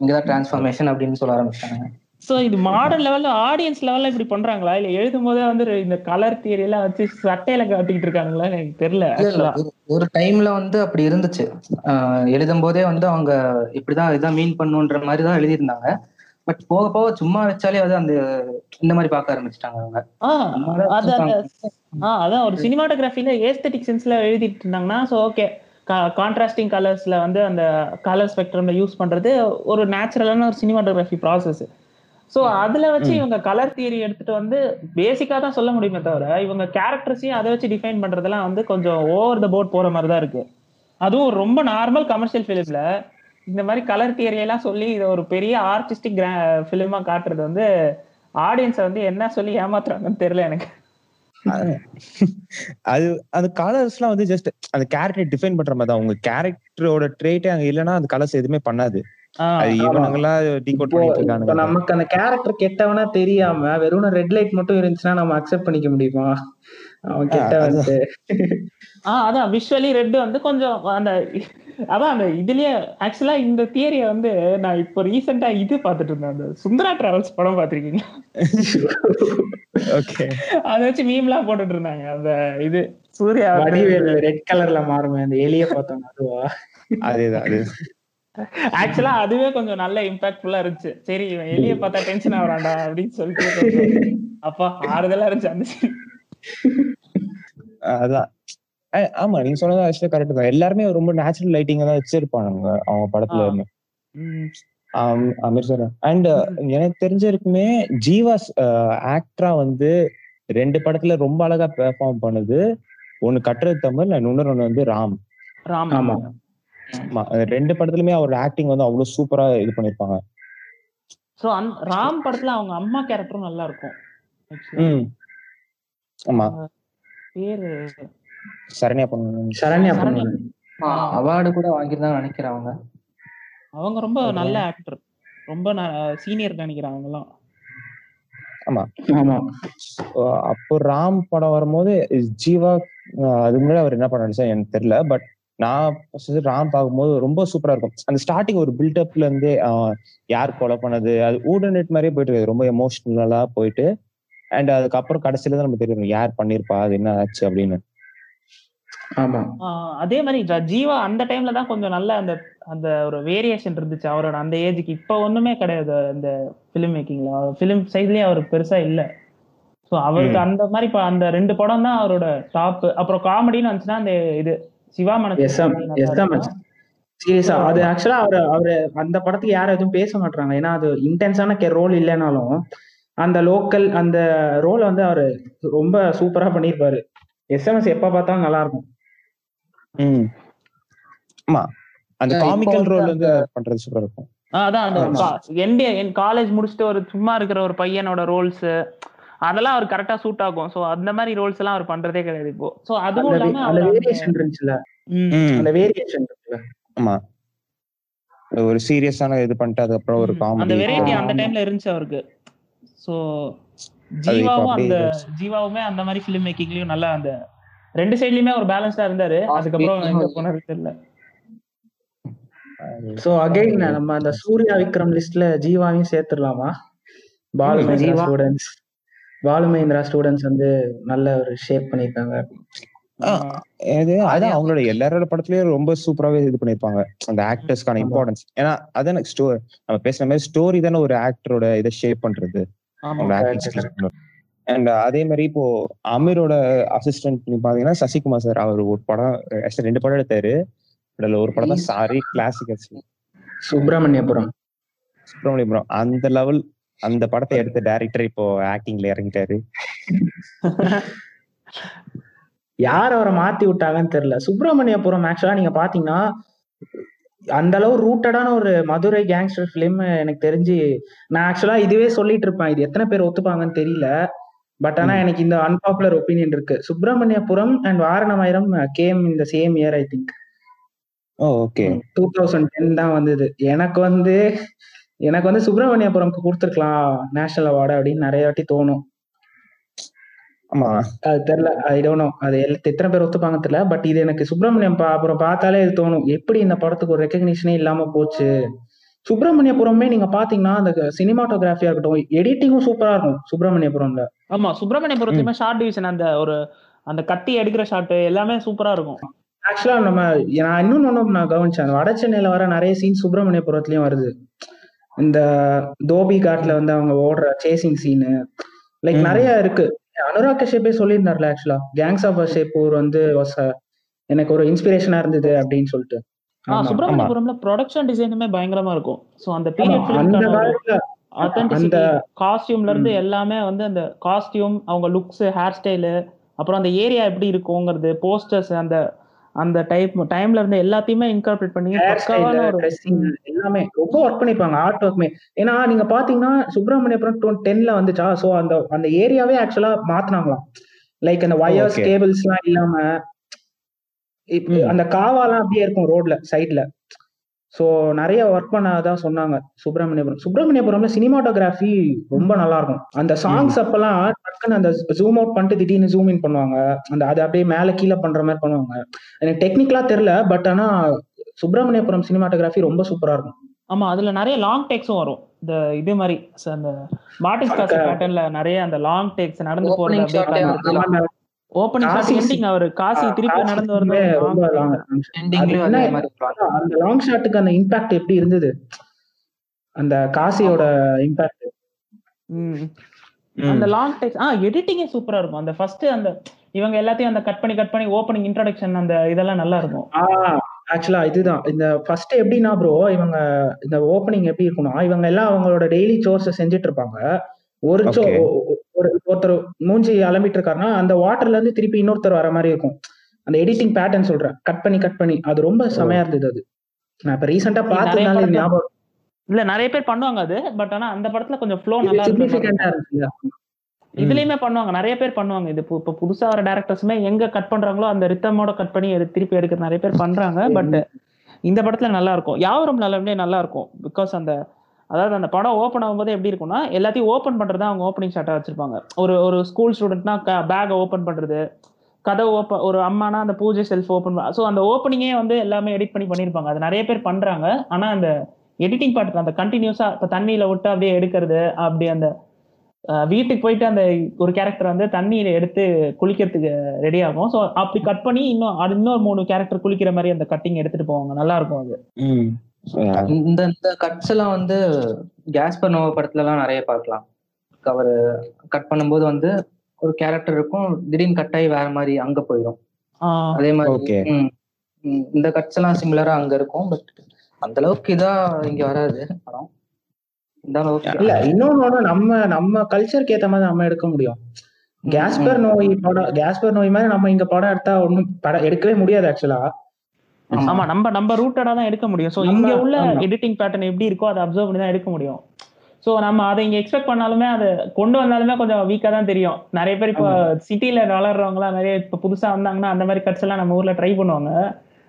இங்கதான் டிரான்ஸ்ஃபர்மேஷன் அப்படின்னு சொல்ல ஆரம்பிச்சிட்டாங்க. சோ இது மாடர்ன் லெவல்ல ஆடியன்ஸ் லெவல்ல இப்படி பண்றாங்களா? இல்ல எழுதும் போதே வந்து இந்த கலர் தியரி எல்லாம் வச்சு சட்டையில காட்டிக்கிட்டு இருக்காங்களா? எனக்கு தெரியல. ஒரு- டைம்ல வந்து அப்படி இருந்துச்சு. ஆஹ் எழுதும் போதே வந்து அவங்க இப்படிதான் இதான் மீன் பண்ணுன்ற மாதிரி தான் எழுதியிருந்தாங்க. பட் போக போக சும்மா வச்சாலே அது அந்த இந்த மாதிரி பார்க்க ஆரம்பிச்சிட்டாங்க அவங்க. அதான் ஒரு சினிமாட்டோகிராஃபில ஏஸ்தட்டிக் சென்ஸ்ல எழுதிட்டு இருந்தாங்கன்னா ஸோ ஓகே கான்ட்ராஸ்டிங் கலர்ஸ்ல வந்து அந்த கலர் ஸ்பெக்ட்ரம்ல யூஸ் பண்றது ஒரு நேச்சுரலான ஒரு சினிமாட்டோகிராஃபி ப்ராசஸ் ஸோ அதுல வச்சு இவங்க கலர் தியரி எடுத்துட்டு வந்து பேசிக்கா தான் சொல்ல முடியுமே தவிர இவங்க கேரக்டர்ஸையும் அதை வச்சு டிஃபைன் பண்றதெல்லாம் வந்து கொஞ்சம் ஓவர் த போர்ட் போற மாதிரி தான் இருக்கு. அதுவும் ரொம்ப நார்மல் கமர்ஷியல் ஃபிலிம்ல இந்த மாதிரி கலர் தியரி எல்லாம் சொல்லி இதை ஒரு பெரிய ஆர்டிஸ்டிக் ஃபிலிமா காட்டுறது வந்து ஆடியன்ஸை வந்து என்ன சொல்லி ஏமாத்துறாங்கன்னு தெரியல எனக்கு. அது அந்த கலர்ஸ் எல்லாம் வந்து ஜஸ்ட் அந்த கேரக்டர் டிஃபைன் பண்ற மாதிரி தான். உங்க கேரக்டரோட ட்ரேட்டே அங்க இல்லைன்னா அந்த கலர்ஸ் எதுவுமே பண்ணாது. நமக்கு அந்த கேரக்டர் கெட்டவனா தெரியாம வெறும் ரெட் லைட் மட்டும் இருந்துச்சுன்னா நம்ம அக்செப்ட் பண்ணிக்க முடியுமா? அவன் கெட்டவன்ட்டு ஆஹ் அதான். விஷுவலி ரெட் வந்து கொஞ்சம் அந்த அதான் அந்த இதுலயே ஆக்சுவலா இந்த தியரியை வந்து நான் இப்போ ரீசெண்டா இது பார்த்துட்டு இருந்தேன். அந்த சுந்தரா டிராவல்ஸ் படம் பார்த்திருக்கீங்க ஓகே அதை வச்சு மீம்லாம் போட்டுட்டு இருந்தாங்க. அந்த இது சூர்யா வந்து- வடிவேல் ரெட் கலர்ல மாறுமே அந்த எலிய பார்த்தோம் அதுவா? அதேதான் அது ஆக்சுவலா அதுவே கொஞ்சம் நல்ல இம்பாக்ட்ஃபுல்லா இருந்துச்சு. சரி இவன் எலிய பார்த்தா டென்ஷன் ஆகுறான்டா அப்படின்னு சொல்லிட்டு அப்பா ஆறுதலா இருந்துச்சு அந்த. அதான். ஆமா நீங்க சொன்னது ஆக்சுவலா கரெக்ட் தான். எல்லாருமே ரொம்ப நேச்சுரல் லைட்டிங் தான் வச்சிருப்பானுங்க அவங்க படத்துல. இருந்து. அமீர் சார் அண்ட் எனக்கு தெரிஞ்ச வரைக்குமே ஜீவா ஆக்டரா வந்து ரெண்டு படத்துல ரொம்ப அழகா பெர்ஃபார்ம் பண்ணுது. ஒன்னு கட்டுறது தமிழ் அண்ட் இன்னொரு ஒண்ணு வந்து ராம். ராம். ஆமா. ரெண்டு படத்துலயுமே அவரோட ஆக்டிங் வந்து அவ்வளவு சூப்பரா இது பண்ணிருப்பாங்க. சோ ராம் படத்துல அவங்க அம்மா கேரக்டரும் நல்லா இருக்கும். ஆமா. பேரு சரண்யா பண்ணு. சரண்யா. பண்ணுவாங்க அவார்டு கூட வாங்கியிருந்தாங்க நினைக்கிறேன் அவங்க. அவங்க ரொம்ப நல்ல ஆக்டர் ரொம்ப சீனியர் நினைக்கிறேன் அவங்க எல்லாம் ஆமா. அஹ் அப்போ ராம் படம் வரும்போது ஜீவா அதுக்கு முன்னாடி அவர் என்ன பண்ண நடிச்சா எனக்கு தெரியல பட் நான் ராம் பார்க்கும்போது ரொம்ப சூப்பரா இருக்கும். அந்த ஸ்டார்டிங் ஒரு பில்டப்ல இருந்தே யார் கொலை பண்ணது அது ஊடநெட் மாதிரியே போயிட்டு இருக்கு ரொம்ப எமோஷனலா போயிட்டு அண்ட் அதுக்கப்புறம் கடைசியில தான் நம்ம தெரியும் யார் பண்ணிருப்பா அது என்ன ஆச்சு அப்படின்னு. ஆமா அதே மாதிரி ஜீவா அந்த டைம்ல தான் கொஞ்சம் நல்ல அந்த அந்த ஒரு வேரியேஷன் இருந்துச்சு அவரோட அந்த ஏஜுக்கு இப்ப ஒண்ணுமே கிடையாது அந்த பிலிம் மேக்கிங்ல பிலிம் சைட்லயே அவர் பெருசா இல்ல. சோ அவருக்கு. அந்த மாதிரி இப்ப அந்த ரெண்டு படம் தான் அவரோட டாப் அப்புறம் காமெடின்னு வந்துச்சுன்னா அந்த இது சிவா எஸ்எம் சீரியஸா அது ஆக்சுவலா அவரு அவரு அந்த படத்துக்கு யாரும் எதுவும் பேச மாட்டாங்க ஏன்னா அது இன்டென்ஸான ரோல் இல்லைனாலும் அந்த லோக்கல் அந்த ரோல் வந்து அவரு ரொம்ப சூப்பரா பண்ணிருப்பாரு. எஸ்எம்எஸ் எப்ப பார்த்தாலும் நல்லா இருக்கும். ஆமா. அந்த காமிக்கல் ரோல் வந்து பண்றது சூப்பரா இருக்கும். அதான் அந்த. என்டி என் காலேஜ் முடிச்சுட்டு ஒரு சும்மா இருக்கிற ஒரு பையனோட ரோல்ஸ் அதெல்லாம் அவர் கரெக்டா சூட் ஆகும். சோ அந்த மாதிரி ரோல்ஸ் எல்லாம் அவர் பண்றதே கிடையாது இப்போ. சோ அதுவும் இல்லாம அந்த வேரியேஷன் இருந்துச்சுல அந்த வேரியேஷன் ஆமா. ஒரு சீரியஸான இது பண்ணிட்டு அதுக்கப்புறம் ஒரு ம். அந்த காமெடி வெரைட்டி அந்த. டைம்ல இருந்துச்சு அவருக்கு. சோ ஜீவாவும் அந்த. ஜீவாவுமே அந்த மாதிரி ஃபிலிம் மேக்கிங்லயும் நல்லா அந்த ரெண்டு சைட்லயுமே ஒரு பேலன்ஸ்டா இருந்தாரு. அதுக்கப்புறம் எங்க போனாரு தெரியல. சோ அகைன் நம்ம அந்த சூர்யா விக்ரம் லிஸ்ட்ல ஜீவாவையும் சேர்த்துடலாமா? பாலுமேந்திரா ஜீவா. ஸ்டூடெண்ட்ஸ் பாலுமேந்திரா ஸ்டூடெண்ட்ஸ் வந்து நல்ல ஒரு ஷேப் பண்ணிருக்காங்க அதான் அவங்களோட எல்லாரோட படத்துலயும் ரொம்ப சூப்பராவே இது பண்ணிருப்பாங்க அந்த ஆக்டர்ஸ்க்கான. இம்பார்ட்டன்ஸ் ஏன்னா அதான் ஸ்டோ நம்ம பேசுற மாதிரி ஸ்டோரி தானே ஒரு ஆக்டரோட இதை ஷேப் பண்றது. அண்ட் அதே மாதிரி இப்போ அமீரோட அசிஸ்டன்ட் பாத்தீங்கன்னா சசிகுமார் சார் அவர் ஒரு படம் ரெண்டு படம் எடுத்தாரு. அதுல ஒரு படம் தான் சாரி கிளாசிக் சுப்பிரமணியபுரம். சுப்பிரமணியபுரம். அந்த லெவல் அந்த படத்தை எடுத்த டைரக்டர் இப்போ ஆக்டிங்ல இறங்கிட்டாரு. யார் அவரை மாத்தி விட்டாங்கன்னு தெரியல. சுப்பிரமணியபுரம் ஆக்சுவலா நீங்க பாத்தீங்கன்னா அந்த அளவு ரூட்டடான ஒரு மதுரை கேங்ஸ்டர் பிலிம் எனக்கு தெரிஞ்சு நான் ஆக்சுவலா இதுவே சொல்லிட்டு இருப்பேன். இது எத்தனை பேர் ஒத்துப்பாங்கன்னு தெரியல. பட் ஆனா. எனக்கு இந்த அன்பாப்புலர் ஒப்பீனியன் இருக்கு. சுப்பிரமணியபுரம் அண்ட் வாரணமாயிரம் கேம் இந்த same year I think okay two thousand ten தான் வந்தது. எனக்கு வந்து எனக்கு வந்து சுப்பிரமணியபுரம்க்கு கொடுத்துருக்கலாம் நேஷனல் அவார்டு அப்படின்னு நிறைய வாட்டி தோணும். ஆமா. அது தெரியல ஐ டோன்ட் நோ அது எத்தனை பேர் ஒத்துப்பாங்க தெரியல பட் இது எனக்கு சுப்பிரமணியம் அப்புறம் பார்த்தாலே இது தோணும். எப்படி இந்த படத்துக்கு ஒரு ரெக்கக்னிஷனே இல்லாம போச்சு? சுப்பிரமணியபுரமே நீங்க பாத்தீங்கன்னா அந்த சினிமாட்டோகிராஃபியா இருக்கட்டும் எடிட்டிங்கும் சூப்பரா இருக்கும் சுப்பிரமணியபுரம்ல. ஆமா சுப்பிரமணியபுரத்துலயுமே ஷார்ட் டிவிஷன் அந்த ஒரு அந்த கத்தி எடுக்கிற ஷாட் எல்லாமே சூப்பரா இருக்கும். ஆக்சுவலா நம்ம நான் இன்னொன்னு ஒண்ணு நான் கவனிச்சேன் அந்த வட சென்னையில வர நிறைய சீன் சுப்பிரமணியபுரத்துலயும் வருது. இந்த தோபி காட்ல வந்து அவங்க ஓடுற சேசிங் சீனு லைக். நிறைய இருக்கு. அனுராக் கஷ்யப்பே சொல்லியிருந்தார்ல ஆக்சுவலா கேங்ஸ் ஆஃப் வசேப்பூர் வந்து எனக்கு ஒரு இன்ஸ்பிரேஷனா இருந்தது அப்படின்னு சொல்லிட்டு. சுப்பிரமணியபுரம்ல ப்ரொடக்ஷன் டிசைனுமே பயங்கரமா இருக்கும். சோ அந்த பீரியட் அந்த காஸ்டியூம்ல இருந்து எல்லாமே வந்து அந்த காஸ்டியூம் அவங்க லுக்ஸ் ஹேர் ஸ்டைலு அப்புறம் அந்த ஏரியா எப்படி இருக்குங்கிறது போஸ்டர்ஸ் அந்த அந்த டைப் டைம்ல இருந்து எல்லாத்தையுமே இன்கார்பரேட் பண்ணி எல்லாமே ரொம்ப ஒர்க் பண்ணிருப்பாங்க ஆர்ட் ஒர்க்மே ஏன்னா நீங்க பாத்தீங்கன்னா சுப்பிரமணியபுரம் டூ டென்ல வந்துச்சா? சோ அந்த அந்த ஏரியாவே ஆக்சுவலா மாத்தினாங்களாம். லைக் அந்த okay. கேபிள்ஸ் எல்லாம் இல்லாம இப்ப. அந்த காவாலாம் அப்படியே இருக்கும் ரோட்ல சைட்ல சோ நிறைய ஒர்க் பண்ணாதான் சொன்னாங்க சுப்பிரமணியபுரம். சுப்பிரமணியபுரம்ல சினிமாட்டோகிராஃபி ரொம்ப நல்லா இருக்கும் அந்த சாங்ஸ் அப்பெல்லாம் டக்குன்னு அந்த ஜூம் அவுட் பண்ணிட்டு திடீர்னு ஜூம் இன் பண்ணுவாங்க. அந்த அது அப்படியே மேல கீழே பண்ற மாதிரி பண்ணுவாங்க. எனக்கு டெக்னிக்கலா தெரியல பட் ஆனா சுப்பிரமணியபுரம் சினிமாட்டோகிராஃபி ரொம்ப சூப்பரா இருக்கும். ஆமா அதுல நிறைய லாங் டேக்ஸும் வரும். இந்த இது மாதிரி அந்த அக்கா. பேட்டர்ன்ல நிறைய அந்த லாங் டேக்ஸ் நடந்து போறது ஓப்பனிங் ஷாட் காசி எண்டிங் அவர். காசி திருப்பி நடந்து வருது ரொம்ப அது மாதிரி. அந்த லாங் ஷாட்டுக்கு அந்த இம்பாக்ட் எப்படி இருந்தது? அந்த காசியோட இம்பாக்ட் ம். அந்த லாங் டேக்ஸ் ஆ எடிட்டிங்கே சூப்பரா இருக்கும். அந்த ஃபர்ஸ்ட் அந்த இவங்க எல்லாத்தையும் அந்த கட் பண்ணி கட் பண்ணி ஓப்பனிங் இன்ட்ரோடக்ஷன் அந்த இதெல்லாம் நல்லா இருக்கும். ஆக்சுவலா இதுதான். இந்த ஃபர்ஸ்ட் எப்படின்னா ப்ரோ இவங்க இந்த ஓப்பனிங் எப்படி இருக்கும்னா இவங்க எல்லாம் அவங்களோட டெய்லி சோர்ஸ் செஞ்சுட்டு இருப்பாங்க. ஒரு சோ Okay. ஒரு ஒருத்தர் மூஞ்சி அலம்பிட்டு இருக்காருன்னா அந்த வாட்டர்ல இருந்து திருப்பி இன்னொருத்தர் வர மாதிரி இருக்கும். அந்த எடிட்டிங் பேட்டர்ன் சொல்றேன். கட் பண்ணி கட் பண்ணி. அது ரொம்ப செமையா இருந்தது அது. நான் இப்ப ரீசெண்டா பார்த்ததுனால ஞாபகம். இல்ல நிறைய பேர் பண்ணுவாங்க அது. பட் ஆனா அந்த படத்துல கொஞ்சம் ஃப்ளோ நல்லா இருந்துச்சு இதுலயுமே பண்ணுவாங்க. நிறைய பேர் பண்ணுவாங்க. இது இப்போ புதுசா வர டேரக்டர்ஸுமே எங்க கட் பண்றாங்களோ அந்த ரித்தமோட கட் பண்ணி திருப்பி எடுக்கிற நிறைய பேர் பண்றாங்க. பட் இந்த படத்துல நல்லா இருக்கும். யாவரும் நல்லபடியே நல்லா இருக்கும். பிகாஸ் அந்த அதாவது அந்த படம் ஓப்பன் ஆகும்போது எப்படி இருக்கும்னா எல்லாத்தையும் ஓப்பன் பண்றது அவங்க ஓப்பனிங் ஷாட்டா வச்சிருப்பாங்க. ஒரு ஒரு ஸ்கூல் ஸ்டூடெண்ட்னா பேக்கை ஓப்பன் பண்றது கதை ஓப்பன் ஒரு அம்மானா அந்த பூஜை செல்ஃப் ஓப்பன் ஸோ அந்த ஓப்பனிங்கே வந்து எல்லாமே எடிட் பண்ணி பண்ணியிருப்பாங்க அது நிறைய பேர் பண்றாங்க. ஆனா அந்த எடிட்டிங் பார்ட் அந்த கண்டினியூஸா இப்போ தண்ணியில விட்டு அப்படியே எடுக்கிறது அப்படி அந்த வீட்டுக்கு போயிட்டு அந்த ஒரு கேரக்டர் வந்து தண்ணியில எடுத்து குளிக்கிறதுக்கு ரெடி ஆகும். ஸோ அப்படி கட் பண்ணி இன்னும் அது இன்னொரு மூணு கேரக்டர் குளிக்கிற மாதிரி அந்த கட்டிங் எடுத்துட்டு போவாங்க. நல்லா இருக்கும் அது. இந்த இந்த கட்ஸ் எல்லாம் வந்து கேஸ்பர் நோவா படத்துல எல்லாம் நிறைய பார்க்கலாம். அவர் கட் பண்ணும்போது வந்து ஒரு கேரக்டர் இருக்கும் திடீர்னு கட் ஆகி வேற மாதிரி அங்க போயிடும் அதே மாதிரி இந்த கட்ஸ் எல்லாம் சிமிலரா அங்க இருக்கும் பட் அந்த அளவுக்கு இதா இங்க வராது படம். இந்த அளவுக்கு இல்ல இன்னொன்னு நம்ம நம்ம கல்ச்சருக்கு ஏத்த மாதிரி நம்ம எடுக்க முடியும். கேஸ்பர் நோய் படம் கேஸ்பர் நோய் மாதிரி நம்ம இங்க படம் எடுத்தா ஒண்ணும் படம் எடுக்கவே முடியாது ஆக்சுவலா ஆமா. நம்ம நம்ம ரூட்டடா தான் எடுக்க முடியும். நம்ம- இங்க உள்ள. எடிட்டிங் பேட்டர்ன் எப்படி இருக்கோ அதை அப்சர்வ் பண்ணி தான் எடுக்க முடியும். ஸோ நம்ம அதை இங்க எக்ஸ்பெக்ட் பண்ணாலுமே அதை கொண்டு வந்தாலுமே கொஞ்சம் வீக்கா தான் தெரியும். நிறைய பேர் இப்போ சிட்டில வளர்றவங்களாம் நிறைய இப்போ புதுசா வந்தாங்கன்னா அந்த மாதிரி கட்ஸ் எல்லாம் நம்ம ஊர்ல ட்ரை பண்ணுவாங்க.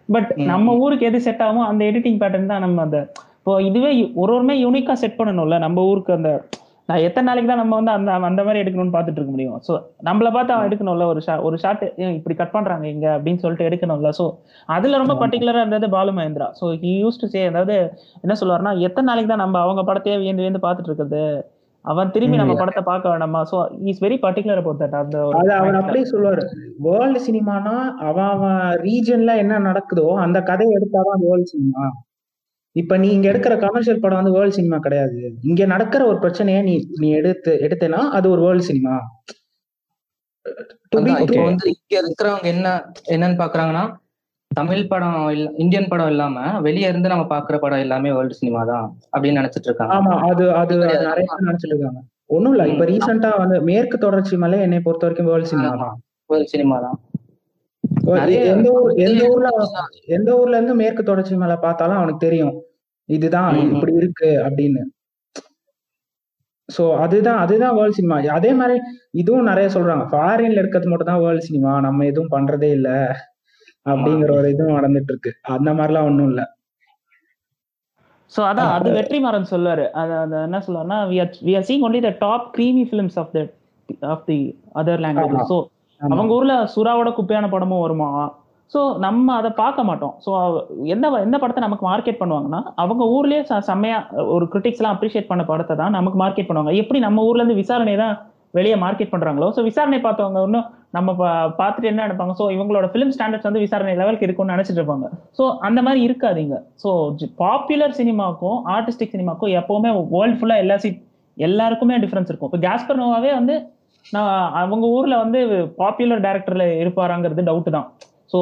பட். நம்ம ஊருக்கு எது செட் ஆகுமோ அந்த எடிட்டிங் பேட்டர்ன் தான் நம்ம அந்த இப்போ இதுவே ஒரு ஒருமே யூனிக்கா செட் பண்ணணும்ல. நம்ம ஊருக்கு அந்த நான் எத்தனை நாளைக்கு தான் நம்ம வந்து அந்த அந்த மாதிரி எடுக்கணும்னு பார்த்துட்டு இருக்க முடியும். ஸோ நம்மள பார்த்து அவன் எடுக்கணும்ல ஒரு ஷா ஒரு ஷாட் இப்படி கட் பண்றாங்க இங்க அப்படின்னு சொல்லிட்டு எடுக்கணும்ல. ஸோ அதுல ரொம்ப பர்டிகுலரா இருந்தது Balu Mahendra. So he use to say அதாவது என்ன சொல்லுவாருன்னா எத்தனை நாளைக்கு தான் நம்ம அவங்க படத்தையே வியந்து வியந்து பார்த்துட்டு இருக்கிறது? அவன் திரும்பி நம்ம படத்தை பார்க்க வேண்டாமா? So is very particular about that அந்த அவர். அப்படியே சொல்லுவாரு. வேர்ல்டு சினிமானா அவன் அவன் ரீஜன்ல என்ன நடக்குதோ அந்த கதையை எடுத்தாதான் வேர்ல்டு சினிமா இப்ப நீ இங்க எடுக்கிற கமர்ஷியல் படம் வந்து வேர்ல்டு சினிமா கிடையாது. இங்க நடக்கிற ஒரு பிரச்சனையை நீ நீ எடுத்து எடுத்தேன்னா அது ஒரு வேர்ல்டு சினிமா. வந்து இங்க இருக்கிறவங்க என்ன என்னன்னு பாக்குறாங்கன்னா தமிழ் படம் இல்ல இந்தியன் படம் இல்லாம வெளிய இருந்து நம்ம பாக்குற படம் எல்லாமே வேர்ல்டு சினிமா தான் அப்படின்னு நினைச்சிட்டு இருக்காங்க. ஆமா அது அது நிறைய நினைச்சிட்டு இருக்காங்க. ஒண்ணும் இல்ல இப்ப ரீசெண்டா வந்து மேற்கு தொடர்ச்சி மலை என்னை பொறுத்த வரைக்கும் வேர்ல்டு சினிமா தான். வேர்ல்டு சினிமா தான். எந்த ஊர் எந்த ஊர்ல எந்த ஊர்ல இருந்து மேற்கு தொடர்ச்சி மலை பார்த்தாலும் அவனுக்கு தெரியும். இதுதான். இப்படி இருக்கு அப்படின்னு. சோ அதுதான் அதுதான் வேர்ல்ட் சினிமா அதே மாதிரி இதுவும் நிறைய சொல்றாங்க. ஃபாரின்ல இருக்கிறது மட்டும் தான் வேர்ல்ட் சினிமா நம்ம எதுவும் பண்றதே இல்ல. அப்படிங்கிற ஒரு இதுவும் நடந்துட்டு இருக்கு அந்த மாதிரிலாம் ஒண்ணும் இல்ல. ஸோ அதான் அது வெற்றிமாறன் சொல்லுவாரு. அது அது என்ன சொல்லுவாருன்னா we are we are seeing only the top creamy films of the of the other. Language so ஆமா. அவங்க ஊர்ல சுறாவோட குப்பையான படமும் வருமா? ஸோ நம்ம அதை பார்க்க மாட்டோம். ஸோ எந்த எந்த படத்தை நமக்கு மார்க்கெட் பண்ணுவாங்கன்னா அவங்க ஊர்லேயே ச- செம்மையா ஒரு கிரிட்டிக்ஸ்லாம் அப்ரிஷியேட் பண்ண படத்தை தான் நமக்கு மார்க்கெட் பண்ணுவாங்க. எப்படி நம்ம ஊர்லேருந்து விசாரணை தான் வெளியே மார்க்கெட் பண்றாங்களோ ஸோ விசாரணை பார்த்தவங்க இன்னும் நம்ம பா- பார்த்துட்டு என்ன நினைப்பாங்க? ஸோ இவங்களோட ஃபிலிம் ஸ்டாண்டர்ட்ஸ் வந்து விசாரணை லெவலுக்கு இருக்கும்னு நினச்சிட்டு இருப்பாங்க. ஸோ அந்த மாதிரி இருக்காதீங்க. ஸோ பாப்புலர் சினிமாக்கும் ஆர்டிஸ்டிக் சினிமாக்கும் எப்போவுமே வேர்ல்ட் ஃபுல்லாக எல்லா சீட் எல்லாருக்குமே டிஃப்ரென்ஸ் இருக்கும். இப்போ கேஸ்பர் நோவாவே வந்து நான் அவங்க ஊரில் வந்து பாப்புலர் டேரக்டரில் இருப்பாராங்கிறது டவுட்டு தான். ஸோ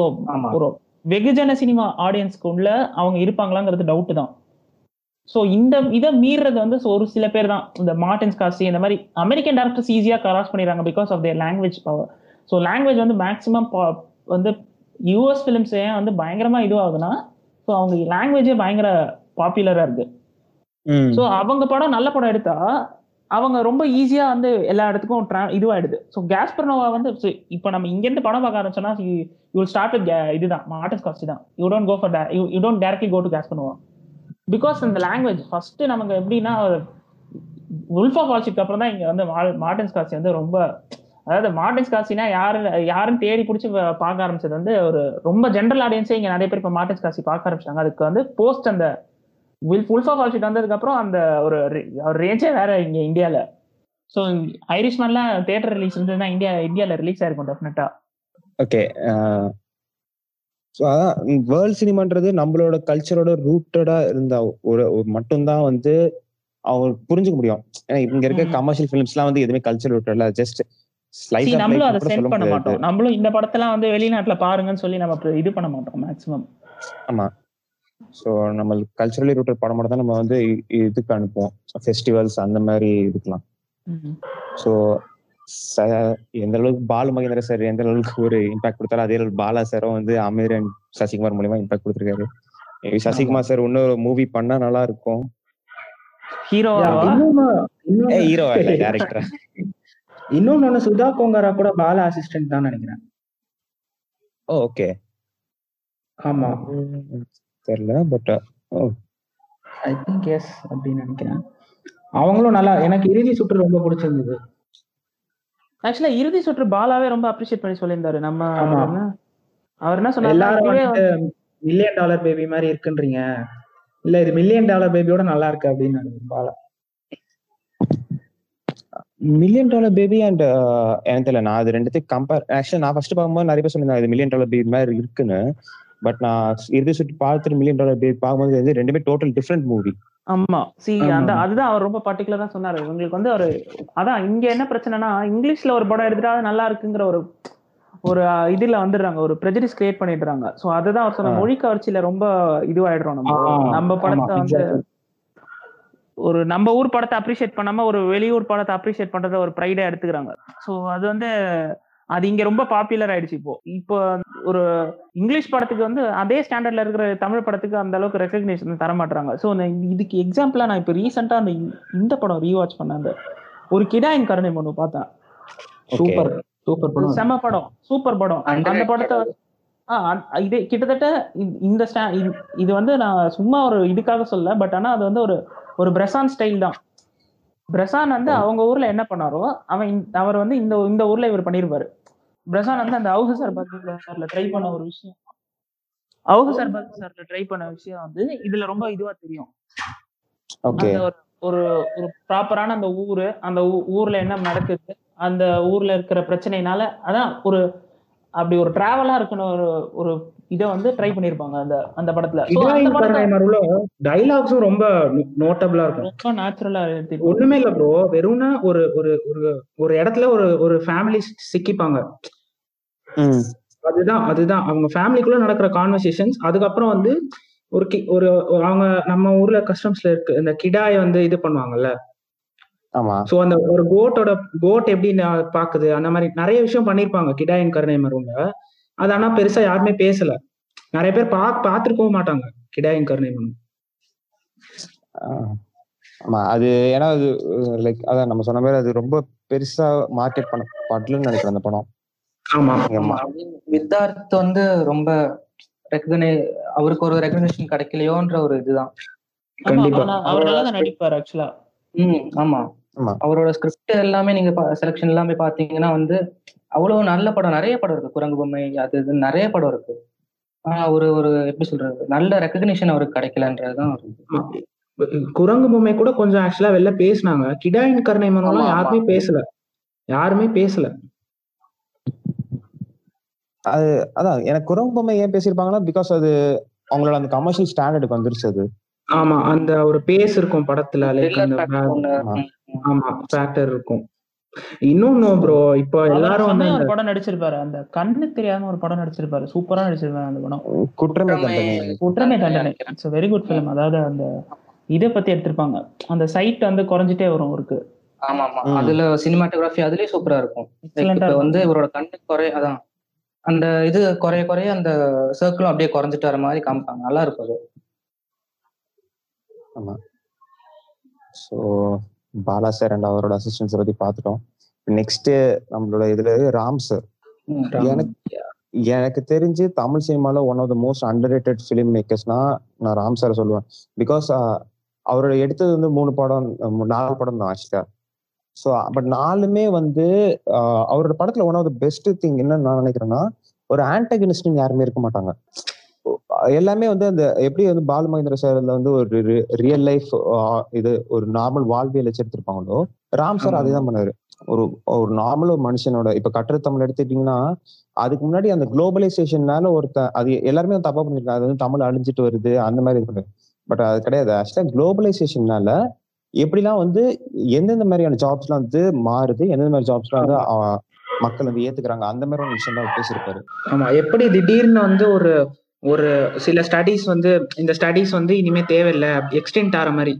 ஒரு வெகுஜன சினிமா ஆடியன்ஸ்க்கு உள்ள அவங்க இருப்பாங்களாங்கிறது டவுட் தான். ஸோ இந்த இதை மீறது வந்து so ஒரு சில பேர் தான். இந்த மார்டின்ஸ் காசி இந்த மாதிரி அமெரிக்கன் டேரக்டர்ஸ் ஈஸியாக கிராஸ் பண்ணிடுறாங்க because of their language power so language வந்து மேக்ஸிமம் வந்து யூஎஸ் ஃபிலிம்ஸ் ஏன் வந்து பயங்கரமா இதுவாகுதுன்னா ஸோ அவங்க லாங்குவேஜே பயங்கர பாப்புலரா இருக்கு. ம். ஸோ அவங்க படம் நல்ல படம் எடுத்தா அவங்க ரொம்ப ஈஸியா வந்து எல்லா இடத்துக்கும் ட்ரா இதுவாயிடுது. ஸோ கேஸ்பர்னோவா வந்து இப்போ நம்ம இங்கேருந்து படம் பார்க்க ஆரம்பிச்சோம்னா யூ ஸ்டார்ட் வித் இதுதான் மார்டஸ் காஸ்டி தான் you don't go for you don't directly go to கேஸ்பர்னோவா because இந்த லாங்குவேஜ் ஃபர்ஸ்ட் நமக்கு எப்படின்னா உல்ஃப் ஆஃப் அப்புறம் தான் இங்க வந்து மார்டன்ஸ் காசி வந்து ரொம்ப அதாவது மார்டின் காசினா யாரு யாருன்னு தேடி பிடிச்சி பார்க்க ஆரம்பிச்சது வந்து ஒரு ரொம்ப ஜென்ரல் ஆடியன்ஸே இங்க நிறைய பேர் இப்போ மாட்டன்ஸ் காசி பார்க்க ஆரம்பிச்சாங்க அதுக்கு வந்து போஸ்ட் அந்த வில் ஃபுல் ஆஃப் ஆல்ஷீட் வந்ததுக்கு அப்புறம் அந்த ஒரு ரேஞ்சே வேற இங்க இந்தியால. ஸோ ஐரிஷ்மேன்லாம் தியேட்டர் ரிலீஸ் இருந்ததுன்னா இந்தியா இந்தியால ரிலீஸ் ஆயிருக்கும் டெஃபினட்டா ஓகே ஸோ அதான் வேர்ல்ட் சினிமான்றது நம்மளோட கல்ச்சரோட ரூட்டடா இருந்த ஒரு மட்டும்தான் வந்து அவங்களுக்கு புரிஞ்சுக்க முடியும். ஏன்னா இங்க இருக்க. கமர்ஷியல் ஃபிலிம்ஸ்லாம் வந்து எதுவுமே கல்ச்சர் ரூட்டட்ல ஜஸ்ட் நம்மளும் அதை சென்ட் பண்ண மாட்டோம். நம்மளும் இந்த படத்தெல்லாம் வந்து வெளிநாட்டுல பாருங்கன்னு சொல்லி நம்ம இது பண்ண மாட்டோம் மேக்ஸிமம் ஆமா. ஸோ நம்ம கல்ச்சரலி ரூட்டட் படம் மட்டும் தான் நம்ம வந்து இதுக்கு அனுப்புவோம். ஃபெஸ்டிவல்ஸ் அந்த மாதிரி இதுக்கெல்லாம். ஸோ எந்த அளவுக்கு பாலு மகேந்திர சார் எந்த அளவுக்கு ஒரு இம்பாக்ட் கொடுத்தாலும் அதே அளவுக்கு பாலா சாரும் வந்து அமீர் அண்ட் சசிகுமார் மூலியமா இம்பாக்ட் கொடுத்துருக்காரு. சசிகுமார் சார் இன்னொரு மூவி பண்ணா நல்லா இருக்கும் ஹீரோவா இல்ல டேரக்டர் இன்னொன்னு சுதா கோங்கரா கூட பாலா அசிஸ்டன்ட் தான் நினைக்கிறேன். ஓகே ஆமா. தெரியல பட் ஐ திங்க் எஸ் அப்படின்னு நினைக்கிறேன். அவங்களும் நல்லா எனக்கு இறுதி சுற்று ரொம்ப பிடிச்சிருந்தது. ஆக்சுவலா இறுதி சுற்று பாலாவே ரொம்ப அப்ரிஷியேட் பண்ணி சொல்லியிருந்தாரு. நம்ம. அவர் என்ன- சொன்னாரு மில்லியன் டாலர் பேபி மாதிரி இருக்குன்றீங்க. இல்ல இது மில்லியன் டாலர் பேபியோட நல்லா இருக்கு அப்படின்னு Bala. Million dollar baby and எனக்கு தெரியல நான் அது ரெண்டுத்தையும் கம்பேர் ஆக்சுவலி நான் ஃபர்ஸ்ட் பார்க்கும்போது நிறைய பேர் சொல்லியிருந்தாங்க இது மில்லியன் டாலர் பேபி மாதிரி இருக்குன்னு. பட் நான் இறுதி சுற்றி பார்த்துட்டு மில்லியன் டாலர் பேபி பார்க்கும்போது வந்து ரெண்டுமே டோட்டல் டிஃப்ரெண்ட் மூவி ஆமா. சி. அந்த அதுதான் அவர் ரொம்ப பர்டிகுலரா சொன்னாரு. இவங்களுக்கு வந்து ஒரு அதான் இங்க என்ன பிரச்சனைனா இங்கிலீஷ்ல ஒரு படம் எடுத்துட்டா அது நல்லா இருக்குங்கிற ஒரு ஒரு இதுல வந்துடுறாங்க. ஒரு prejudice கிரியேட் பண்ணிடுறாங்க. சோ அதுதான் அவர் சொன்ன. மொழி கவர்ச்சியில ரொம்ப இதுவாயிடுறோம் நம்ம. நம்ம படத்தை வந்து. ஒரு நம்ம ஊர் படத்தை அப்ரிஷியேட் பண்ணாம ஒரு வெளியூர் படத்தை அப்ரிஷியேட் பண்றத ஒரு ப்ரைடா எடுத்துக்கிறாங்க. சோ அது வந்து அது இங்க ரொம்ப பாப்புலர் ஆயிடுச்சு இப்போ. இப்போ ஒரு இங்கிலீஷ் படத்துக்கு வந்து அதே ஸ்டாண்டர்ட்ல இருக்கிற தமிழ் படத்துக்கு அந்த அளவுக்கு ரெக்கக்னேஷன் தர மாட்டாங்க ஸோ இதுக்கு எக்ஸாம்பிளா நான் இப்போ ரீசெண்டா அந்த இந்த- படம் ரீவாட்ச் பண்ணேன். அந்த ஒரு கிடாயின் கருணை ஒன்று பார்த்தேன். சூப்பர் சூப்பர் படம். செம படம். சூப்பர் படம். அந்த. படத்தை ஆ அந்த- இதே கிட்டத்தட்ட இந்த- ஸ்டா- இது- இது வந்து நான் சும்மா ஒரு இதுக்காக சொல்ல பட் ஆனா அது வந்து ஒரு ஒரு பிரசான் ஸ்டைல் தான். பிரசான் வந்து அவங்க ஊர்ல என்ன பண்ணாரோ அவன் அவர் வந்து இந்த இந்த ஊர்ல இவர் பண்ணிருப்பாரு. பிரசான் வந்து அந்த அவுக சார் சார்ல ட்ரை பண்ண ஒரு விஷயம். அவுக சார் சார்ல ட்ரை பண்ண விஷயம் வந்து இதுல ரொம்ப இதுவா தெரியும். ஒரு ஒரு ப்ராப்பரான அந்த ஊரு அந்த ஊர்ல என்ன நடக்குது அந்த ஊர்ல இருக்கிற பிரச்சனைனால அதான் ஒரு அப்படி ஒரு டிராவலா இருக்கணும் ஒரு ஒரு இதை வந்து ட்ரை பண்ணிருப்பாங்க அந்த அந்த படத்துல. டைலாக்ஸும் ரொம்ப நோட்டபிளா இருக்கும். ரொம்ப நேச்சுரலா ஒண்ணுமே இல்ல ப்ரோ வெறும்னா ஒரு ஒரு ஒரு ஒரு இடத்துல ஒரு ஒரு ஃபேமிலி சிக்கிப்பாங்க. அதுதான் அதுதான். அவங்க ஃபேமிலிக்குள்ள நடக்கிற கான்வர்சேஷன்ஸ் அதுக்கப்புறம் வந்து ஒரு கி- ஒரு அவங்க நம்ம ஊர்ல கஸ்டம்ஸ்ல இருக்கு இந்த கிடாய வந்து இது பண்ணுவாங்கல்ல? சோ அந்த ஒரு கோட்டோட கோட் எப்படி பாக்குது? அந்த மாதிரி நிறைய விஷயம் பண்ணிருப்பாங்க. கிடாயின் கருணை மருங்க. அது ஆனா பெருசா யாருமே பேசல. நிறைய பேர் பா பாத்துருக்கவும் மாட்டாங்க. கிடாயின் கருணை மருங்க. ஆஹ் ஆமா அது ஏன்னா அது லைக் அதான் நம்ம சொன்ன மாதிரி அது ரொம்ப பெருசா மார்க்கெட் பண்ண படலன்னு நினைக்கிறேன் அந்த படம். ஆமா. ஆமா. வித்தார்த் வந்து ரொம்ப ரெக்கக்னை அவருக்கு ஒரு ரெகக்னேஷன் கிடைக்கலையோன்ற ஒரு இதுதான். கண்டிப்பா. அவர் நல்லா தான் நடிப்பார் ஆக்சுவலா ம் ஆமா. அவரோட ஸ்கிரிப்ட் எல்லாமே நீங்க செலெக்ஷன் எல்லாமே பாத்தீங்கன்னா வந்து அவ்வளவு நல்ல படம் நிறைய படம் இருக்கு. குரங்கு பொம்மை அது இது நிறைய படம் இருக்கு. ஆனா ஒரு ஒரு எப்படி சொல்றது? நல்ல ரெக்கக்னிஷன் அவருக்கு கிடைக்கலன்றதுதான். குரங்கு பொம்மை கூட கொஞ்சம் ஆக்சுவலா வெளில பேசினாங்க. கிடாயின் கருணை ஆமா, யாருமே. பேசல. யாருமே பேசல. அது அதான். எனக்கு குரம்பொம்மை ஏன் பேசியிருப்பாங்கன்னா பிகாஸ் அது அவங்களோட அந்த கமர்ஷியல் ஸ்டாண்டர்டுக்கு வந்துருச்சு அது. ஆமா. அந்த ஒரு பேஸ் இருக்கும் படத்துல லைக் ஆமா. ஆமா ஃபேக்டர் இருக்கும். இன்னொன்னு ப்ரோ இப்போ எல்லாரும் வந்து ஒரு படம் நடிச்சிருப்பாரு. அந்த கண்ணு தெரியாம ஒரு படம் நடிச்சிருப்பாரு. சூப்பரா நடிச்சிருப்பாரு அந்த படம். குற்றமே தண்டனை. குற்றமே தண்டனை. இட்ஸ் வெரி குட் ஃபிலிம் அதாவது அந்த இதை பத்தி எடுத்திருப்பாங்க. அந்த சைட் வந்து குறைஞ்சிட்டே வரும் அவருக்கு. ஆமா ஆமா. அதுல சினிமாட்டோகிராஃபி அதுலயே சூப்பரா இருக்கும். இப்ப வந்து இவரோட கண்ணு குறைய அதான். அந்த இது குறைய குறைய அந்த சர்க்கிளும் அப்படியே குறைஞ்சிட்டு வர மாதிரி காமிப்பாங்க. நல்லா இருக்கும் அது. ஸோ பாலா சார் அண்ட் அவரோட அசிஸ்டன்ஸை பத்தி பார்த்துட்டோம் நெக்ஸ்ட் நம்மளோட இதுல ராம் சார். எனக்கு எனக்கு தெரிஞ்சு தமிழ் சினிமால one of the most underrated film மேக்கர்ஸ்னா நான் ராம் சார் சொல்லுவேன். பிகாஸ் அவரோட எடுத்தது வந்து மூணு படம் நாலு படம் தான் ஆக்சுவலா ஸோ பட் நாலுமே வந்து அவரோட படத்துல one of the best thing என்னன்னு நான் நினைக்கிறேன்னா ஒரு ஆன்டகனிஸ்ட்னு யாருமே இருக்க மாட்டாங்க. எல்லாமே வந்து அந்த எப்படி வந்து பாலுமகேந்திர சார்ல வந்து ஒரு ரியல் லைஃப் இது ஒரு நார்மல் வாழ்வியல் வச்சு எடுத்திருப்பாங்களோ ராம் சார் ஆமா. அதே தான் பண்ணாரு ஒரு ஒரு நார்மல் ஒரு மனுஷனோட இப்ப கட்டுரை தமிழ் எடுத்துட்டீங்கன்னா அதுக்கு முன்னாடி அந்த குளோபலைசேஷன்னால ஒருத்த அது எல்லாருமே தப்பா பண்ணிருக்காங்க அது வந்து தமிழ் அழிஞ்சிட்டு வருது அந்த மாதிரி இருக்கு பட் அது கிடையாது. ஆக்சுவலா குளோபலைசேஷன்னால எப்படிலாம் வந்து எந்தெந்த மாதிரியான ஜாப்ஸ்லாம் வந்து மாறுது எந்தெந்த மாதிரி ஜாப்ஸ்லாம் வந்து மக்கள் வந்து ஏத்துக்கிறாங்க அந்த மாதிரி ஒரு விஷயம் தான் பேசியிருப்பாரு. ஆமா. எப்படி திடீர்னு வந்து ஒரு ஒரு சில ஸ்டடீஸ் வந்து இந்த ஸ்டடீஸ் வந்து இனிமே தேவையில்லை. எக்ஸ்டென்ட் ஆகிற மாதிரி.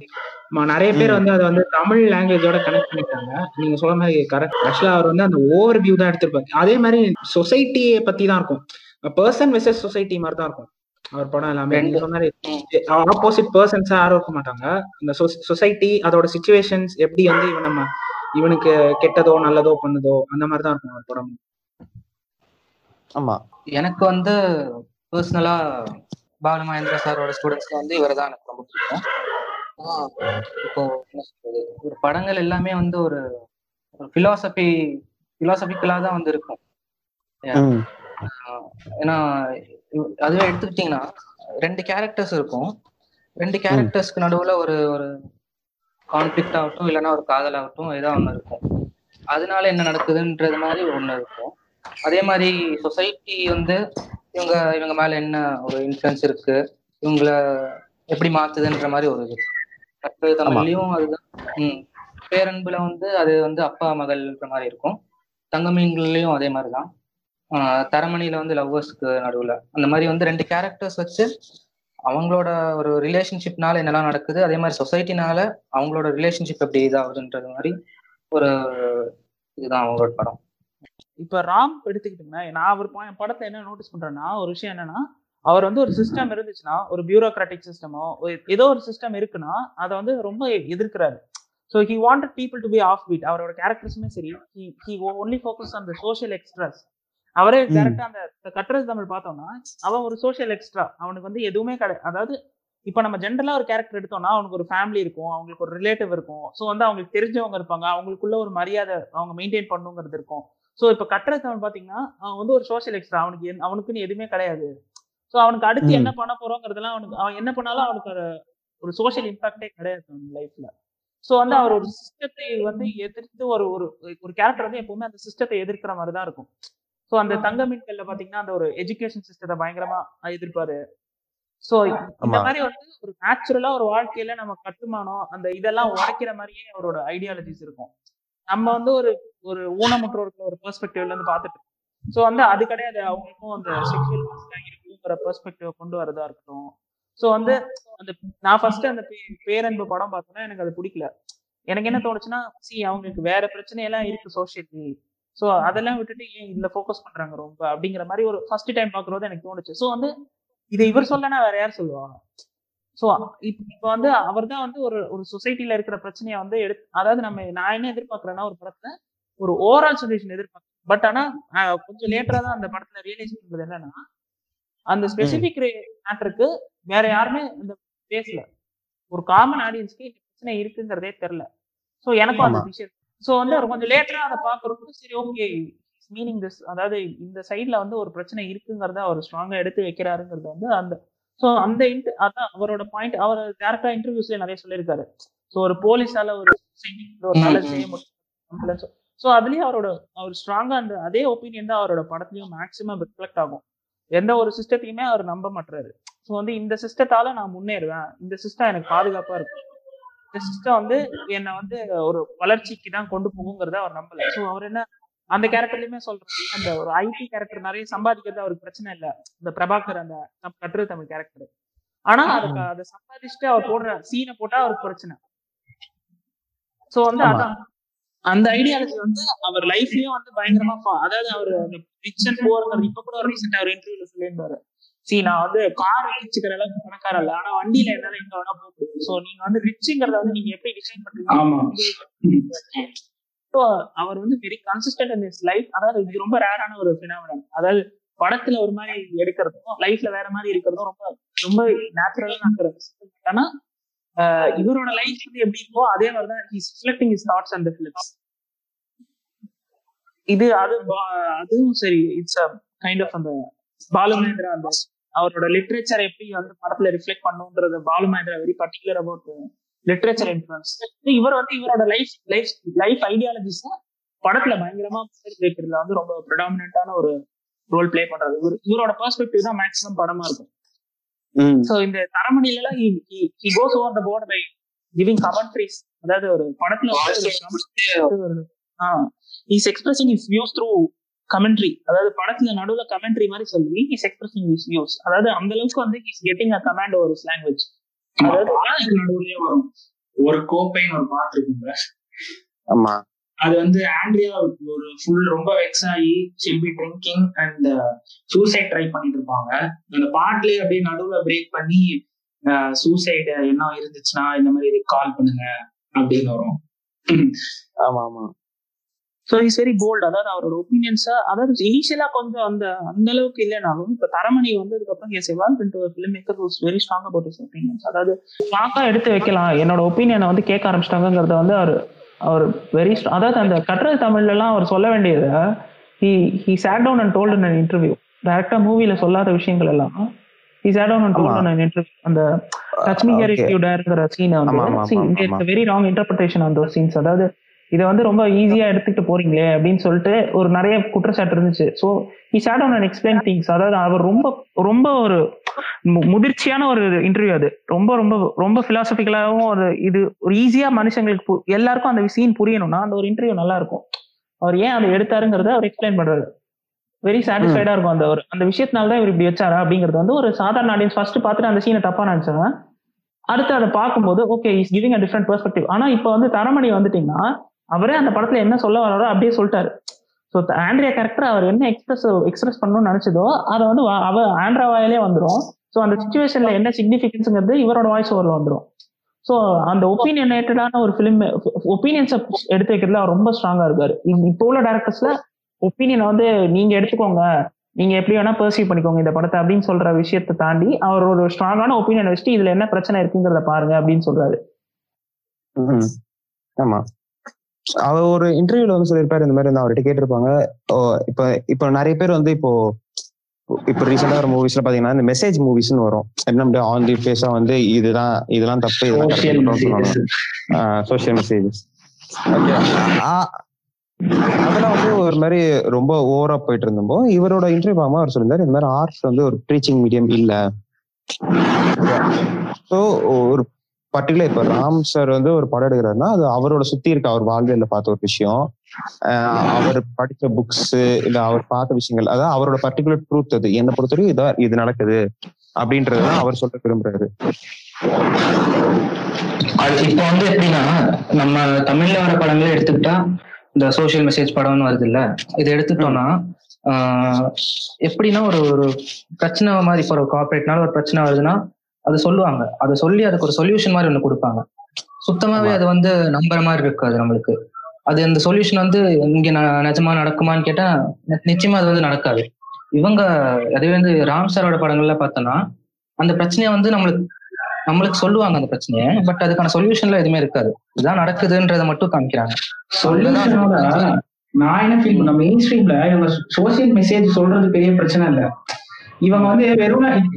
நிறைய பேர். வந்து அதை வந்து தமிழ் லாங்குவேஜோட கனெக்ட் பண்ணிட்டாங்க. நீங்க சொல்ற மாதிரி கரெக்ட் ஆக்சுவலா அவர் வந்து அந்த ஓவர் வியூ தான் எடுத்திருப்பாரு. அதே மாதிரி சொசைட்டியை பத்தி தான் இருக்கும். பர்சன் வெசஸ் சொசைட்டி மாதிரி தான் இருக்கும். அவர் படம் எல்லாமே. நீங்க ரெண்டு. சொன்ன மாதிரி ஆப்போசிட் பர்சன்ஸா யாரும் இருக்க மாட்டாங்க. இந்த சொசைட்டி அதோட சுச்சுவேஷன்ஸ் எப்படி வந்து இவன் நம்ம இவனுக்கு கெட்டதோ நல்லதோ பண்ணுதோ அந்த மாதிரி தான் இருக்கும் அவர் படம். ஆமா. எனக்கு வந்து பர்சனலா பாலு மகேந்திர சாரோட ஸ்டூடெண்ட்ஸ்ல வந்து இவரை தான் எனக்கு ரொம்ப பிடிக்கும். இப்போ ஒரு படங்கள் எல்லாமே வந்து ஒரு பிலாசபி பிலாசபிக்கலா தான் வந்து இருக்கும். ஏன்னா அதுவே எடுத்துக்கிட்டீங்கன்னா ரெண்டு கேரக்டர்ஸ் இருக்கும். ரெண்டு கேரக்டர்ஸ்க்கு நடுவுல ஒரு ஒரு கான்ஃபிளிக்ட் ஆகட்டும் இல்லைன்னா ஒரு காதல் ஆகட்டும் ஏதோ ஒண்ணு இருக்கும். அதனால என்ன நடக்குதுன்றது மாதிரி ஒண்ணு இருக்கும். அதே மாதிரி சொசைட்டி வந்து இவங்க இவங்க மேல என்ன ஒரு இன்ஃப்ளூயன்ஸ் இருக்கு? இவங்கள எப்படி மாத்துதுன்ற மாதிரி ஒரு இது. கட்டு தமிழ்லயும் அதுதான். ம். பேரன்புல வந்து அது வந்து அப்பா மகள்ன்ற மாதிரி இருக்கும். தங்கமீன்கள்லயும் அதே மாதிரிதான். ஆஹ் தரமணியில வந்து லவ்வர்ஸ்க்கு நடுவுல. அந்த மாதிரி வந்து ரெண்டு கேரக்டர்ஸ் வச்சு அவங்களோட ஒரு ரிலேஷன்ஷிப்னால என்னெல்லாம் நடக்குது அதே மாதிரி சொசைட்டினால அவங்களோட ரிலேஷன்ஷிப் எப்படி இதாகுதுன்றது மாதிரி ஒரு இதுதான் அவங்களோட படம். இப்ப ராம் எடுத்துக்கிட்டீங்கன்னா நான் அவர் ப- படத்தை என்ன நோட்டீஸ் பண்றேன்னா ஒரு விஷயம் என்னன்னா அவர் வந்து ஒரு சிஸ்டம் இருந்துச்சுன்னா ஒரு பியூரோக்ராட்டிக் சிஸ்டமோ ஏதோ ஒரு சிஸ்டம் இருக்குன்னா அதை வந்து ரொம்ப எதிர்க்கிறாரு. So he wanted people to be off beat அவரோட கேரக்டர்ஸுமே சரி ஹி ஒன்லி ஃபோக்கஸ் அந்த சோஷியல் எக்ஸ்ட்ராஸ் அவரே. டேரக்டா அந்த கட்டுறது தமிழ் பார்த்தோம்னா அவன் ஒரு சோஷியல் எக்ஸ்ட்ரா அவனுக்கு வந்து எதுவுமே கிடையாது அதாவது இப்போ நம்ம ஜென்ரலா ஒரு கேரக்டர் எடுத்தோம்னா அவனுக்கு ஒரு ஃபேமிலி இருக்கும் அவங்களுக்கு ஒரு ரிலேட்டிவ் இருக்கும். ஸோ வந்து அவங்களுக்கு தெரிஞ்சவங்க இருப்பாங்க அவங்களுக்குள்ள ஒரு மரியாதை அவங்க மெயின்டைன் பண்ணுங்கிறது இருக்கும். ஸோ இப்போ கட்டுரை தமிழ் பார்த்தீங்கன்னா அவன் வந்து ஒரு சோஷியல் எக்ஸ்ட்ரா அவனுக்கு அவனுக்குன்னு எதுவுமே கிடையாது. ஸோ அவனுக்கு அடுத்து. என்ன பண்ண போறோங்கிறதெல்லாம் அவனுக்கு அவன் என்ன பண்ணாலும் அவனுக்கு ஒரு ஒரு சோஷியல் இம்பாக்டே கிடையாது அவன் லைஃப்ல ஸோ வந்து அவர் ஒரு சிஸ்டத்தை வந்து எதிர்த்து ஒரு ஒரு ஒரு கேரக்டர் வந்து எப்பவுமே அந்த சிஸ்டத்தை எதிர்க்கிற மாதிரி தான் இருக்கும். ஸோ அந்த தங்க மீன்கள்ல பாத்தீங்கன்னா அந்த ஒரு எஜுகேஷன் சிஸ்டத்தை பயங்கரமா எதிர்ப்பாரு. ஸோ இந்த. மாதிரி வந்து ஒரு நேச்சுரலா ஒரு வாழ்க்கையில நம்ம கட்டுமானம் அந்த இதெல்லாம் உடைக்கிற மாதிரியே அவரோட ஐடியாலஜிஸ் இருக்கும். நம்ம வந்து ஒரு ஒரு ஊனமுற்றோருக்கு ஒரு பெர்ஸ்பெக்டிவ்ல இருந்து பார்த்துட்டு ஸோ வந்து அது கிடையாது. அவங்களுக்கும் அந்த செக்ஷுவல் இருக்குங்கிற பெர்ஸ்பெக்டிவ் கொண்டு வரதா இருக்கட்டும். ஸோ வந்து அந்த நான் ஃபர்ஸ்ட் அந்த பே- பேரன்பு படம் பார்த்தோன்னா எனக்கு அது பிடிக்கல. எனக்கு என்ன தோணுச்சுன்னா சி அவங்களுக்கு வேற பிரச்சனையெல்லாம் இருக்கு சோஷியலி ஸோ அதெல்லாம் விட்டுட்டு ஏன் இதுல ஃபோக்கஸ் பண்றாங்க ரொம்ப? அப்படிங்கிற மாதிரி ஒரு ஃபர்ஸ்ட் டைம் பாக்குறது எனக்கு தோணுச்சு. ஸோ வந்து இதை இவர் சொல்லனா வேற யார் சொல்லுவாங்க? ஸோ இப்போ வந்து அவர் தான் வந்து ஒரு ஒரு சொசைட்டில இருக்கிற பிரச்சனையை வந்து எடுத்து அதாவது நம்ம நான் என்ன எதிர்பார்க்கறேன்னா ஒரு படத்துல ஒரு ஓவரால் சொல்யூஷன் எதிர்பார்க்கிறேன். பட் ஆனா கொஞ்சம் லேட்டரா தான் அந்த படத்துல ரியலைஸ் பண்றது என்னன்னா அந்த ஸ்பெசிபிக் மேட்டருக்கு வேற யாருமே இந்த பேசல. ஒரு காமன் ஆடியன்ஸ்க்கு இந்த பிரச்சனை இருக்குங்கிறதே தெரியல. ஸோ எனக்கும் அந்த. விஷயம் ஸோ வந்து அவர் கொஞ்சம் லேட்டரா அதை பார்க்கறப்போ சரி ஓகே மீனிங் திஸ் அதாவது இந்த சைட்ல வந்து ஒரு பிரச்சனை இருக்குங்கிறத அவர் ஸ்ட்ராங்கா எடுத்து வைக்கிறாருங்கிறது வந்து அந்த ஸோ அந்த இன்ட் அதான் அவரோட பாயிண்ட் அவர் டேரக்டா இன்டர்வியூஸ்ல நிறைய சொல்லியிருக்காரு. ஸோ ஒரு போலீஸால ஒரு ஒரு நல்ல செய்ய முடியும். ஸோ அதுலயும் அவரோட அவர் ஸ்ட்ராங்கா அந்த அதே ஒப்பீனியன் தான் அவரோட படத்துலயும் மேக்ஸிமம் ரிஃப்ளெக்ட் ஆகும். எந்த ஒரு சிஸ்டத்தையுமே அவர் நம்ப மாட்டாரு ஸோ வந்து இந்த சிஸ்டத்தால நான் முன்னேறுவேன். இந்த சிஸ்டம் எனக்கு பாதுகாப்பா இருக்கும். இந்த சிஸ்டம் வந்து என்னை வந்து ஒரு வளர்ச்சிக்கு தான் கொண்டு போகுங்கிறத அவர் நம்பல. ஸோ அவர் என்ன அந்த கேரக்டர்லயுமே சொல்றாரு அந்த ஒரு ஐடி கேரக்டர் நிறைய சம்பாதிக்கிறது அவருக்கு பிரச்சனை இல்ல. இந்த பிரபாகர் அந்த கட்டுரை தமிழ் கேரக்டர். ஆனா அதுக்கு அதை சம்பாதிச்சுட்டு அவர் போடுற சீனை போட்டா அவருக்கு பிரச்சனை. சோ வந்து. அதான். அந்த ஐடியாலஜி வந்து அவர் லைஃப்லயும் வந்து பயங்கரமா அதாவது அவர் அந்த ரிச் அண்ட் போர்ங்கிறது இப்ப கூட ரீசெண்டா ஒரு இன்டர்வியூல சொல்லியிருந்தாரு. சி நான் வந்து கார் வச்சுக்கிற அளவுக்கு பணக்கார இல்ல. ஆனா வண்டியில என்னால எங்க வேணா போக முடியும். சோ நீங்க வந்து ரிச்சுங்கிறத வந்து நீங்க எப்படி டிசைன். பண்றீங்க? ஸோ அவர் வந்து very consistent in his life அதாவது இது ரொம்ப ரேரான ஒரு பினாமினன் அதாவது படத்துல ஒரு மாதிரி எடுக்கிறதும் லைஃப்ல வேற மாதிரி இருக்கிறதும் ரொம்ப ரொம்ப நேச்சுரலா நடக்கிறது ஆனா இவரோட லைஃப் வந்து எப்படி இருக்கோ அதே மாதிரிதான் his reflecting his thoughts and films இது அது பா- அதுவும் சரி இட்ஸ் அ கைண்ட் ஆஃப் அந்த பாலுமேந்திரா அந்த அவரோட லிட்ரேச்சர் எப்படி வந்து படத்துல reflect பண்ணுன்றது Balumahendra very particular about literature influence இவர் வந்து இவரோட லைஃப் லைஃப் லைஃப் ஐடியாலஜிஸ் படத்துல பயங்கரமா வைக்கிறதுல வந்து ரொம்ப ப்ரிடாமினான ஒரு ரோல் ப்ளே பண்றாரு இவர் இவரோட பெர்ஸ்பெக்டிவ் தான் மேக்ஸிமம் படமா இருக்கும். சோ இந்த தரமணில எல்லாம் goes over the board by giving commentaries அதாவது ஒரு படத்துல his expressing his views through commentary அதாவது படத்துல நடுவுல கமெண்ட்ரி மாதிரி சொல்லி இஸ் எக்ஸ்பிரசிங் இஸ் வியூஸ் அதாவது அந்த அளவுக்கு வந்து his getting a command his language அதாவது நடுவுலயே வரும் ஒரு கோப்பைன்னு ஒரு பாட்டு இருக்குங்க ஆமா. அது வந்து ஆண்ட்ரியா ஒரு ஃபுல் ரொம்ப வெக்ஸ் ஆகி she'll be drinking and suicide try பண்ணிட்டு இருப்பாங்க. அந்த பாட்டுலயே அப்படியே நடுவுல பிரேக் பண்ணி சூசைடு என்ன இருந்துச்சுன்னா இந்த மாதிரி கால் பண்ணுங்க அப்படின்னு வரும். ஆமா ஆமா. ஸோ இஸ் வெரி போல்ட் அதாவது அவரோட ஒப்பீனியன்ஸா அதாவது இனிஷியலா கொஞ்சம் அந்த அந்த அளவுக்கு இல்லைனாலும் இப்ப தரமணி வந்ததுக்கு அப்புறம் as evolve into film maker was very strong about his opinions அதாவது ஸ்ட்ராங்கா எடுத்து வைக்கலாம் என்னோட ஒப்பீனியனை வந்து கேட்க ஆரம்பிச்சிட்டாங்கிறத வந்து அவர் அவர் வெரி அதாவது அந்த கட்டுரை தமிழ்ல எல்லாம் அவர் சொல்ல வேண்டியது he he sat down and told an interview டேரக்டா மூவில சொல்லாத விஷயங்கள் எல்லாம் he sat down and. Told an interview அந்த touch me here. If you டேர்ங்கிற சீனை வந்து. Very wrong interpretation on those scenes அதாவது இதை வந்து ரொம்ப ஈஸியா எடுத்துக்கிட்டு போறீங்களே அப்படின்னு சொல்லிட்டு ஒரு நிறைய குற்றச்சாட்டு இருந்துச்சு. So he sat and explain things அதாவது அவர் ரொம்ப ரொம்ப ஒரு முதிர்ச்சியான ஒரு இன்டர்வியூ அது. ரொம்ப ரொம்ப ரொம்ப பிலாசபிக்கலாகவும் ஒரு இது ஒரு ஈஸியா மனுஷங்களுக்கு பு- எல்லாருக்கும் அந்த சீன் புரியணும்னா அந்த ஒரு இன்டர்வியூ நல்லா இருக்கும். அவர் ஏன் அதை எடுத்தாருங்கிறத அவர் எக்ஸ்பிளைன் பண்றாரு. வெரி சாட்டிஸ்ஃபைடா இருக்கும் அந்த ஒரு அந்த விஷயத்தினால தான் இவர் இப்படி வச்சாரா அப்படிங்கிறது வந்து ஒரு சாதாரண ஆடியன்ஸ் ஃபர்ஸ்ட் பார்த்துட்டு அந்த சீனை தப்பா நினைச்சாங்க அடுத்து அதை பார்க்கும்போது okay is giving a different perspective ஆனா இப்போ வந்து தரமணி வந்துட்டீங்கன்னா அவரே அந்த படத்துல என்ன சொல்ல வராரோ அப்படியே சொல்லிட்டாரு. ஸோ ஆண்ட்ரியா கேரக்டர் அவர் என்ன எக்ஸ்பிரஸ் எக்ஸ்பிரஸ் பண்ணணும்னு நினைச்சதோ அதை வந்து அவ ஆண்ட்ரா வாயிலே வந்துரும். ஸோ அந்த சுச்சுவேஷன்ல என்ன சிக்னிஃபிகன்ஸுங்கிறது இவரோட வாய்ஸ் ஓவர்ல வந்துரும். ஸோ அந்த ஒப்பீனியனேட்டடான ஒரு ஃபிலிம் ஒப்பீனியன்ஸை எடுத்து வைக்கிறதுல அவர் ரொம்ப ஸ்ட்ராங்கா இருக்காரு இப்போ உள்ள டேரக்டர்ஸ்ல ஒப்பீனியனை வந்து நீங்க எடுத்துக்கோங்க நீங்க எப்படி வேணா பர்சீவ் பண்ணிக்கோங்க இந்த படத்தை அப்படின்னு சொல்ற விஷயத்தை தாண்டி அவர் ஒரு ஸ்ட்ராங்கான ஒப்பீனியன் வச்சுட்டு இதுல என்ன பிரச்சனை இருக்குங்கிறத பாருங்க அப்படின்னு சொல்றாரு. ஆமா. அவர் ஒரு இன்டர்வியூல வந்து சொல்லியிருப்பாரு இந்த மாதிரி அவர்கிட்ட கேட்டிருப்பாங்க. இப்ப இப்ப நிறைய பேர் வந்து இப்போ இப்போ ரீசெண்டா ஒரு மூவிஸ்ல பாத்தீங்கன்னா இந்த மெசேஜ் மூவிஸ்னு வரும். என்ன ஆன் தி ஃபேஸா வந்து இதுதான் இதெல்லாம் தப்பு இதெல்லாம் சோசியல் மெசேஜஸ் அதெல்லாம் வந்து ஒரு மாதிரி ரொம்ப ஓவரா போயிட்டு இருந்தப்போ இவரோட இன்டர்வியூ பார்க்கும்போது அவர் சொல்லியிருந்தாரு இந்த மாதிரி ஆர்ட்ஸ் வந்து ஒரு ப்ரீச்சிங் மீடியம் இல்ல. ஸோ ஒரு பர்டிகுலர் இப்ப ராம் சார் வந்து ஒரு படம் எடுக்கிறாருன்னா அது அவரோட சுத்தி இருக்க அவர் வாழ்வியல பார்த்த ஒரு விஷயம். ஆஹ் அவர் படிச்ச புக்ஸ் இல்ல அவர் பார்த்த விஷயங்கள் அதாவது அவரோட பர்டிகுலர் ட்ரூத் அது. என்னை பொறுத்தவரைக்கும் இதான் இது நடக்குது அப்படின்றதுதான் அவர் சொல்ல விரும்புறாரு. அது இப்போ வந்து எப்படின்னா நம்ம தமிழ்ல வர படங்களே எடுத்துக்கிட்டா இந்த சோசியல் மெசேஜ் படம்னு வருது இல்ல இதை எடுத்துட்டோம்னா ஆஹ் எப்படின்னா ஒரு ஒரு பிரச்சனை மாதிரி இப்போ ஒரு கார்பரேட்னால ஒரு பிரச்சனை வருதுன்னா அது சொல்லுவாங்க. அதை சொல்லி அதுக்கு ஒரு சொல்யூஷன் மாதிரி ஒண்ணு கொடுப்பாங்க. சுத்தமாவே. அது வந்து நம்புற மாதிரி இருக்காது நம்மளுக்கு. அது அந்த சொல்யூஷன் வந்து இங்க நிஜமா நடக்குமான்னு கேட்டா நிச்சயமா அது வந்து நடக்காது. இவங்க அதுவே வந்து ராம் சாரோட படங்கள்ல பார்த்தோம்னா அந்த பிரச்சனையை வந்து நம்மளுக்கு நம்மளுக்கு சொல்லுவாங்க அந்த பிரச்சனையை பட் அதுக்கான சொல்யூஷன்ல எதுவுமே இருக்காது. இதுதான் நடக்குதுன்றதை மட்டும் காமிக்கிறாங்க. நான் என்ன ஃபீல் பண்ண மெயின் ஸ்ட்ரீம்ல இவங்க சோசியல் மெசேஜ் சொல்றது பெரிய பிரச்சனை இல்ல. இவங்க வந்து வெறும்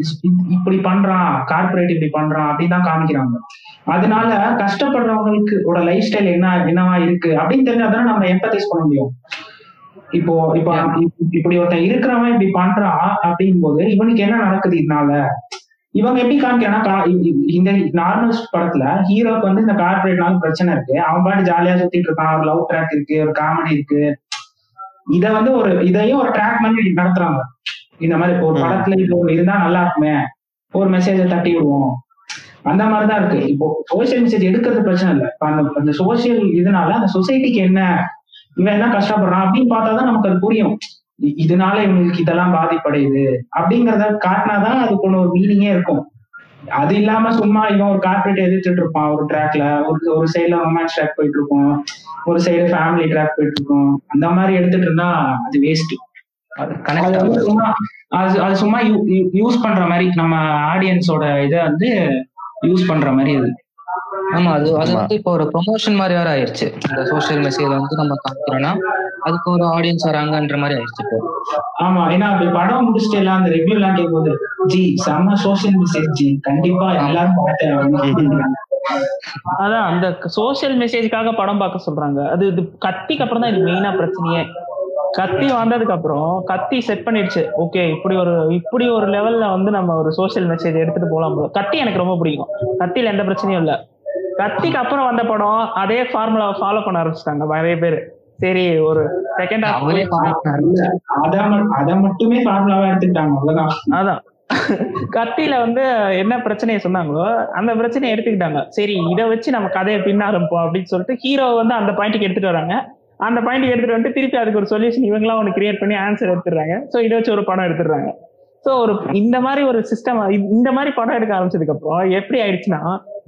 இப்படி பண்றான் கார்பரேட் இப்படி பண்றான் அப்படின்னு தான் காமிக்கிறாங்க. அதனால கஷ்டப்படுறவங்களுக்கு ஓட லைஃப் ஸ்டைல் என்ன என்னவா இருக்கு அப்படின்னு தெரிஞ்சாதானே நம்ம எம்பத்தைஸ் பண்ண முடியும். இப்போ இப்போ இப்~ இப்படி ஒருத்தன் இருக்கிறவன் இப்படி பண்றான் அப்படிங்கும் போது இவனுக்கு என்ன நடக்குது இதனால? இவங்க எப்படி காமிக்கிறாங்கன்னா கா- இ- இ- இந்த நார்மல் படத்துல ஹீரோக்கு வந்து இந்த கார்பரேட்னால பிரச்சனை இருக்கு. அவன் பாட்டு ஜாலியா சுத்திட்டு இருக்கான் ஒரு லவ் ட்ராக் இருக்கு ஒரு காமெடி இருக்கு. இத வந்து ஒரு இதையும் ஒரு ட்ராக் மாதிரி நடத்துறாங்க. இந்த மாதிரி ஒரு. படத்துல இது இருந்தா நல்லா இருக்குமே ஒரு மெசேஜை தட்டி விடுவோம். அந்த மாதிரிதான் இருக்கு. இப்போ சோசியல் மெசேஜ் எடுக்கிறது பிரச்சனை இல்லை. இப்ப அந்த அந்த சோசியல் இதனால அந்த சொசைட்டிக்கு என்ன இவன் என்ன கஷ்டப்படுறான் அப்படின்னு பார்த்தாதான் நமக்கு அது புரியும். இதனால இவங்களுக்கு இதெல்லாம் பாதிப்படையுது அப்படிங்கறத காட்டினாதான் அதுக்கு ஒண்ணு ஒரு மீனிங்கே இருக்கும். அது இல்லாம சும்மா இவன் ஒரு கார்பரேட் எதிர்த்துட்டு இருப்பான். ஒரு ட்ராக்ல ஒரு ஒரு சைடுல ரொமான்ஸ் ட்ராக் போயிட்டு இருக்கும். ஒரு சைடு ஃபேமிலி ட்ராக் போயிட்டு இருக்கும். அந்த மாதிரி எடுத்துட்டு இருந்தா அது வேஸ்ட் அது கனெக்ட் வந்து சும்மா அது அது சும்மா யூஸ் பண்ற மாதிரி நம்ம ஆடியன்ஸோட இதை வந்து யூஸ் பண்ற மாதிரி அது. ஆமா அது அது. வந்து இப்போ ஒரு ப்ரொமோஷன் மாதிரி வேற ஆயிருச்சு. இந்த சோஷியல் மெசேஜ் வந்து நம்ம காமிக்கிறோம்னா அதுக்கு ஒரு ஆடியன்ஸ் வராங்கன்ற மாதிரி ஆயிடுச்சு இப்போ. ஆமா ஏன்னா அப்படி படம் முடிச்சுட்டு எல்லாம் அந்த ரிவ்யூ எல்லாம் கேட்கும்போது ஜி செம்ம சோசியல் மெசேஜ் ஜி. கண்டிப்பா எல்லாரும் பார்த்தேன் அதான் அந்த சோஷியல் மெசேஜ்க்காக படம் பார்க்க சொல்றாங்க. அது இது கத்திக்கு அப்புறம் தான் இது மெயினா பிரச்சனையே. கத்தி வந்ததுக்கு அப்புறம் கத்தி செட் பண்ணிடுச்சு. ஓகே இப்படி ஒரு இப்படி ஒரு லெவல்ல வந்து நம்ம ஒரு சோஷியல் மெசேஜ் எடுத்துட்டு போலாம் bro. கத்தி எனக்கு ரொம்ப பிடிக்கும். கத்தியில எந்த பிரச்சனையும் இல்ல. கத்திக்கு அப்புறம் வந்த படம் அதே ஃபார்முலாவை ஃபாலோ பண்ண ஆரம்பிச்சிட்டாங்க. நிறைய பேர். சரி ஒரு செகண்ட் ஹாஃப் அத மட்டுமே ஃபார்முலாவா எடுத்துக்கிட்டாங்க. அவ்வளவுதான். அதான். கத்தியில வந்து என்ன பிரச்சனையை சொன்னாங்களோ அந்த பிரச்சனையை எடுத்துக்கிட்டாங்க. சரி இதை வச்சு நம்ம கதையை பின்ன ஆரம்பிப்போம் அப்படின்னு சொல்லிட்டு ஹீரோ வந்து அந்த பாயிண்ட்டுக்கு எடுத்துட்டு வராங்க. அந்த பாயிண்ட்டுக்கு எடுத்துட்டு வந்துட்டு திருப்பி அதுக்கு ஒரு சொல்யூஷன் இவங்களாம் ஒன்று கிரியேட் பண்ணி ஆன்சர் எடுத்துடுறாங்க. ஸோ இதை வச்சு ஒரு படம் எடுத்துடுறாங்க. ஸோ ஒரு இந்த மாதிரி ஒரு சிஸ்டம் இந்த மாதிரி படம் எடுக்க ஆரம்பிச்சதுக்கு அப்புறம் எப்படி ஆயிடுச்சுன்னா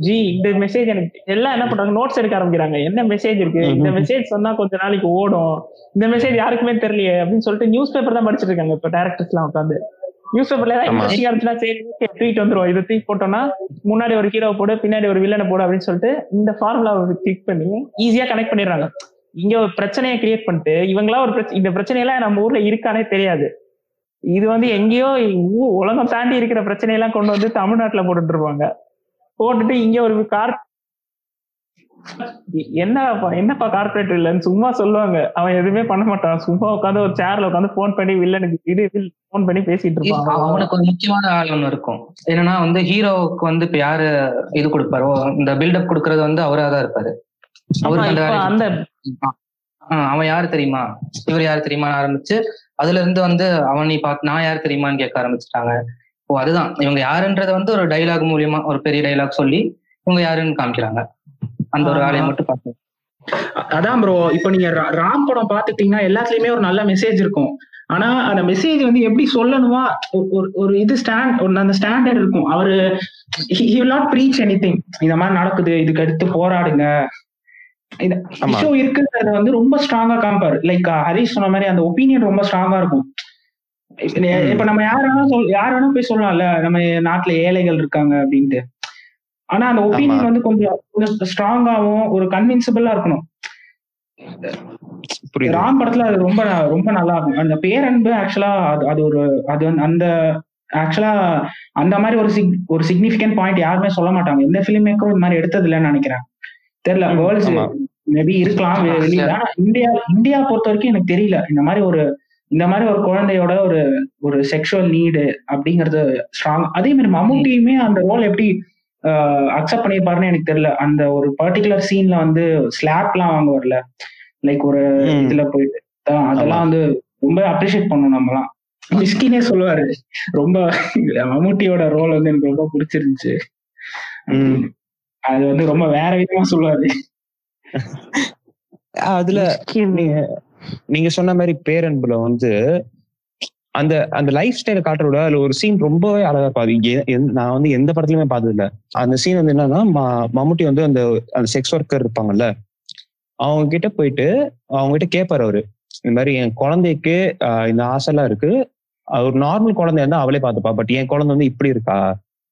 ஜி இந்த மெசேஜ் எனக்கு எல்லாம் என்ன பண்றாங்க? நோட்ஸ் எடுக்க ஆரம்பிக்கிறாங்க. என்ன மெசேஜ் இருக்கு? இந்த மெசேஜ் சொன்னா கொஞ்ச நாளைக்கு ஓடும். இந்த மெசேஜ் யாருக்குமே தெரியலையே அப்படின்னு சொல்லிட்டு நியூஸ் பேப்பர் தான் படிச்சிட்டு இருக்காங்க. இப்போ டேரக்டர்ஸ் எல்லாம் உட்காந்து நியூஸ் பேப்பர்ல ஏதாவது சரி ட்வீட் வந்துரும். இதை தூக்கி போட்டோம்னா முன்னாடி ஒரு ஹீரோ போடு பின்னாடி ஒரு வில்லனை போடு அப்படின்னு சொல்லிட்டு இந்த ஃபார்முலாவை கிளிக் பண்ணி ஈஸியா கனெக்ட் பண்ணிடுறாங்க. இங்க ஒரு பிரச்சனையை கிரியேட் பண்ணிட்டு இவங்களா ஒரு பிரச்சனை இந்த பிரச்சனையெல்லாம் நம்ம ஊர்ல இருக்கானே தெரியாது. இது வந்து எங்கேயோ உலகம் தாண்டி இருக்கிற பிரச்சனையெல்லாம் கொண்டு வந்து தமிழ்நாட்டுல போட்டுட்டு இருப்பாங்க போட்டுட்டு இங்க ஒரு கார் என்னப்பா என்னப்பா கார்பரேட் இல்லைன்னு சும்மா சொல்லுவாங்க. அவன் எதுவுமே பண்ண மாட்டான். சும்மா உட்காந்து ஒரு சேர்ல உட்காந்து போன் பண்ணி வில்லனுக்கு இது போன் பண்ணி பேசிட்டு இருப்பான். அவனுக்கு ஒரு முக்கியமான ஆள் ஒண்ணு இருக்கும். என்னன்னா வந்து ஹீரோவுக்கு வந்து இப்ப யாரு இது கொடுப்பாரோ இந்த பில்டப் கொடுக்கறது வந்து அவரா தான் இருப்பாரு. அவருக்கு அவன் யாரு தெரியுமா? இவர் யாரு தெரியுமான்னு ஆரம்பிச்சு அதுல இருந்து வந்து அவன் நீ பாத்து நான் யார் தெரியுமான்னு கேட்க ஆரம்பிச்சுட்டாங்க. ஓ அதுதான். இவங்க யாருன்றத வந்து ஒரு டைலாக் மூலியமா ஒரு பெரிய டைலாக் சொல்லி இவங்க யாருன்னு காமிக்கிறாங்க. அந்த ஒரு. வேலையை மட்டும் பார்த்து அதான் ப்ரோ இப்போ நீங்க ராம் படம் பாத்துட்டீங்கன்னா எல்லாத்துலயுமே ஒரு நல்ல மெசேஜ் இருக்கும். ஆனா அந்த மெசேஜ் வந்து எப்படி சொல்லணுமா? ஒரு- ஒரு இது ஸ்டாண்ட் ஒரு அந்த ஸ்டாண்டர்ட் இருக்கும். அவரு will not preach anything இந்த மாதிரி நடக்குது இதுக்கு அடுத்து போராடுங்க. இஷ்யூ இருக்குன்றது வந்து ரொம்ப ஸ்ட்ராங்கா காமிப்பாரு. லைக் ஹரிஷ் சொன்ன மாதிரி அந்த ஒப்பீனியன் ரொம்ப ஸ்ட்ராங்கா இருக்கும். இப்ப நம்ம யார் வேணா சொல் யார் வேணா போய் சொல்லலாம்ல. நம்ம நாட்டுல ஏழைகள் இருக்காங்க அப்படின்ட்டு. ஆனா அந்த ஒப்பீனியன் வந்து கொஞ்சம் கொஞ்சம் ஸ்ட்ராங்காவும் ஒரு கன்வின்சிபிளா இருக்கணும். ராம் படத்துல அது ரொம்ப ரொம்ப நல்லா இருக்கும். அந்த பேரன்பு ஆக்சுவலா அது அது ஒரு அது அந்த ஆக்சுவலா அந்த மாதிரி ஒரு சிக் ஒரு சிக்னிபிகன்ட் பாயிண்ட் யாருமே சொல்ல மாட்டாங்க. எந்த ஃபிலிம் மேக்கரும் இந்த மாதிரி எடுத்தது இல்லைன்னு நினைக்கிறேன். தெரியல வேர்ல்ட்ஸ். மேபி இருக்கலாம். வெளியில ஆனா இந்தியா இந்தியா பொறுத்த வரைக்கும் எனக்கு தெரியல. இந்த மாதிரி ஒரு இந்த மாதிரி ஒரு குழந்தையோட ஒரு ஒரு செக்ஷுவல் நீடு அப்படிங்கறது ஸ்ட்ராங் அதே மாதிரி மம்முட்டியுமே அந்த ரோல் எப்படி அக்செப்ட் பண்ணியிருப்பாருன்னு எனக்கு தெரியல. அந்த ஒரு பர்டிகுலர் சீன்ல வந்து ஸ்லாப்லாம் வாங்க வரல லைக் ஒரு. இதுல போயிட்டு. அதெல்லாம் வந்து ரொம்ப அப்ரிஷியேட் பண்ணணும் நம்மலாம். மிஸ்கினே சொல்லுவாரு. ரொம்ப மம்முட்டியோட ரோல் வந்து எனக்கு ரொம்ப பிடிச்சிருந்துச்சு. அது வந்து ரொம்ப வேற விதமா சொல்லுவாரு. அதுல நீங்க நீங்க சொன்ன மாதிரி பேரன்புல வந்து அந்த அந்த லைஃப் ஸ்டைல காட்டுறத அதுல ஒரு சீன் ரொம்பவே அழகா எந்த- நான் வந்து எந்த படத்துலயுமே பார்த்தது இல்ல அந்த சீன் வந்து என்னன்னா ம- மம்முட்டி வந்து அந்த அந்த செக்ஸ் ஒர்க்கர் இருப்பாங்கல்ல அவங்க கிட்ட போயிட்டு அவங்க கிட்ட கேட்பாரு அவரு. இந்த மாதிரி என் குழந்தைக்கு ஆஹ், இந்த ஆசைலாம் இருக்கு. அது ஒரு நார்மல் குழந்தை இருந்தா அவளே பார்த்துப்பா. பட் என் குழந்தை வந்து இப்படி இருக்கா?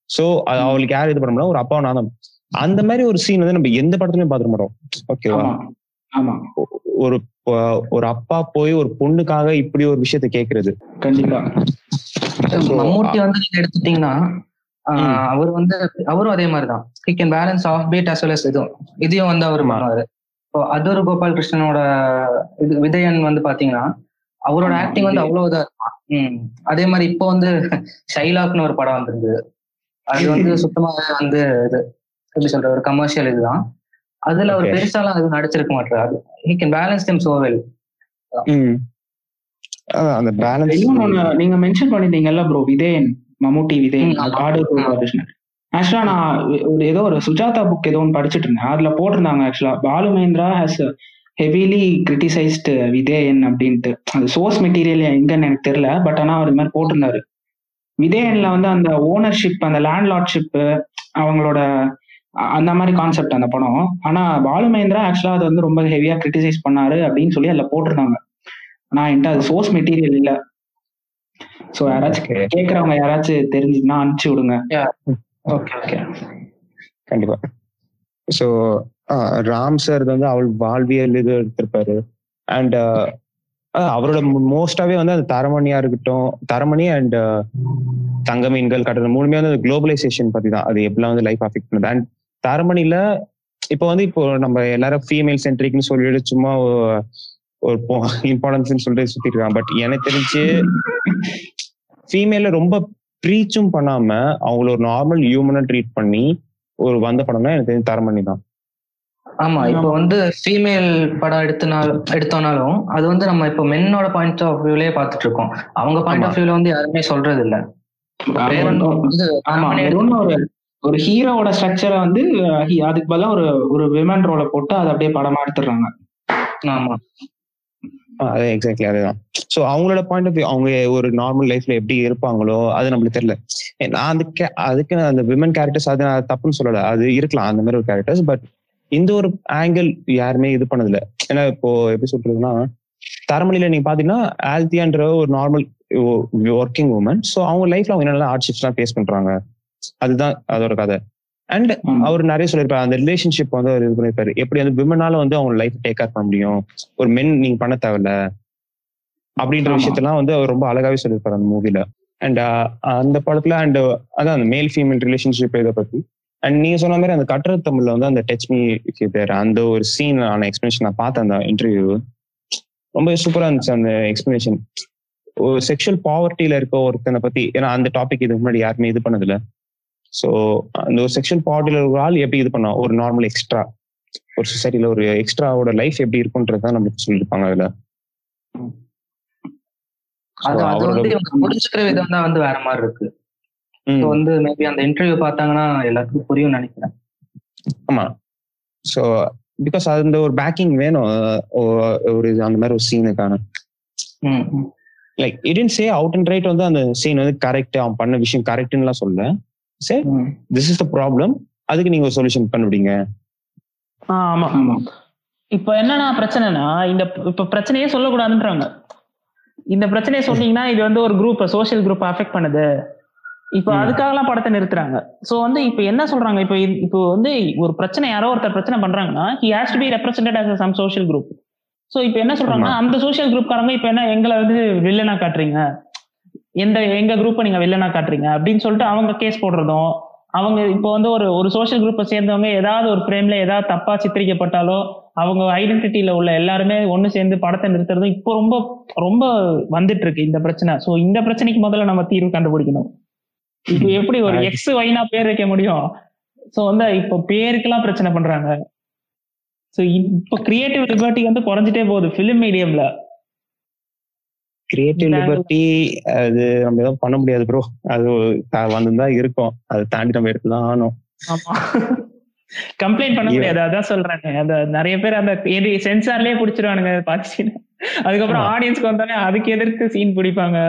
சோ அவளுக்கு யார் இது பண்ண முடியும் ஒரு அப்பா நான் அந்த மாதிரி ஒரு சீன் வந்து நம்ம எந்த படத்துலயும் பார்த்துக்க மாட்டோம். ஓகேவா ஆமா. ஆமா. ஒரு ஒரு அப்பா போய் ஒரு பொண்ணுக்காக இப்படி ஒரு விஷயத்த கேக்குறது. கண்டிப்பா. மம்மூட்டி வந்து நீங்க எடுத்துட்டீங்கன்னா ஆஹ் அவர் வந்து அவரும் அதே மாதிரிதான். He can balance of beat as well இதுவும். இதையும் வந்து அவர். பண்ணுவாரு. இப்போ அதூர் கோபால் கிருஷ்ணனோட இது விதயன் வந்து பாத்தீங்கன்னா அவரோட ஆக்டிங் வந்து. அவ்வளவு இதா இருக்கும். அதே மாதிரி இப்போ வந்து ஷைலாக்னு ஒரு படம் வந்திருந்தது. அது வந்து சுத்தமாவே வந்து இது எப்படி சொல்ற ஒரு கமர்ஷியல் இதுதான். அதுல அவர். பெருசாலாம் அது நடிச்சிருக்க மாட்டாரு. He can balance them so well அந்த பேலன்ஸ் இன்னொன்னு நீங்க மென்ஷன் பண்ணிட்டீங்கல்ல ப்ரோ விதயன் மம்முட்டி விதயன் ம், ஆமா. காடு ஆ. ஆக்சுவலா நான் ஒரு ஏதோ ஒரு சுஜாதா புக் ஏதோ ஒன்று படிச்சுட்டு இருந்தேன். அதுல போட்டிருந்தாங்க ஆக்சுவலா Balu Mahendra has heavily criticised Vidheyan அப்படின்ட்டு. அது சோர்ஸ் மெட்டீரியல் எங்கன்னு எனக்கு தெரியல பட் ஆனா அவர் இது மாதிரி போட்டிருந்தாரு. விதேயன்ல வந்து அந்த ஓனர்ஷிப் அந்த லேண்ட் லார்ட்ஷிப் அவங்களோட அந்த மாதிரி கான்செப்ட் அந்த படம். ஆனா பாலு மகேந்திரா ஆக்சுவலா அது வந்து ரொம்ப ஹெவியா கிரிட்டிசைஸ் பண்ணாரு அப்படின்னு சொல்லி அதுல போட்டிருந்தாங்க. ஆனா என்கிட்ட அது சோர்ஸ் மெட்டீரியல் இல்ல. சோ யாராச்சும். கேக்குறவங்க யாராச்சும் தெரிஞ்சுன்னா அனுப்பிச்சு விடுங்க. ஓகே ஓகே கண்டிப்பா. சோ ராம் சார் வந்து அவள் வாழ்வியல் இது எடுத்திருப்பாரு. அண்ட் அவரோட மோஸ்டாவே வந்து அந்த தரமணியா இருக்கட்டும் தரமணி அண்ட் தங்க மீன்கள் கட்டணம் மூணுமே வந்து குளோபலைசேஷன் பத்தி தான் அது எப்படிலாம் வந்து லைஃப் அஃபெக்ட் பண்ணுது. அண்ட் தரமணில இப்போ வந்து இப்போ நம்ம எல்லாரும் ஃபீமேல் சென்ட்ரிக்னு சொல்லிட்டு சும்மா ஒரு இம்பார்ட்டன்ஸ் சொல்லிட்டு சுத்திட்டு இருக்காங்க. பட் எனக்கு தெரிஞ்சு ஃபீமேல ரொம்ப ப்ரீச்சும் பண்ணாம அவங்கள ஒரு நார்மல் ஹியூமனா ட்ரீட் பண்ணி ஒரு வந்த படம்னா எனக்கு தெரிஞ்சு தரமணி தான். ஆமா இப்போ வந்து ஃபீமேல் படம் எடுத்தனால எடுத்தோம்னாலும் அது வந்து நம்ம இப்போ மென்னோட பாயிண்ட் ஆஃப் வியூலயே பார்த்துட்டு இருக்கோம் அவங்க பாயிண்ட் ஆஃப் வியூல வந்து யாருமே சொல்றது இல்ல ஆமா ஒரு ஹீரோவோட ஸ்ட்ரக்சரை வந்து அதுக்கு பதிலா ஒரு ஒரு விமன் ரோலை போட்டு அதை அப்படியே படமா எடுத்துடுறாங்க. ஆமா. அதே எக்ஸாக்ட்லி அதேதான். ஸோ அவங்களோட பாயிண்ட் ஆஃப் வியூ அவங்க ஒரு நார்மல் லைஃப்ல எப்படி இருப்பாங்களோ அது நம்மளுக்கு தெரியல. நான் அதுக்கு நான் அந்த விமன் கேரக்டர்ஸ் அது நான் தப்புன்னு சொல்லல. அது இருக்கலாம் அந்த மாதிரி ஒரு கேரக்டர்ஸ் பட் இந்த ஒரு ஆங்கிள் யாருமே இது பண்ணதில்ல. ஏன்னா இப்போ எப்படி சொல்றதுன்னா தரமணியில நீங்க பாத்தீங்கன்னா ஆல்தியான்ற ஒரு நார்மல் ஒர்க்கிங் உமன் ஸோ அவங்க லைஃப்ல அவங்க என்னென்ன ஹார்ட்ஷிப்ஸ் எல்லாம் ஃபேஸ் பண்றாங்க? அதுதான் அதோட கதை. அண்ட். அவர் நிறைய சொல்லியிருப்பாரு அந்த ரிலேஷன்ஷிப் வந்து அவர் இது பண்ணிருப்பாரு எப்படி அந்த விமனால வந்து அவங்க லைஃப் டேக் கேர் பண்ண முடியும்? ஒரு மென் நீங்க பண்ண தேவையில்ல. அப்படின்ற. விஷயத்தெல்லாம் வந்து அவர் ரொம்ப அழகாவே சொல்லியிருப்பாரு அந்த மூவில அண்ட் அந்த படத்துல அண்ட் அதான் அந்த மேல் ஃபீமேல் ரிலேஷன்ஷிப் இதை பத்தி. அண்ட் நீங்க சொன்ன மாதிரி அந்த கட்டுரை தமிழ்ல வந்து அந்த டச் மீ தேர் அந்த ஒரு சீன் ஆன எக்ஸ்பிளேஷன் நான் பார்த்தேன் அந்த இன்டர்வியூ ரொம்ப சூப்பரா இருந்துச்சு அந்த எக்ஸ்பிளனேஷன் ஒரு செக்ஷுவல் பாவர்ட்டியில இருக்க ஒருத்தனை பத்தி ஏன்னா அந்த டாபிக் இதுக்கு முன்னாடி யாருமே இது பண்ணதில்ல. ஸோ அந்த ஒரு செக்ஷுவல் பாவர்ட்டியில ஒரு ஆள் எப்படி இது பண்ணா ஒரு நார்மல் எக்ஸ்ட்ரா ஒரு சொசைட்டில ஒரு எக்ஸ்ட்ராவோட லைஃப் எப்படி இருக்குன்றதான் நம்மளுக்கு சொல்லியிருப்பாங்க அதுல. அது அது வந்து இவங்க புரிஞ்சுக்கிற விதம் தான் வந்து வேற மாதிரி இருக்கு. வந்து மேபி அந்த இன்டர்வியூ பார்த்தாங்கன்னா எல்லாத்துக்கும் புரியும் நினைக்கிறேன். ஆமா. ஸோ பிகாஸ் அந்த ஒரு பேக்கிங் வேணும். ஒரு அந்த மாதிரி ஒரு சீனுக்கான. லைக் இடன் சே அவுட் அண்ட் ரைட் வந்து அந்த சீன் வந்து கரெக்ட் அவன் பண்ண விஷயம் கரெக்ட்னுலாம் சொல்ல சரி. திஸ் இஸ் த ப்ராப்ளம் அதுக்கு நீங்க ஒரு சொல்யூஷன் கண்டுபிடிங்க. ஆ, ஆமா. ஆமா. இப்ப என்னன்னா பிரச்சனைனா இந்த இப்ப பிரச்சனையே சொல்லக்கூடாதுன்றாங்க இந்த பிரச்சனையை சொன்னீங்கன்னா இது வந்து ஒரு குரூப் சோஷியல் குரூப் அஃபெக்ட் பண்ணுது. இப்போ. அதுக்காகலாம் படத்தை நிறுத்துறாங்க. சோ வந்து இப்போ என்ன சொல்றாங்க? இப்போ இப்போ வந்து ஒரு பிரச்சனை யாரோ ஒருத்தர் பிரச்சனை பண்றாங்கன்னா he has to be represented as some social group so இப்போ என்ன சொல்றாங்கன்னா அந்த சோஷியல் குரூப்காரங்க இப்போ என்ன எங்களை வந்து வில்லனா காட்டுறீங்க? எந்த எங்க குரூப்பை நீங்க வில்லனா காட்டுறீங்க? அப்படின்னு சொல்லிட்டு அவங்க கேஸ் போடுறதும் அவங்க இப்போ வந்து ஒரு ஒரு சோஷியல் குரூப்பை சேர்ந்தவங்க ஏதாவது ஒரு ஃப்ரேம்ல ஏதாவது தப்பா சித்தரிக்கப்பட்டாலோ அவங்க ஐடென்டிட்டியில உள்ள எல்லாருமே ஒண்ணு சேர்ந்து படத்தை நிறுத்துறதும் இப்போ ரொம்ப ரொம்ப வந்துட்டு இருக்கு இந்த பிரச்சனை. சோ இந்த பிரச்சனைக்கு முதல்ல நம்ம தீர்வு கண்டுபிடிக்கணும். இப்போ எப்படி ஒரு எக்ஸ் ஒய்னா பேர் வைக்க முடியும்? சோ வந்து இப்போ பேருக்கெல்லாம் பிரச்சனை பண்றாங்க. சோ இப்போ கிரியேட்டிவ் லிபர்ட்டி வந்து குறைஞ்சிட்டே போகுது பிலிம் மீடியம்ல கிரியேட்டிவ் லிபர்ட்டி அது நம்ம எதுவும் பண்ண முடியாது ப்ரோ அது வந்துதான் இருக்கும். அதை தாண்டி நம்ம எடுத்துதான் ஆகணும் கம்ப்ளைண்ட் பண்ண. முடியாது. அதான் சொல்றாங்க அந்த நிறைய பேர் அந்த சென்சார்லயே பிடிச்சிருவானுங்க பாதி அதுக்கப்புறம். ஆடியன்ஸ்க்கு வந்தோடனே அதுக்கு எதிர்த்து சீன் பிடிப்பாங்க.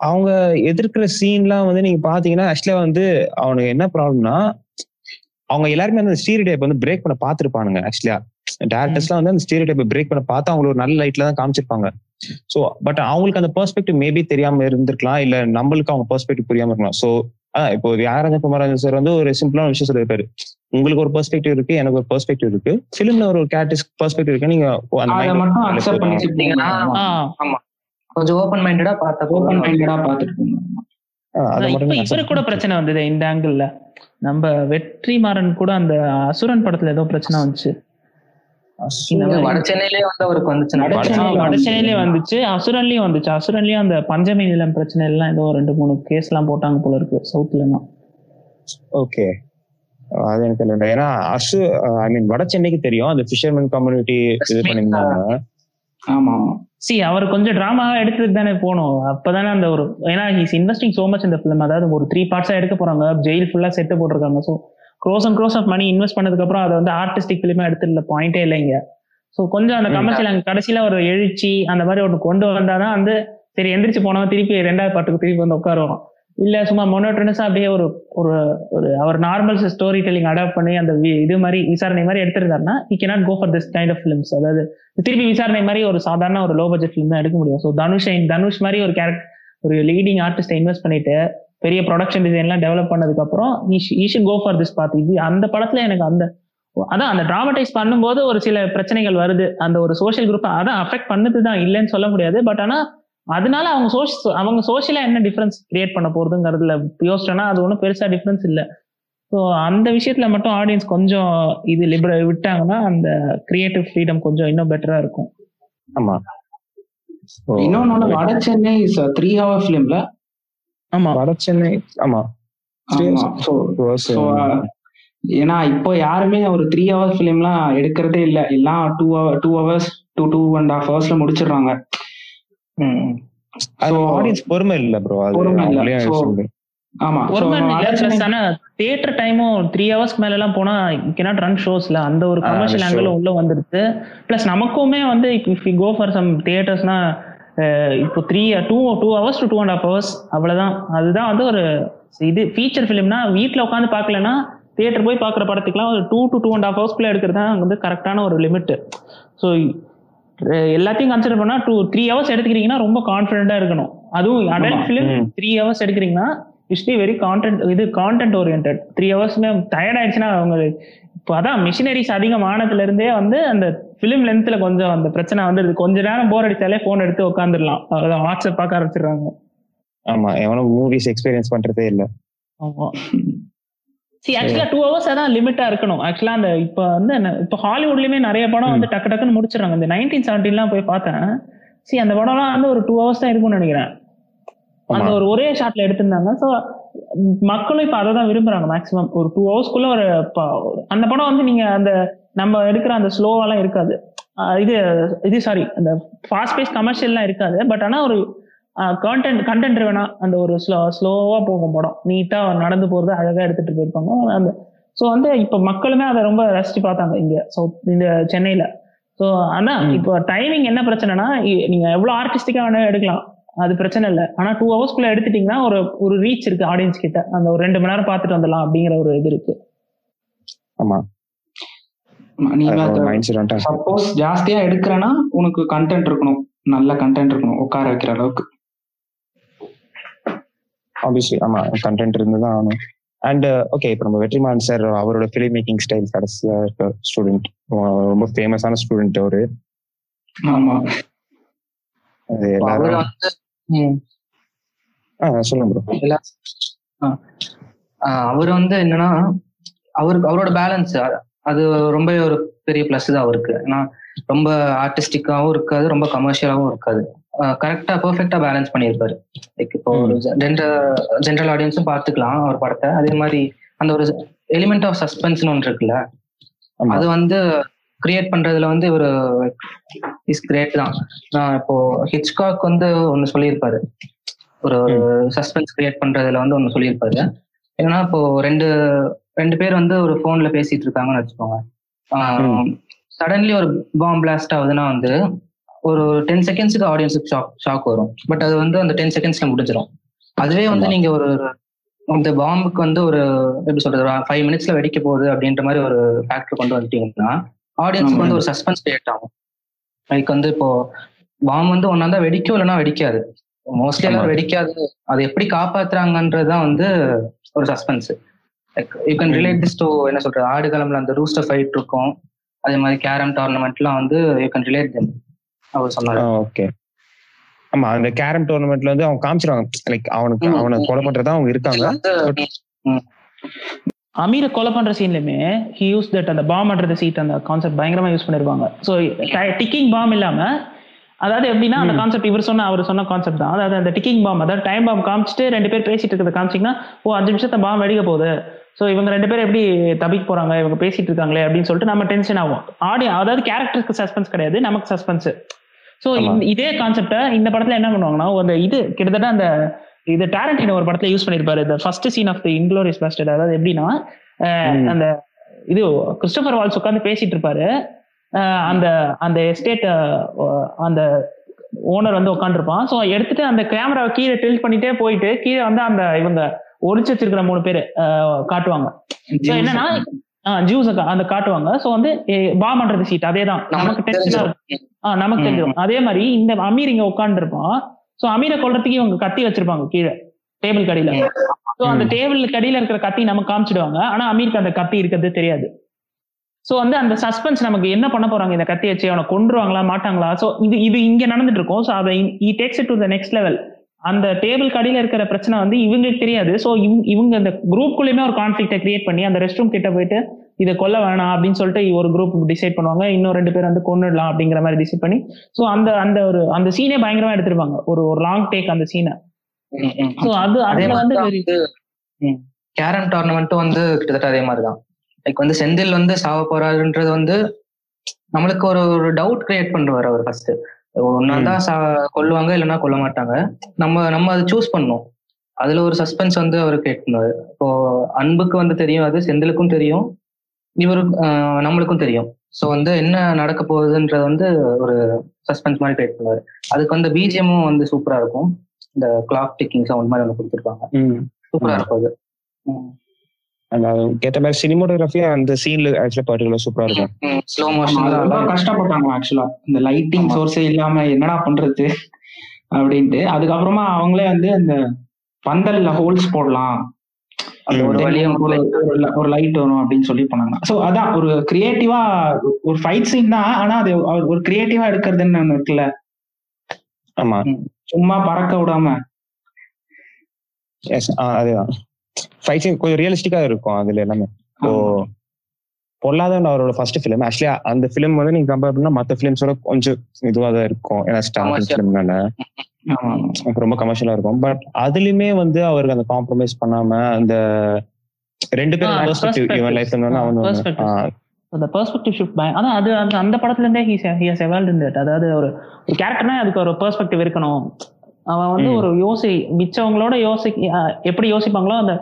அவங்க எதிர்க்கிற சீன்லாம் வந்து நீங்க பாத்தீங்கன்னா ஆக்சுவலா வந்து அவனுக்கு என்ன ப்ராப்ளம்னா அவங்க எல்லாருமே அந்த ஸ்டீரியோ டைப் வந்து பிரேக் பண்ண பார்த்துருப்பானுங்க ஆக்சுவலா டேரக்டர்ஸ்லாம் வந்து அந்த ஸ்டீரியோ டைப் பிரேக் பண்ண பார்த்து அவங்களுக்கு ஒரு நல்ல லைட்ல தான் காமிச்சிருப்பாங்க. ஸோ பட் அவங்களுக்கு அந்த பெர்ஸ்பெக்டிவ் மேபி தெரியாம இருந்திருக்கலாம் இல்ல நம்மளுக்கு அவங்க பெர்ஸ்பெக்டிவ் புரியாம இருக்கலாம். ஸோ அதான் இப்போ யாராஜ குமாரன் சார் வந்து ஒரு சிம்பிளான விஷயம் சொல்லியிருப்பாரு உங்களுக்கு ஒரு பெர்ஸ்பெக்டிவ் இருக்கு எனக்கு ஒரு பெர்ஸ்பெக்டிவ் இருக்கு. ஃபிலிம்ல ஒரு கேரக்டர்ஸ் பெர்ஸ்பெக்டிவ் இருக்கு நீங்க கொஞ்சம் ஓப்பன் மைண்டடா பார்த்தா போதும். மைண்டடா பார்த்துட்டு இவருக்கு கூட பிரச்சனை வந்தது இந்த ஆங்கிள் நம்ம வெற்றிமாறன் கூட அந்த அசுரன் படத்துல ஏதோ பிரச்சனை வந்துச்சு. இந்த இது மாதிரி. வட சென்னையிலே வந்து அவருக்கு வந்துச்சு. அசுரன்லயும் வந்துச்சு. அசுரன்லயும் அந்த பஞ்சமி நிலம் பிரச்சனை எல்லாம் ஏதோ ரெண்டு மூணு கேஸ் எல்லாம் போட்டாங்க போல இருக்கு. சவுத்ல ஓகே. அது எனக்கு தெரியல. ஏன்னா அசு ஐ மீன் வட சென்னைக்கு தெரியும். அந்த ஃபிஷர்மேன் கம்யூனிட்டி இது பண்ணியிருந்தாங்க. ஆமா ஆமா. சி அவர் கொஞ்சம் டிராமாவா எடுத்துட்டு தானே போகணும் அப்பதானே அந்த ஒரு ஏன்னா இன்வெஸ்டிங் சோ மச் இந்த ஃபிலிம் அதாவது ஒரு த்ரீ பார்ட்ஸா எடுக்க போறாங்க. ஜெயில் ஃபுல்லா செட்டு போட்டிருக்காங்க. So crores and crores of money invest பண்ணதுக்கு அப்புறம் அதை வந்து ஆர்டிஸ்டிக் ஃபிலிமா எடுத்துல பாயிண்டே இல்லைங்க. ஸோ கொஞ்சம் அந்த கமர்ஷியல் அங்கே கடைசியில ஒரு எழுச்சி அந்த மாதிரி ஒன்று கொண்டு வந்தாதான் வந்து சரி எந்திரிச்சு போனவன் திருப்பி ரெண்டாவது பாட்டுக்கு திருப்பி வந்து உட்காருவோம் இல்லை சும்மா மொனோட்டனஸா அப்படியே ஒரு ஒரு ஒரு அவர் நார்மல் ஸ்டோரி டெல்லிங் அடாப்ட் பண்ணி அந்த இது மாதிரி விசாரணை மாதிரி எடுத்திருந்தாருன்னா he can not go for this kind of films அதாவது திருப்பி விசாரணை மாதிரி ஒரு சாதாரண ஒரு லோ பட்ஜெட் ஃபிலிம் தான் எடுக்க முடியும். ஸோ தனுஷ் தனுஷ் மாதிரி ஒரு கேரக்டர் ஒரு லீடிங் ஆர்டிஸ்டை இன்வெஸ்ட் பண்ணிட்டு பெரிய ப்ரொடக்ஷன் டிசைன்லாம் டெவலப் பண்ணதுக்கு அப்புறம் ஈஷன் கோ ஃபார் திஸ் பாத் இது அந்த படத்துல எனக்கு அந்த அதான் அந்த டிராமடைஸ் பண்ணும்போது ஒரு சில பிரச்சனைகள் வருது. அந்த ஒரு சோஷியல் குரூப் அதான் அஃபெக்ட் பண்ணுது தான் இல்லைன்னு சொல்ல முடியாது. பட் ஆனா அதனால அவங்க சோஷ் அவங்க சோஷியலா என்ன டிஃபரன்ஸ் கிரியேட் பண்ண போறதுங்கிறதுல யோசிச்சோன்னா அது ஒன்றும் பெருசா டிஃபரன்ஸ் இல்லை. ஸோ அந்த விஷயத்துல மட்டும் ஆடியன்ஸ் கொஞ்சம் இது லிபர விட்டாங்கன்னா அந்த கிரியேட்டிவ் ஃப்ரீடம் கொஞ்சம் இன்னும் பெட்டரா இருக்கும். ஆமா. So, இன்னொன்னு வட சென்னை த்ரீ ஹவர் ஃபிலிம்ல ஆமா. வட சென்னை ஆமா. Uh, ஏன்னா இப்போ யாருமே ஒரு த்ரீ ஹவர்ஸ் ஃபிலிம்லாம் எடுக்கிறதே இல்லை. எல்லாம் two hour two hours two two and half ஹவர்ஸ்ல முடிச்சிடுறாங்க. ஆடியன்ஸ் பொறுமை இல்ல ப்ரோ பொறுமை இல்ல. ஆமா. பிளஸ் ஆனா தியேட்டர் டைமும் த்ரீ ஹவர்ஸ்க்கு மேல எல்லாம் போனா கேனாட் ரன் ஷோஸ்ல அந்த ஒரு கமர்ஷியல். ஆங்கிள் உள்ள வந்துருது பிளஸ் நமக்குமே வந்து if you go for some தியேட்டர்ஸ்னா இப்போ three two two hours to two and half hours அவ்வளவுதான் அதுதான் வந்து ஒரு இது ஃபீச்சர் ஃபிலிம்னா வீட்டில் உட்காந்து பார்க்கலன்னா தியேட்டர் போய் பார்க்குற படத்துக்குலாம் ஒரு two to two and half ஹவர்ஸ்க்குள்ள எடுக்கிறது தான் வந்து கரெக்டான ஒரு லிமிட் ஸோ எல்லாத்தையும் கன்சிடர் பண்ணா டூ த்ரீ ஹவர்ஸ் எடுத்துக்கிறீங்கன்னா ரொம்ப கான்ஃபிடென்ட்டா இருக்கணும் அதுவும் அடல்ட். ஃபிலிம். த்ரீ ஹவர்ஸ் எடுக்கிறீங்கன்னா யூஸ்லி வெரி கான்டென்ட் இது கான்டென்ட் ஓரியன்ட் த்ரீ ஹவர்ஸ்மே டயர்ட் ஆயிடுச்சுன்னா அவங்க இப்போ அதான் மிஷினரிஸ் அதிகமானதுல இருந்தே வந்து அந்த ஃபிலிம் லென்த்ல கொஞ்சம் அந்த பிரச்சனை வந்துருது கொஞ்ச நேரம் போர் அடிச்சாலே ஃபோன் எடுத்து உட்காந்துடலாம் அதான் வாட்ஸ்அப் பார்க்க ஆரம்பிச்சிடுறாங்க. ஆமா எவனும் மூவிஸ் எக்ஸ்பீரியன்ஸ் பண்றதே இல்ல. ஆமா. சி ஆக்சுவலா டூ ஹவர்ஸ் அதான் லிமிட்டா இருக்கணும். ஆக்சுவலா அந்த இப்ப வந்து இப்ப ஹாலிவுட்லயுமே நிறைய படம் வந்து டக்கு டக்குன்னு முடிச்சிடறாங்க. இந்த நைன்டீன் செவன்டீன்லாம் போய் பார்த்தேன். சி அந்த படம்லாம் வந்து ஒரு டூ ஹவர்ஸ் தான் இருக்கும்னு நினைக்கிறேன். அந்த ஒரு ஒரே ஷாட்ல எடுத்திருந்தாங்க. ஸோ மக்களும் இப்ப அதை தான் விரும்புறாங்க மேக்ஸிமம் ஒரு டூ ஹவர்ஸ்க்குள்ள ஒரு அந்த படம் வந்து நீங்க அந்த நம்ம எடுக்கிற அந்த ஸ்லோவாலாம் இருக்காது. இது இது சாரி அந்த ஃபாஸ்ட் பேஸ் கமர்ஷியல்லாம் இருக்காது. பட் ஆனா ஒரு கான்டென்ட் கண்டென்ட் வேணா அந்த ஒரு ஸ்லோ ஸ்லோவா போகும் படம். நீட்டா நடந்து போறது அழகா எடுத்துட்டு போயிருப்பாங்க. அந்த ஸோ வந்து இப்ப மக்களுமே அதை ரொம்ப ரசிச்சு பார்த்தாங்க இங்க சவுத் இந்த சென்னையில. ஸோ ஆனா ம். இப்போ டைமிங் என்ன பிரச்சனைனா இ- நீங்க எவ்வளவு ஆர்டிஸ்டிக்கா வேணா எடுக்கலாம். அது பிரச்சனை இல்லை. ஆனா டூ ஹவர்ஸ்க்குள்ள எடுத்துட்டீங்கன்னா ஒரு ஒரு ரீச் இருக்கு ஆடியன்ஸ் கிட்ட. அந்த ஒரு ரெண்டு மணி நேரம் பார்த்துட்டு வந்துடலாம் அப்படிங்கிற ஒரு இது இருக்கு. ஆமா. சப்போஸ் ஜாஸ்தியா எடுக்கிறேன்னா உனக்கு கண்டென்ட் இருக்கணும். நல்ல கண்டென்ட் இருக்கணும். உட்கார வைக்கிற அளவுக்கு. ஆப்வியஸ்லி ஆமா கண்டென்ட் இருந்து தான் ஆகணும். அண்ட் ஓகே இப்போ நம்ம வெற்றிமாறன் சார் அவரோட ஃபிலிம் மேக்கிங் ஸ்டைல் கடைசியா இருக்க ஸ்டூடெண்ட் ரொம்ப ஃபேமஸான ஸ்டூடெண்ட் அவரு. சொல்லுங்க ப்ரோ அவர் வந்து என்னன்னா அவருக்கு அவரோட பேலன்ஸ் அது ரொம்ப ஒரு பெரிய பிளஸ் தான் அவருக்கு. ஏன்னா ரொம்ப ஆர்டிஸ்டிக்காவும் இருக்காது ரொம்ப கமர்ஷியலாவும் இருக்காது. கரெக்டா பெர்ஃபெக்டா பேலன்ஸ் பண்ணியிருப்பாரு. லைக் இப்போ ஒரு ஜென்ரல் ஆடியன்ஸும் பார்த்துக்கலாம் அவர் படத்தை. அதே மாதிரி அந்த ஒரு எலிமெண்ட் ஆஃப் சஸ்பென்ஸ்னு ஒன்று இருக்குல்ல அது வந்து கிரியேட் பண்றதுல வந்து ஒரு இஸ் கிரேட் தான். நான் இப்போ ஹிச்காக் வந்து ஒன்னு சொல்லியிருப்பாரு. ஒரு சஸ்பென்ஸ் கிரியேட் பண்றதுல வந்து ஒன்னு சொல்லியிருப்பாரு. என்னன்னா இப்போ ரெண்டு ரெண்டு பேர் வந்து ஒரு போன்ல பேசிட்டு இருக்காங்கன்னு வச்சுக்கோங்க. சடன்லி ஒரு பாம் பிளாஸ்ட் ஆகுதுன்னா வந்து ஒரு டென் செகண்ட்ஸ்க்கு ஆடியன்ஸுக்கு ஷாக் ஷாக் வரும். பட் அது வந்து அந்த டென் செகண்ட்ஸ்ல முடிஞ்சிடும் அதுவே வந்து. நீங்க ஒரு இந்த பாம்புக்கு வந்து ஒரு எப்படி சொல்றது ஃபைவ் மினிட்ஸ்ல வெடிக்க போகுது அப்படின்ற மாதிரி ஒரு ஃபேக்டர் கொண்டு வந்துட்டீங்கன்னா ஆடியன்ஸ்க்கு வந்து ஒரு சஸ்பென்ஸ் கிரியேட் ஆகும். லைக் வந்து இப்போ பாம் வந்து ஒன்னா தான் வெடிக்கும் இல்லைன்னா வெடிக்காது. மோஸ்ட்லி எல்லாரும் ஆமா. வெடிக்காது. அதை எப்படி காப்பாத்துறாங்கன்றதுதான் வந்து ஒரு suspense like you can relate this to என்ன சொல்றது ஆடுகளம்ல அந்த ரூஸ்டர் ஃபைட் இருக்கும். அதே மாதிரி கேரம் டோர்னமெண்ட்லாம் வந்து யூ கேன் ரிலேட் தெம் அவர் சொன்னாரு. ஓகே ஆமா அந்த கேரம் டோர்னமெண்ட்ல வந்து அவங்க காமிச்சிருவாங்க. லைக் அவனுக்கு அவனை. கொலை பண்றதா அவங்க இருக்காங்க. அமீரை கொலை பண்ற சீன்லயுமே ஹி யூஸ் தட் அந்த பாம் அட்றது சீட் அந்த கான்செப்ட் பயங்கரமா யூஸ் பண்ணிருப்பாங்க. ஸோ டிக்கிங் பாம் இல்லாம அதாவது எப்படின்னா அந்த கான்செப்ட் இவர் சொன்ன அவர் சொன்ன கான்செப்ட் தான். அதாவது அந்த டிக்கிங் பாம் அதாவது டைம் பாம் காமிச்சிட்டு ரெண்டு பேர் பேசிட்டு இருக்கிறத காமிச்சிங்கன்னா ஓ அஞ்சு நிமிஷத்தை பாம் வெடிக்க போகுது. ஸோ இவங்க ரெண்டு பேரும் எப்படி தப்பிக்க போறாங்க இவங்க பேசிட்டு இருக்காங்களே அப்படின்னு சொல்லிட்டு நம்ம டென்ஷன் ஆகும். ஆடி அதாவது கேரக்டருக்கு சஸ்பென்ஸ் கிடையாது நமக்கு சஸ்பென்ஸ் ஸோ. இதே கான்செப்டை இந்த படத்துல என்ன பண்ணுவாங்கன்னா அந்த இது கிட்டத்தட்ட அந்த இது டேரண்டினோ ஒரு படத்துல யூஸ் பண்ணிருப்பாரு. இந்த first scene of the Inglourious Basterd அதாவது எப்படின்னா. அந்த இது கிறிஸ்டோபர் வால்ஸ் உட்காந்து பேசிட்டு இருப்பாரு. அந்த அந்த எஸ்டேட் அந்த ஓனர் வந்து உட்காந்துருப்பான் ஸோ எடுத்துட்டு அந்த கேமராவை கீழே டில்ட் பண்ணிட்டே போயிட்டு கீழே வந்து அந்த இவங்க ஒளிச்சு வச்சிருக்கிற மூணு பேர் காட்டுவாங்க. ஸோ என்னன்னா ஜூஸ் அந்த காட்டுவாங்க. ஸோ வந்து பாம் பண்றது சீட் அதே தான் நமக்கு டென்ஷனா தெரிஞ்சிடும். ஆ நமக்கு. தெரிஞ்சிடும். அதே மாதிரி இந்த அமீர் இங்க உட்காந்துருப்பான் சோ அமீரை கொல்றதுக்கு இவங்க கத்தி வச்சிருப்பாங்க கீழே டேபிள் கடியில. சோ அந்த. டேபிள் கடியில இருக்கிற கத்தி நமக்கு காமிச்சிடுவாங்க. ஆனா அமீருக்கு அந்த கத்தி இருக்கிறது தெரியாது. ஸோ வந்து அந்த சஸ்பென்ஸ் நமக்கு என்ன பண்ண போறாங்க? இந்த கத்தி வச்சு அவனை கொண்டுருவாங்களா மாட்டாங்களா? ஸோ இது இது இங்க நடந்துட்டு இருக்கும் ஸோ அதை he takes it to the next level அந்த டேபிள் கடையில இருக்கிற பிரச்சனை வந்து இவங்களுக்கு தெரியாது. ஸோ இவங்க அந்த குரூப்குள்ளேயுமே ஒரு கான்ஃபிளிக்டை கிரியேட் பண்ணி அந்த ரெஸ்ட் ரூம் கிட்ட போயிட்டு இதை கொல்ல வேணாம் அப்படின்னு சொல்லிட்டு ஒரு குரூப் டிசைட் பண்ணுவாங்க. இன்னும் ரெண்டு பேர் வந்து கொண்டுடலாம் அப்படிங்கிற மாதிரி டிசைட் பண்ணி ஸோ அந்த அந்த ஒரு அந்த சீனே பயங்கரமா எடுத்திருப்பாங்க. ஒரு ஒரு லாங் டேக் அந்த சீனை ஸோ அது அதே அதுல மாதிரி வந்து கேரம் டோர்னமெண்ட்டும் வந்து கிட்டத்தட்ட அதே மாதிரி தான் லைக் வந்து செந்தில் வந்து சாவ போறாருன்றது வந்து நம்மளுக்கு ஒரு ஒரு டவுட் கிரியேட் பண்ணுவார் அவர் ஃபர்ஸ்ட் ஒன்னா தான் சா கொல்லுவாங்க இல்லைன்னா கொல்ல மாட்டாங்க. நம்ம நம்ம அதை சூஸ் பண்ணோம். அதுல ஒரு சஸ்பென்ஸ் வந்து அவர் கிரியேட் பண்ணுவார். இப்போ அன்புக்கு வந்து தெரியும் அது செந்திலுக்கும் தெரியும். ஆஹ் நம்மளுக்கும் தெரியும். ஸோ வந்து என்ன நடக்க போகுதுன்றது வந்து ஒரு சஸ்பென்ஸ் மாதிரி கிரியேட் பண்ணுவார். அதுக்கு வந்து பிஜிஎமும் வந்து சூப்பரா இருக்கும். இந்த கிளாக் டிக்கிங் சவுண்ட் மாதிரி ஒன்று கொடுத்துருப்பாங்க. சூப்பரா இருக்கும் அது. மாதிரி சினிமோட்டோகிராஃபியும் அந்த சீன்ல ஆக்சுவலா பர்டிகுலர் சூப்பரா இருக்கும். ஸ்லோ மோஷன் கஷ்டப்பட்டாங்க ஆக்சுவலா இந்த லைட்டிங். சோர்ஸே இல்லாம என்னடா பண்றது? அப்படின்ட்டு. அதுக்கப்புறமா அவங்களே வந்து அந்த பந்தல்ல ஹோல்ஸ் போடலாம். ஒரு லைட் வரும். அப்படின்னு சொல்லி பண்ணாங்க சோ அதான் ஒரு கிரியேட்டிவா ஒரு ஃபைட் சீன் தான் ஆனா அது ஒரு கிரியேட்டிவா எடுக்கிறதுன்னு ஒண்ணு இருக்குல்ல. ஆமா. சும்மா பறக்க விடாம. எஸ் அதுதான். ஃபைட் சீன் கொஞ்சம் ரியலிஸ்டிக்கா இருக்கும் அதுல எல்லாமே. ஓ பொல்லாதவன் அவரோட ஃபர்ஸ்ட் ஃபிலிம் ஆக்சுவலி அந்த ஃபிலிம் வந்து நீங்க கம்பேர் பண்ணா மத்த ஃபிலிம்ஸோட கொஞ்சம் இதுவா தான் இருக்கும். ஏன்னா Commercial. ஃபிலிம்னால. ரொம்ப கமர்ஷியலா இருக்கும். பட் அதுலயுமே வந்து அவருக்கு அந்த காம்ப்ரமைஸ் பண்ணாம அந்த ரெண்டு பேரும் பெர்ஸ்பெக்டிவ் இவன் ஆ, அவன் அந்த பெர்ஸ்பெக்டிவ் ஷிஃப்ட் ஆனா அது அந்த அந்த படத்துல இருந்தே ஹீஸ் ஹியஸ் இன் தட் அதாவது ஒரு ஒரு கேரக்டர்னா அதுக்கு ஒரு பெர்ஸ்பெக்டிவ் இருக்கணும். அவன் வந்து. ஒரு யோசி மிச்சவங்களோட யோசி எப்படி யோசிப்பாங்களோ அந்த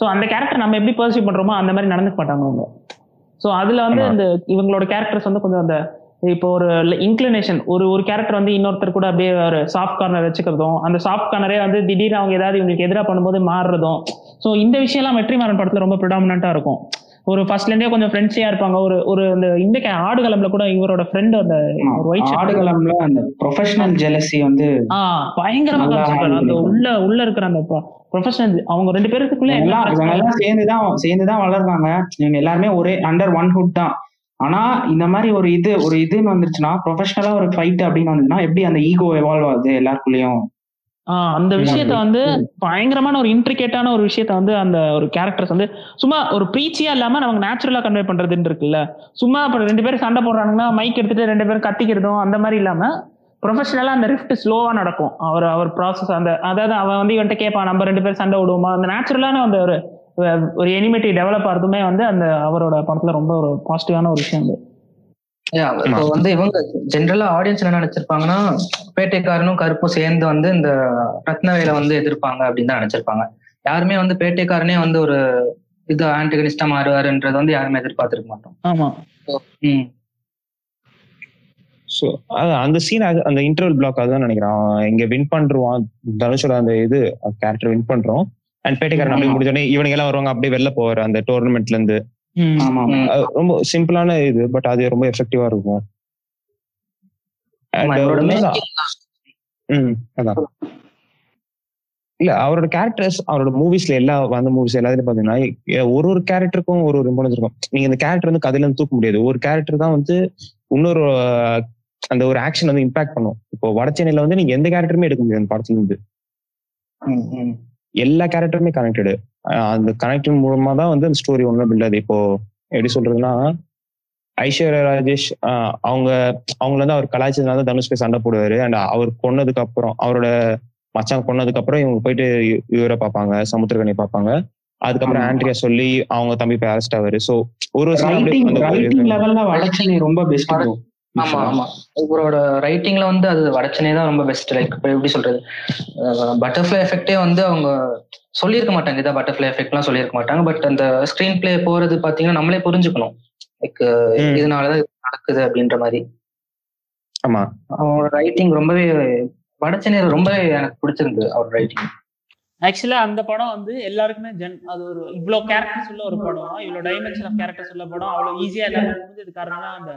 ஸோ அந்த கேரக்டர் நம்ம எப்படி பெர்சீவ் பண்றோமோ அந்த மாதிரி நடந்துக்க மாட்டாங்க அவங்க. ஸோ அதுல வந்து. இந்த இவங்களோட கேரக்டர்ஸ் வந்து கொஞ்சம் அந்த இப்போ ஒரு இன்க்ளினேஷன் ஒரு ஒரு கேரக்டர் வந்து இன்னொருத்தர் கூட அப்படியே ஒரு சாஃப்ட் கார்னர் வச்சுக்கிறதும் அந்த சாஃப்ட் கார்னரே வந்து திடீர்னு அவங்க ஏதாவது இவங்களுக்கு எதிராக பண்ணும்போது மாறுறதும் ஸோ இந்த விஷயம்லாம் வெற்றிமாறன் படத்துல ரொம்ப ப்ரிடாமினா இருக்கும் ஒரு ஃபர்ஸ்ட்ல இருந்தே கொஞ்சம் ஃப்ரெண்ட்ஸியா இருப்பாங்க. ஒரு ஒரு இந்த இந்த கே- ஆடுகளம்ல கூட இவரோட ஃப்ரெண்ட் அந்த ஒரு ஒயிட் ஆடுகளம்ல அந்த ப்ரொஃபஷனல் ஜெலசி வந்து ஆ பயங்கரமா நல்லா காமிச்சிருப்பாரு. அந்த உள்ள உள்ள இருக்கிற அந்த ப்ரொஃபஷனல் அவங்க ரெண்டு பேருக்குள்ள எல்லாம் பிரச்சனை? எல்லாம் சேர்ந்துதான் சேர்ந்துதான் வளர்றாங்க. இவங்க எல்லாருமே ஒரே அண்டர் ஒன் ஹுட் தான். ஆனா இந்த மாதிரி ஒரு இது ஒரு இதுன்னு வந்துருச்சுன்னா ப்ரொஃபஷனலா ஒரு ஃபைட் அப்படின்னு வந்துச்சுன்னா எப்படி அந்த ஈகோ எவால்வ் ஆகுது எல்லாருக்குள்ளயும்? அந்த விஷயத்த வந்து பயங்கரமான ஒரு இன்ட்ரிகேட்டான ஒரு விஷயத்த வந்து அந்த ஒரு கேரக்டர்ஸ் வந்து சும்மா ஒரு ப்ரீச்சியா இல்லாம நமக்கு நேச்சுரலா கன்வே பண்றதுன்னு இருக்குல்ல. சும்மா இப்ப ரெண்டு பேரும் சண்டை போடுறாங்கன்னா மைக் எடுத்துட்டு ரெண்டு பேரும் கத்திக்கிறதும் அந்த மாதிரி இல்லாம ப்ரொஃபஷனலா அந்த ரிஃப்ட் ஸ்லோவா நடக்கும். அவர் அவர் ப்ராசஸ் அந்த அதாவது அவன் வந்து இவன்ட்ட கேட்பான் நம்ம ரெண்டு பேரும் சண்டை விடுவோமா அந்த நேச்சுரலான அந்த ஒரு ஒரு எனிமிட்டி டெவலப் ஆகிறதுமே வந்து அந்த அவரோட படத்துல ரொம்ப ஒரு பாசிட்டிவான ஒரு விஷயம் அது. இப்போ வந்து இவங்க ஜென்ரலா ஆடியன்ஸ் என்ன நினைச்சிருப்பாங்கன்னா பேட்டைக்காரனும் கருப்பும் சேர்ந்து வந்து இந்த ரத்னவேலை வந்து எதிர்ப்பாங்க அப்படின்னு தான் நினைச்சிருப்பாங்க யாருமே வந்து பேட்டைக்காரனே வந்து ஒரு இது ஆன்டகனிஸ்டா மாறுவாருன்றது வந்து யாருமே எதிர்பார்த்திருக்க மாட்டோம் ஆமா ம். ஸோ அந்த சீன் அந்த இன்டர்வல் பிளாக் அதுதான் நினைக்கிறேன் இங்க வின் பண்றான் தனுஷோட அந்த இது கேரக்டர் வின் பண்றோம் அண்ட் பேட்டைக்காரன் அப்படியே. முடிஞ்சோடனே இவனுங்க எல்லாம் வருவாங்க அப்படியே வெளில போவாரு அந்த டோர்னமெண்ட்ல இருந்து. அது ரொம்ப சிம்பிளான இது பட் அது ரொம்ப எஃபெக்டிவா இருக்கும். அதான். இல்ல அவரோட கேரக்டர்ஸ் அவரோட மூவிஸ்ல எல்லா வந்த மூவிஸ் எல்லாத்துலயும் பாத்தீங்கன்னா ஒரு ஒரு கேரக்டருக்கும் ஒரு ஒரு இம்பார்ட்டன்ஸ் இருக்கும். நீங்க இந்த கேரக்டர் வந்து கதையில இருந்து தூக்க முடியாது. ஒரு கேரக்டர் தான் வந்து இன்னொரு அந்த ஒரு ஆக்ஷன் வந்து இம்பாக்ட் பண்ணும். இப்போ வட சென்னையில வந்து நீங்க எந்த கேரக்டருமே எடுக்க முடியாது அந்த படத்துல இருந்து. எல்லா கேரக்டருமே கனெக்டடு அந்த கனெக்டிங் மூலமா தான் வந்து அந்த ஸ்டோரி ஒன்றும் பில்ட் ஆகுது. இப்போ எப்படி சொல்றதுன்னா ஐஸ்வர்யா ராஜேஷ் அவங்க அவங்கள வந்து அவர் கலாய்ச்சதுனால தான் தனுஷ் போய் சண்டை போடுவாரு. அண்ட் அவர் கொன்னதுக்கு அப்புறம் அவரோட மச்சான் கொன்னதுக்கு அப்புறம் இவங்க போயிட்டு இவரை பார்ப்பாங்க சமுத்திரகனி பார்ப்பாங்க. அதுக்கப்புறம். ஆண்ட்ரியா சொல்லி அவங்க தம்பி போய் அரெஸ்ட் ஆவாரு. சோ ஒரு வடச்சென்னை ரொம்ப பெஸ்ட் ஆமா ஆமா. இவரோட ரைட்டிங்ல வந்து அது வடச்சனே தான் ரொம்ப பெஸ்ட் லைக் இப்போ எப்படி சொல்றது? பட்டர்ஃப்ளை எஃபெக்டே வந்து அவங்க சொல்லியிருக்க மாட்டாங்க. இதான் பட்டர்ஃப்ளை எஃபெக்ட்லாம் சொல்லியிருக்க மாட்டாங்க. பட் அந்த ஸ்கிரீன் பிளே போறது பாத்தீங்கன்னா நம்மளே புரிஞ்சுக்கணும். லைக். இதனாலதான் இது நடக்குது அப்படின்ற மாதிரி. ஆமா. அவரோட ரைட்டிங் ரொம்பவே வடச்சென்னையில ரொம்பவே எனக்கு பிடிச்சிருந்தது அவர் ரைட்டிங் ஆக்சுவலா அந்த படம் வந்து எல்லாருக்குமே ஜென் அது ஒரு இவ்வளோ கேரக்டர்ஸ் உள்ள ஒரு படம். இவ்வளோ டைமென்ஷன் ஆஃப் கேரக்டர்ஸ் உள்ள படம். அவ்வளோ ஈஸியா எல்லாருக்கும் முடிஞ்சது காரணம் அந்த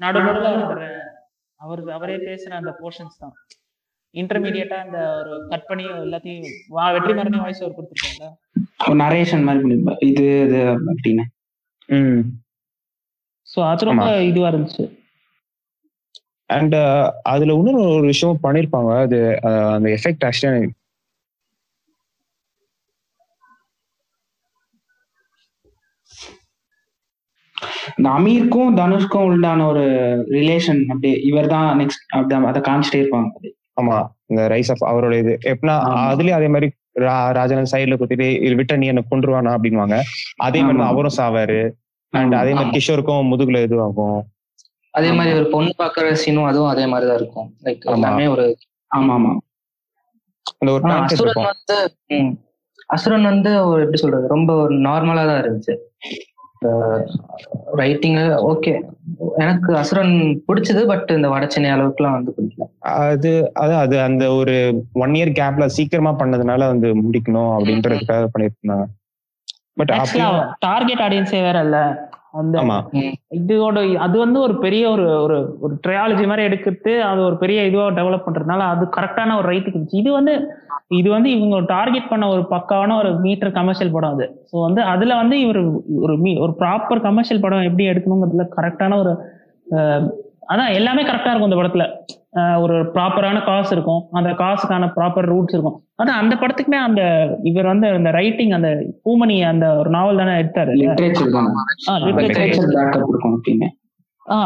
நடுநடுல இருக்கிற அவர் அவரே பேசுற அந்த போர்ஷன்ஸ் தான். இன்டர்மீடியட்டா அந்த ஒரு கட் பண்ணி எல்லாத்தையும் வா- வெற்றி மரணி வாய்ஸ் அவர் கொடுத்துருக்காங்க ஒரு நரேஷன் மாதிரி பண்ணிருப்பாரு இது இது அப்படின்னு. ம். ஸோ அது ரொம்ப இதுவா இருந்துச்சு. அண்ட் அதுல இன்னொரு ஒரு விஷயம் பண்ணிருப்பாங்க. அது அந்த எஃபெக்ட் ஆக்சுவலி இந்த அமீருக்கும் தனுஷ்க்கும் உண்டான ஒரு ரிலேஷன் அப்படி இவர் தான் நெக்ஸ்ட் அப்படி அதை காமிச்சிட்டே இருப்பாங்க. ஆமா இந்த ரைஸ் ஆஃப் அவரோட இது. எப்படின்னா. அதுலயும் அதே மாதிரி ரா- ராஜன் சைடுல குத்திட்டு விட்ட நீ என்ன கொண்டுருவானா அப்படின்வாங்க அதே மாதிரி. அவரும் சாவாரு. அண்ட் அதே மாதிரி. கிஷோருக்கும் முதுகுல இதுவாகும். அதே மாதிரி ஒரு பொண்ணு பாக்குற சீனும் அதுவும் அதே மாதிரி தான் இருக்கும். லைக் ஆமா. எல்லாமே ஒரு ஆமா ஆமா. அந்த ஒரு அசுரன் வந்து அசுரன் வந்து ஒரு எப்படி சொல்றது? ரொம்ப ஒரு நார்மலா தான் இருந்துச்சு. ரைட்டிங் ஓகே எனக்கு அசுரன் பிடிச்சது பட் இந்த வடச்சென்னை அளவுக்குலாம் வந்து பிடிக்கல. அது அது அது அந்த ஒரு ஒன் இயர் கேப்ல சீக்கிரமா பண்ணதுனால வந்து முடிக்கணும் அப்படின்றதுக்காக பண்ணிருந்தாங்க பட் டார்கெட் ஆடியன்ஸே வேற இல்ல. அந்த இதோட அது வந்து ஒரு பெரிய ஒரு ஒரு ஒரு ட்ரையாலஜி மாதிரி எடுக்கிறது அது ஒரு பெரிய இதுவா டெவலப் பண்றதுனால அது கரெக்டான ஒரு ரைட்டுக்கு இது வந்து இது வந்து இவங்க டார்கெட் பண்ண ஒரு பக்காவான ஒரு மீட்டர் கமர்ஷியல் படம் அது. ஸோ வந்து அதுல வந்து இவர் ஒரு மீ ஒரு ப்ராப்பர் கமர்ஷியல் படம் எப்படி எடுக்கணுங்கிறதுல கரெக்டான ஒரு அதான் எல்லாமே கரெக்டா இருக்கும் இந்த படத்துல. ஒரு ப்ராப்பரான காசு இருக்கும். அந்த காசுக்கான ப்ராப்பர் ரூட்ஸ் இருக்கும். ஆனா அந்த படத்துக்குமே அந்த இவர் வந்து அந்த ரைட்டிங் அந்த பூமணி அந்த ஒரு நாவல் தானே எடுத்தாரு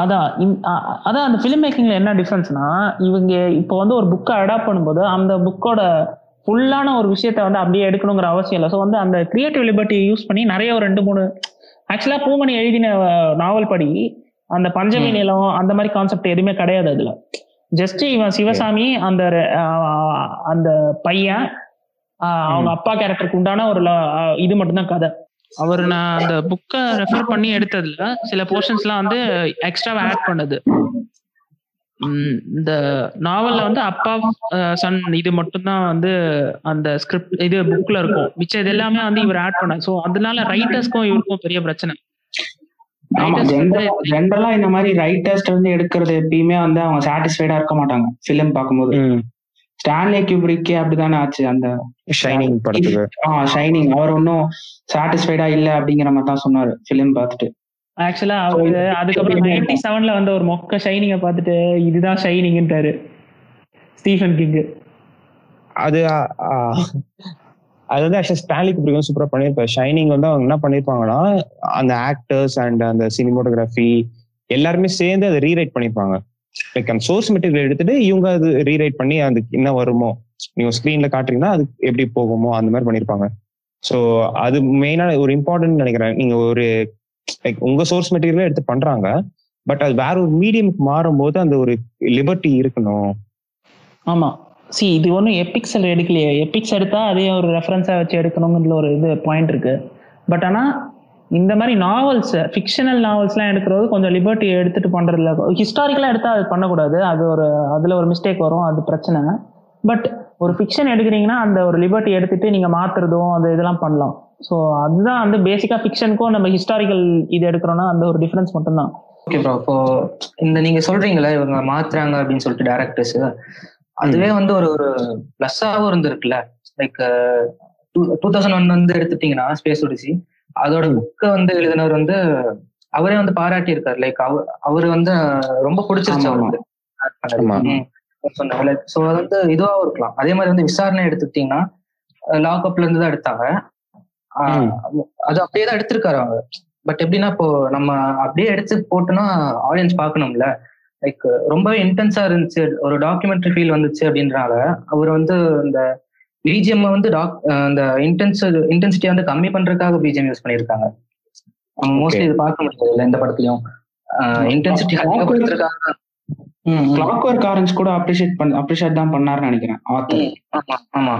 அதான். அதான் அந்த ஃபிலிம் மேக்கிங்ல என்ன டிஃபரன்ஸ்னா இவங்க இப்போ வந்து ஒரு புக்கை அடாப்ட் பண்ணும்போது அந்த புக்கோட ஃபுல்லான ஒரு விஷயத்த வந்து அப்படியே எடுக்கணுங்கிற அவசியம் இல்லை. ஸோ வந்து அந்த கிரியேட்டிவ் லிபர்ட்டி யூஸ் பண்ணி நிறைய ஒரு ரெண்டு மூணு ஆக்சுவலா பூமணி எழுதின நாவல் படி அந்த பஞ்சமி. நிலம் அந்த மாதிரி கான்செப்ட் எதுவுமே கிடையாது அதுல. ஜஸ்ட் இவன் சிவசாமி அந்த அந்த பையன் அவங்க அப்பா கேரக்டருக்கு உண்டான ஒரு இது மட்டும்தான் கதை. அவர் நான் அந்த புக்கை ரெஃபர் பண்ணி எடுத்ததுல சில போர்ஷன்ஸ்லாம் வந்து எக்ஸ்ட்ரா ஆட் பண்ணது. இந்த நாவல்ல வந்து அப்பா சன் இது மட்டும்தான் வந்து அந்த ஸ்கிரிப்ட் இது புக்ல இருக்கும். மிச்சம் இது எல்லாமே வந்து இவர் ஆட் பண்ண சோ அதனால ரைட்டர்ஸ்க்கும் இவருக்கும் பெரிய பிரச்சனை. ஜென்ரலா இந்த மாதிரி ரைட்டர்ஸ்ட் வந்து எடுக்கிறது எப்பயுமே வந்து அவங்க சாட்டிஸ்ஃபைடா இருக்க மாட்டாங்க ஃபிலிம் பார்க்கும்போது. ஸ்டான்லி கியூப்ரிக்கே அப்படிதானே ஆச்சு அந்த ஷைனிங் படத்துக்கு. ஷைனிங் அவர் ஒன்றும் சாட்டிஸ்ஃபைடா இல்ல அப்படிங்கிற மாதிரி தான் சொன்னாரு ஃபிலிம் பார்த்துட்டு. ஆக்சுவலா அவரு அதுக்கப்புறம் நைன்டி செவன்ல வந்து ஒரு மொக்க ஷைனிங்க பார்த்துட்டு இதுதான் ஷைனிங்ன்றாரு ஸ்டீஃபன் கிங் அது அது வந்து ஆக்சுவலி ஸ்டான்லி குப்ரிக் சூப்பரா பண்ணியிருப்பாரு. ஷைனிங் வந்து அவங்க என்ன பண்ணிருப்பாங்கன்னா அந்த ஆக்டர்ஸ் அண்ட் அந்த சினிமோட்டோகிராஃபி எல்லாருமே சேர்ந்து அதை ரீரைட் பண்ணிருப்பாங்க லைக் அந்த சோர்ஸ் மெட்டீரியல் எடுத்துட்டு இவங்க அது ரீரைட் பண்ணி அதுக்கு என்ன வருமோ நீங்க ஸ்கிரீன்ல காட்டுறீங்கன்னா அது எப்படி போகுமோ அந்த மாதிரி பண்ணிருப்பாங்க ஸோ அது மெயினா ஒரு இம்பார்ட்டன்ட் நினைக்கிறேன். நீங்க ஒரு லைக் உங்க சோர்ஸ் மெட்டீரியல் எடுத்து பண்றாங்க. பட் அது வேற ஒரு மீடியமுக்கு மாறும்போது அந்த ஒரு லிபர்ட்டி இருக்கணும். ஆமா. சி இது ஒன்றும் எபிக்ஸல் எடுக்கலையே. எபிக்ஸ் எடுத்தா அதே ஒரு ரெஃபரன்ஸா வச்சு எடுக்கணுங்கிற ஒரு இது பாயிண்ட் இருக்கு. பட் ஆனா இந்த மாதிரி நாவல்ஸ் ஃபிக்ஷனல் நாவல்ஸ்லாம் எடுக்கிறது கொஞ்சம் லிபர்ட்டி எடுத்துட்டு பண்றதுல ஹிஸ்டாரிக்கலாக எடுத்தா அது பண்ணக்கூடாது. அது ஒரு அதுல ஒரு மிஸ்டேக் வரும் அது பிரச்சனை. பட் ஒரு ஃபிக்ஷன் எடுக்கிறீங்கன்னா அந்த ஒரு லிபர்ட்டி எடுத்துட்டு நீங்க மாத்துறதும் அந்த இதெல்லாம் பண்ணலாம். ஸோ அதுதான் வந்து பேசிக்கா ஃபிக்ஷனுக்கும் நம்ம ஹிஸ்டாரிக்கல் இது எடுக்கிறோம்னா அந்த ஒரு டிஃபரன்ஸ் மட்டும்தான். ஓகே ப்ரோ இப்போ இந்த நீங்க சொல்றீங்களா இவங்க மாத்துறாங்க அப்படின்னு சொல்லிட்டு டேரக்டர்ஸ் அதுவே வந்து ஒரு ஒரு பிளஸ்ஸாவும் இருந்திருக்குல்ல. லைக் டூ தௌசண்ட் ஒன் வந்து எடுத்துட்டீங்கன்னா ஸ்பேஸ் ஒடிசி அதோட புக்கை வந்து எழுதினவர் வந்து அவரே வந்து பாராட்டி இருக்காரு லைக் அவர் அவரு வந்து ரொம்ப பிடிச்சிருச்சு அவருக்கு. ஆமா. சொன்னாங்க லைக் ஸோ அது வந்து இதுவாகவும் இருக்கலாம். அதே மாதிரி வந்து விசாரணை எடுத்துக்கிட்டீங்கன்னா லாக்அப்ல இருந்து தான் எடுத்தாங்க. அது அப்படியே தான் எடுத்திருக்காரு அவங்க. பட் எப்படின்னா இப்போ நம்ம அப்படியே எடுத்து போட்டோம்னா ஆடியன்ஸ் பார்க்கணும்ல. லைக் ரொம்பவே இன்டென்ஸா இருந்துச்சு. ஒரு டாக்குமெண்ட்ரி ஃபீல் வந்துச்சு அப்படின்றனால அவர் வந்து இந்த பிஜிஎம் வந்து டாக் அந்த இன்டென்ஸ் இன்டென்சிட்டி வந்து கம்மி பண்றதுக்காக பிஜிஎம் யூஸ் பண்ணியிருக்காங்க. மோஸ்ட்லி இது பார்க்க முடியாது எந்த படத்துலயும். இன்டென்சிட்டி. கிளாக் ஒர்க் ஆரஞ்ச் கூட அப்ரிஷியேட் பண்ண அப்ரிஷியேட் தான் பண்ணாருன்னு நினைக்கிறேன் ஆத்தர் ஆமா ஆமா.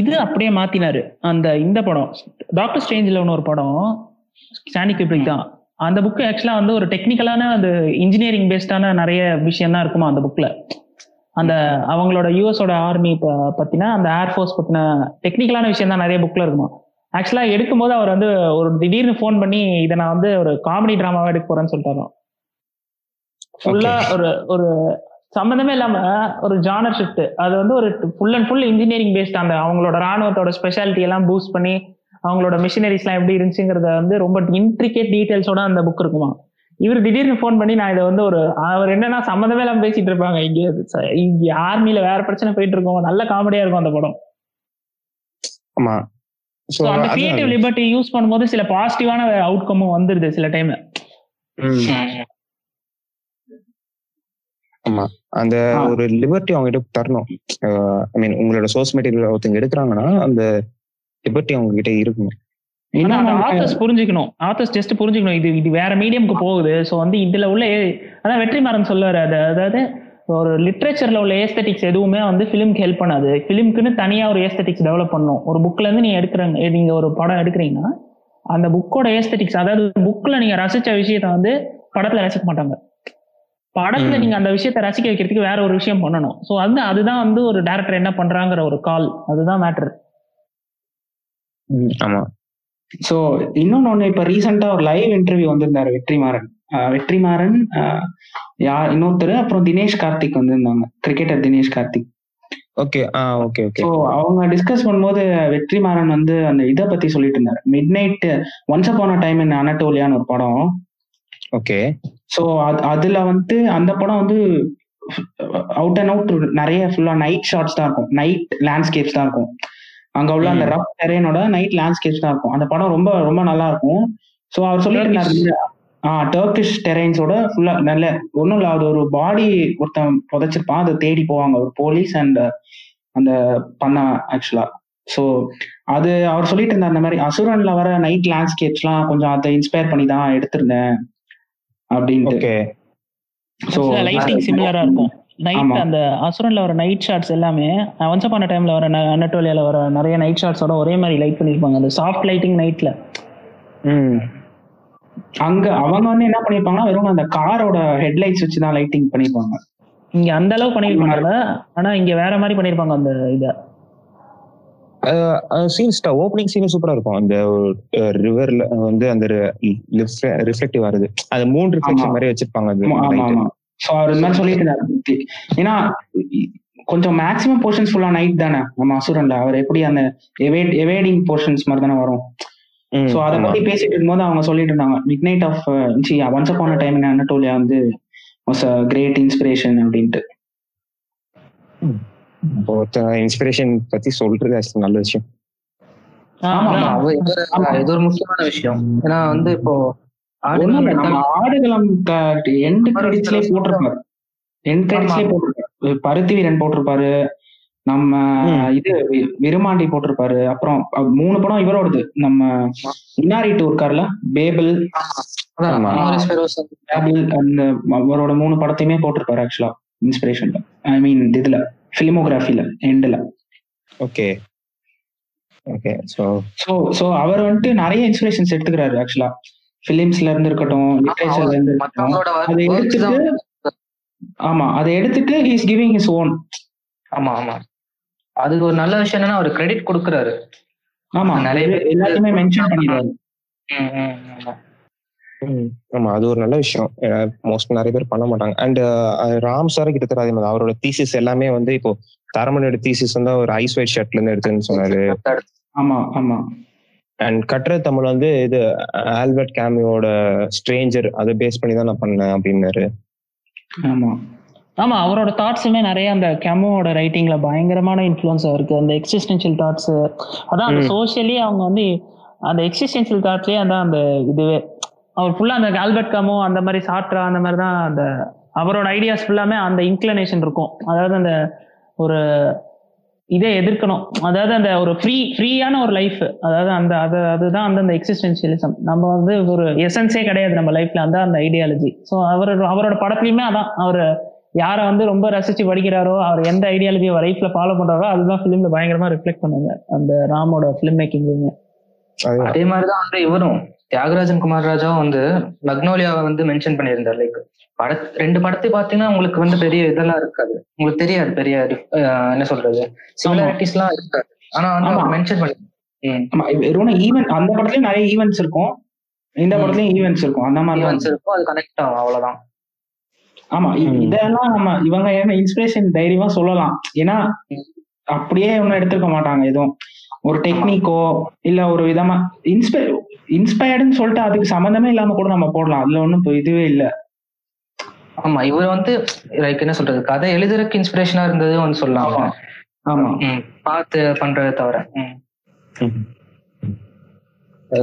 இது அப்படியே மாத்தினாரு அந்த இந்த படம். டாக்டர் ஸ்ட்ரேஞ்சில் ஒன்று ஒரு படம் ஸ்டானி கிப்ரிக் தான். அந்த புக்கு ஆக்சுவலா வந்து ஒரு டெக்னிக்கலான அந்த இன்ஜினியரிங் பேஸ்டான நிறைய விஷயம் தான் இருக்குமா அந்த புக்ல அந்த அவங்களோட யூஎஸோட ஆர்மி பத்தின அந்த ஏர்ஃபோர்ஸ் பத்தின டெக்னிக்கலான விஷயம் தான் நிறைய புக்ல இருக்குமா. ஆக்சுவலா எடுக்கும்போது அவர் வந்து ஒரு திடீர்னு ஃபோன் பண்ணி இதை நான் வந்து ஒரு காமெடி டிராமாவா எடுக்க போறேன்னு சொல்லிட்டாரு ஃபுல்லா ஒரு ஒரு சம்மந்தமே இல்லாம ஒரு ஜானர் ஷிஃப்ட் அது வந்து ஒரு full and full engineering based அந்த அவங்களோட ராணுவத்தோட ஸ்பெஷாலிட்டி எல்லாம் பூஸ்ட் பண்ணி அவங்களோட மிஷினரிஸ்லாம் எப்படி இருந்துச்சுங்கிறத வந்து ரொம்ப இன்ட்ரிகேட் டீடைல்ஸோட அந்த புக் இருக்குமா? இவர் திடீர்னு ஃபோன் பண்ணி நான் இதை வந்து ஒரு அவர் என்னன்னா சம்மந்தமே இல்லாம பேசிட்டு இருப்பாங்க. இங்க இங்க ஆர்மில வேற பிரச்சனை போயிட்டு இருக்கோம். நல்ல காமெடியா இருக்கும் அந்த படம். ஆமா. ஸோ அந்த கிரியேட்டிவ் லிபர்ட்டி யூஸ் பண்ணும்போது சில பாசிட்டிவான அவுட்கமும் வந்துருது சில டைம் ஆமா. அந்த. ஒரு லிபர்ட்டி அவங்க கிட்ட தரணும் ஐ மீன் உங்களோட சோர்ஸ் மெட்டீரியல் ஒருத்தங்க எடுக்கிறாங்கன்னா அந்த லிபர்ட்டி அவங்க கிட்ட இருக்கணும் ஆத்தர்ஸ் புரிஞ்சுக்கணும். ஆத்தர்ஸ் ஜஸ்ட் புரிஞ்சுக்கணும். இது இது வேற மீடியம்க்கு போகுது. ஸோ வந்து இதுல உள்ள அதான் வெற்றிமாறன் சொல்லுவாரு அது. அதாவது ஒரு லிட்ரேச்சர்ல உள்ள ஏஸ்தட்டிக்ஸ் எதுவுமே வந்து ஃபிலிம்க்கு ஹெல்ப் பண்ணாது. ஃபிலிம்க்குன்னு தனியா ஒரு ஏஸ்தட்டிக்ஸ் டெவலப் பண்ணணும். ஒரு புக்ல இருந்து நீங்க எடுக்கிறங்க நீங்க ஒரு படம் எடுக்கிறீங்கன்னா அந்த புக்கோட ஏஸ்தட்டிக்ஸ் அதாவது புக்ல நீங்க ரசிச்ச விஷயத்த வந்து படத்துல ரசிக்க மாட்டாங்க. படத்துல. நீங்க அந்த விஷயத்த ரசிக்க வைக்கிறதுக்கு வேற ஒரு விஷயம் பண்ணணும். ஸோ வந்து அதுதான் வந்து ஒரு டேரக்டர் என்ன பண்றாங்கிற ஒரு கால் அதுதான் மேட்டர் ஆமா. ஸோ இன்னொன்னு ஒண்ணு இப்ப ரீசெண்டா ஒரு லைவ் இன்டர்வியூ வந்திருந்தாரு வெற்றிமாறன். வெற்றிமாறன் யார் இன்னொருத்தர் அப்புறம் தினேஷ் கார்த்திக் வந்திருந்தாங்க. Cricketer Dinesh Karthik. Okay ah okay okay so அவங்க டிஸ்கஸ் பண்ணும்போது வெற்றிமாறன் வந்து அந்த இதை பத்தி சொல்லிட்டு இருந்தாரு. Midnight once upon a time in அனட்டோலியான்னு ஒரு படம். ஓகே ஸோ அதுல வந்து அந்த படம் வந்து அவுட் அண்ட் அவுட் நிறைய ஃபுல்லா நைட் ஷாட்ஸ் தான் இருக்கும். நைட் லேண்ட்ஸ்கேப்ஸ் தான் இருக்கும். அங்க உள்ள அந்த. ரஃப் டெரேனோட நைட் லேண்ட்ஸ்கேப்ஸ் தான் இருக்கும். அந்த படம் ரொம்ப ரொம்ப நல்லா இருக்கும். ஸோ அவர் சொல்லிட்டு இருந்தாரு ஆ டர்கிஷ் டெரைன்ஸோட ஃபுல்லா நல்ல ஒன்றும் இல்லை அது ஒரு பாடி ஒருத்தன் புதைச்சிருப்பான். அதை தேடி போவாங்க. ஒரு போலீஸ் அண்ட் அந்த பண்ண ஆக்சுவலா ஸோ அது அவர் சொல்லிட்டு இருந்தார் அந்த மாதிரி அசுரன்ல வர நைட் லேண்ட்ஸ்கேப்ஸ்லாம் கொஞ்சம் அதை இன்ஸ்பயர் பண்ணி தான் எடுத்திருந்தேன். அப்படின்ட்டு. ஓகே. ஸோ லைட்டிங் சிமிலரா இருக்கும். நைட். அந்த அசுரன்ல வர நைட் ஷாட்ஸ் எல்லாமே ஒன்ஸ் அப்பான டைம்ல வர அனட்டோலியால வர நிறைய நைட் ஷாட்ஸோட ஒரே மாதிரி லைட் பண்ணிருப்பாங்க அந்த சாஃப்ட் லைட்டிங் நைட்ல ம். அங்க அவங்க வந்து என்ன பண்ணிருப்பாங்கன்னா வெறும் அந்த காரோட ஹெட்லைட்ஸ் வச்சு தான் லைட்டிங் பண்ணிருப்பாங்க இங்க அந்த அளவு பண்ணிருப்பாங்கல்ல ஆனா இங்க வேற மாதிரி பண்ணிருப்பாங்க அந்த இத. சீன் ஸ்டா ஓப்பனிங் சீன் சூப்பரா இருக்கும். அந்த ரிவர்ல வந்து அந்த ரிஃப்ளெக்டிவ் வருது அந்த மூணு ரிஃப்ளெக்ஷன். மாதிரி வச்சிருப்பாங்க அது சொல்லிட்டு ஏன்னா கொஞ்சம் மேக்ஸிமம் போர்ஷன்ஸ் ஃபுல்லா நைட் தானே? நம்ம அசுரன்ல அவர் எப்படி அந்த எவேட் எவேடிங் போர்ஷன்ஸ் மாதிரி தானே வரும்? ஸோ அதை. பத்தி பேசிட்டு இருக்கும்போது அவங்க சொல்லிட்டு இருந்தாங்க midnight of once upon a time in Anatolia வந்து வாஸ் அ கிரேட் இன்ஸ்பிரேஷன் அப்படின்ட்டு. ஒருத்தன் இன்ஸ்பிரேஷன் பத்தி சொல்றது நல்ல விஷயம். இது- ஒரு முக்கியமான விஷயம். ஏன்னா வந்து இப்போ ஆடுகளம் எண்ட் கிரெடிட்ஸ்லயே போட்டிருப்பாரு. எண்ட் கிரெடிட்ஸ்லயே. போட்டிருப்பாரு பருத்தி வீரன் போட்டிருப்பாரு. நம்ம. இது விருமாண்டி போட்டிருப்பாரு. அப்புறம் மூணு படம் இவரோடது. நம்ம இன்னாரிட்டு இருக்காருல? பேபிள் பேபிள் அந்த அவரோட மூணு படத்தையுமே போட்டிருப்பாரு ஆக்சுவலா இன்ஸ்பிரேஷன்ல ஐ மீன் இதுல. பிலிமோகிராஃபில எண்ட்ல okay okay so so so அவர் வந்துட்டு நிறைய இன்ஸ்பிரேஷன்ஸ் எடுத்துக்கிறாரு ஆக்சுவலா பிலிம்ஸ்ல இருந்து இருக்கட்டும் லிட்ரேச்சர்ல இருந்து இருக்கட்டும் அதை எடுத்துட்டு ஆமா அதை எடுத்துட்டு இஸ் கிவிங் ஹிஸ் ஓன் ஆமா ஆமா. அதுக்கு ஒரு நல்ல விஷயம் என்னன்னா அவர் கிரெடிட் கொடுக்குறாரு. ஆமா நிறைய எல்லாத்தையுமே மென்ஷன் பண்ணிடுறாரு ஆமா அது ஒரு நல்ல விஷயம். மோஸ்ட் நிறைய பேர் பண்ண மாட்டாங்க. அண்ட் ராம் சார் கிட்டத்தட்ட அதே மாதிரி அவரோட தீசிஸ் எல்லாமே வந்து இப்போ தரமனோட தீசிஸ் வந்து ஒரு ஐஸ் ஒயிட் ஷர்ட்ல இருந்து எடுத்துன்னு சொன்னாரு. ஆமா ஆமா. அண்ட் கட்டுற தமிழ் வந்து இது ஆல்பர்ட் கேமியோட ஸ்ட்ரேஞ்சர் அதை பேஸ் பண்ணி தான் நான் பண்ணேன் அப்படின்னாரு. ஆமா. ஆமா அவரோட தாட்ஸுமே நிறைய அந்த கெமோட ரைட்டிங்ல பயங்கரமான இன்ஃப்ளூயன்ஸ் இருக்கு. அந்த எக்ஸிஸ்டென்ஷியல் தாட்ஸ் அதான் அந்த. சோஷியலி அவங்க வந்து அந்த எக்ஸிஸ்டென்ஷியல் தாட்ஸ்லயே அதான் அந்த இதுவே. அவர் ஃபுல்லா அந்த ஆல்பர்ட் கமோ அந்த மாதிரி சாட்ரா அந்த மாதிரி தான் அந்த அவரோட ஐடியாஸ் ஃபுல்லாமே அந்த இன்க்ளனேஷன் இருக்கும். அதாவது அந்த ஒரு இதை எதிர்க்கணும். அதாவது அந்த ஒரு ஃப்ரீ ஃப்ரீயான ஒரு லைஃப் அதாவது அந்த அது அதுதான் அந்த அந்த எக்ஸிஸ்டென்ஷியலிசம் நம்ம வந்து ஒரு எசன்ஸே கிடையாது நம்ம லைஃப்ல அந்த அந்த ஐடியாலஜி ஸோ அவரோட அவரோட படத்துலையுமே அதான். அவர் யாரை வந்து ரொம்ப ரசிச்சு படிக்கிறாரோ அவர் எந்த ஐடியாலஜியை லைஃப்ல ஃபாலோ பண்றாரோ அதுதான் ஃபிலிம்ல பயங்கரமா ரிஃப்ளெக்ட் பண்ணுங்க அந்த ராமோட ஃபிலிம் மேக்கிங் அதே மாதிரிதான் வந்து இவரும் தியாகராஜன் குமார் ராஜாவும் வந்து மக்னோலியாவை வந்து மென்ஷன் பண்ணியிருந்தார். லைக் பட ரெண்டு படத்தை பாத்தீங்கன்னா உங்களுக்கு வந்து பெரிய இதெல்லாம் இருக்காது. உங்களுக்கு தெரியாது பெரிய என்ன சொல்றது? சிமிலாரிட்டிஸ் எல்லாம் இருக்காது. ஆனா வந்து. மென்ஷன் பண்ணி ஈவென்ட் அந்த படத்துலயும் நிறைய ஈவெண்ட்ஸ் இருக்கும். இந்த. படத்துலயும் ஈவெண்ட்ஸ் இருக்கும். அந்த மாதிரி ஈவெண்ட்ஸ் இருக்கும் அது கனெக்ட் ஆகும் அவ்வளவுதான். ஆமா. இதெல்லாம் நம்ம இவங்க என்ன இன்ஸ்பிரேஷன் தைரியமா சொல்லலாம். ஏன்னா அப்படியே ஒன்னும் எடுத்துக்க மாட்டாங்க எதுவும். ஒரு டெக்னிக்கோ இல்ல ஒரு விதமா இன்ஸ்பை இன்ஸ்பயர்டுன்னு சொல்லிட்டு அதுக்கு சம்மந்தமே இல்லாம கூட நம்ம போடலாம். அதுல ஒண்ணும் இப்ப இதுவே இல்ல. ஆமா இவர் வந்து லைக் என்ன சொல்றது கதை எழுதுறதுக்கு இன்ஸ்பிரேஷனா இருந்தது ஒன்று சொல்லலாம். ஆமா. பார்த்து பண்றதை தவிர ம்.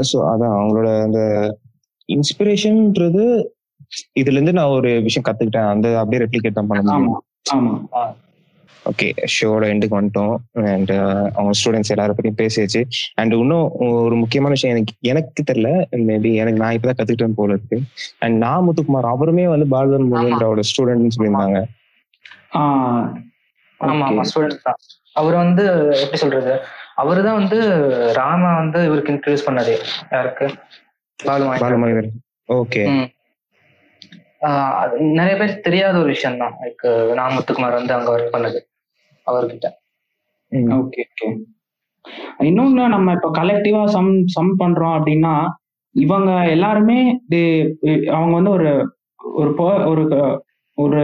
ஸோ அதான் அவங்களோட அந்த இன்ஸ்பிரேஷன்ன்றது இதுல இருந்து நான் ஒரு விஷயம் கத்துக்கிட்டேன். அந்த அப்படியே ரெப்ளிகேட் தான் பண்ண ஆமா முடியும் ஆமா ஓகே ஷோட எண்டுக்கு வந்துட்டோம். அண்ட் அவங்க ஸ்டூடெண்ட்ஸ் எல்லாரும் பத்தியும் பேசியாச்சு. அண்ட் இன்னும் ஒரு முக்கியமான விஷயம் எனக்கு எனக்கு தெரியல. மேபி எனக்கு நான் இப்பதான் கத்துக்கிட்டேன் போல இருக்கு. அண்ட் நான் முத்துக்குமார் அவருமே வந்து பாலதன் முகேந்திராவோட ஸ்டூடெண்ட்னு சொல்லியிருந்தாங்க அவர் வந்து எப்படி சொல்றது? அவரு தான் வந்து ராமா வந்து இவருக்கு இன்ட்ரடியூஸ் பண்ணது யாருக்கு? பாலுமாய் ஓகே நிறைய பேர் தெரியாத ஒரு விஷயம் தான் லைக் நாமத்துக்குமார் வந்து அங்க ஒர்க் பண்ணது. அவர்கிட்ட. ஓகே ஓகே இன்னொன்னு நம்ம இப்ப கலெக்டிவா சம் சம் பண்றோம் அப்படின்னா இவங்க எல்லாருமே அவங்க வந்து ஒரு ஒரு ஒரு ஒரு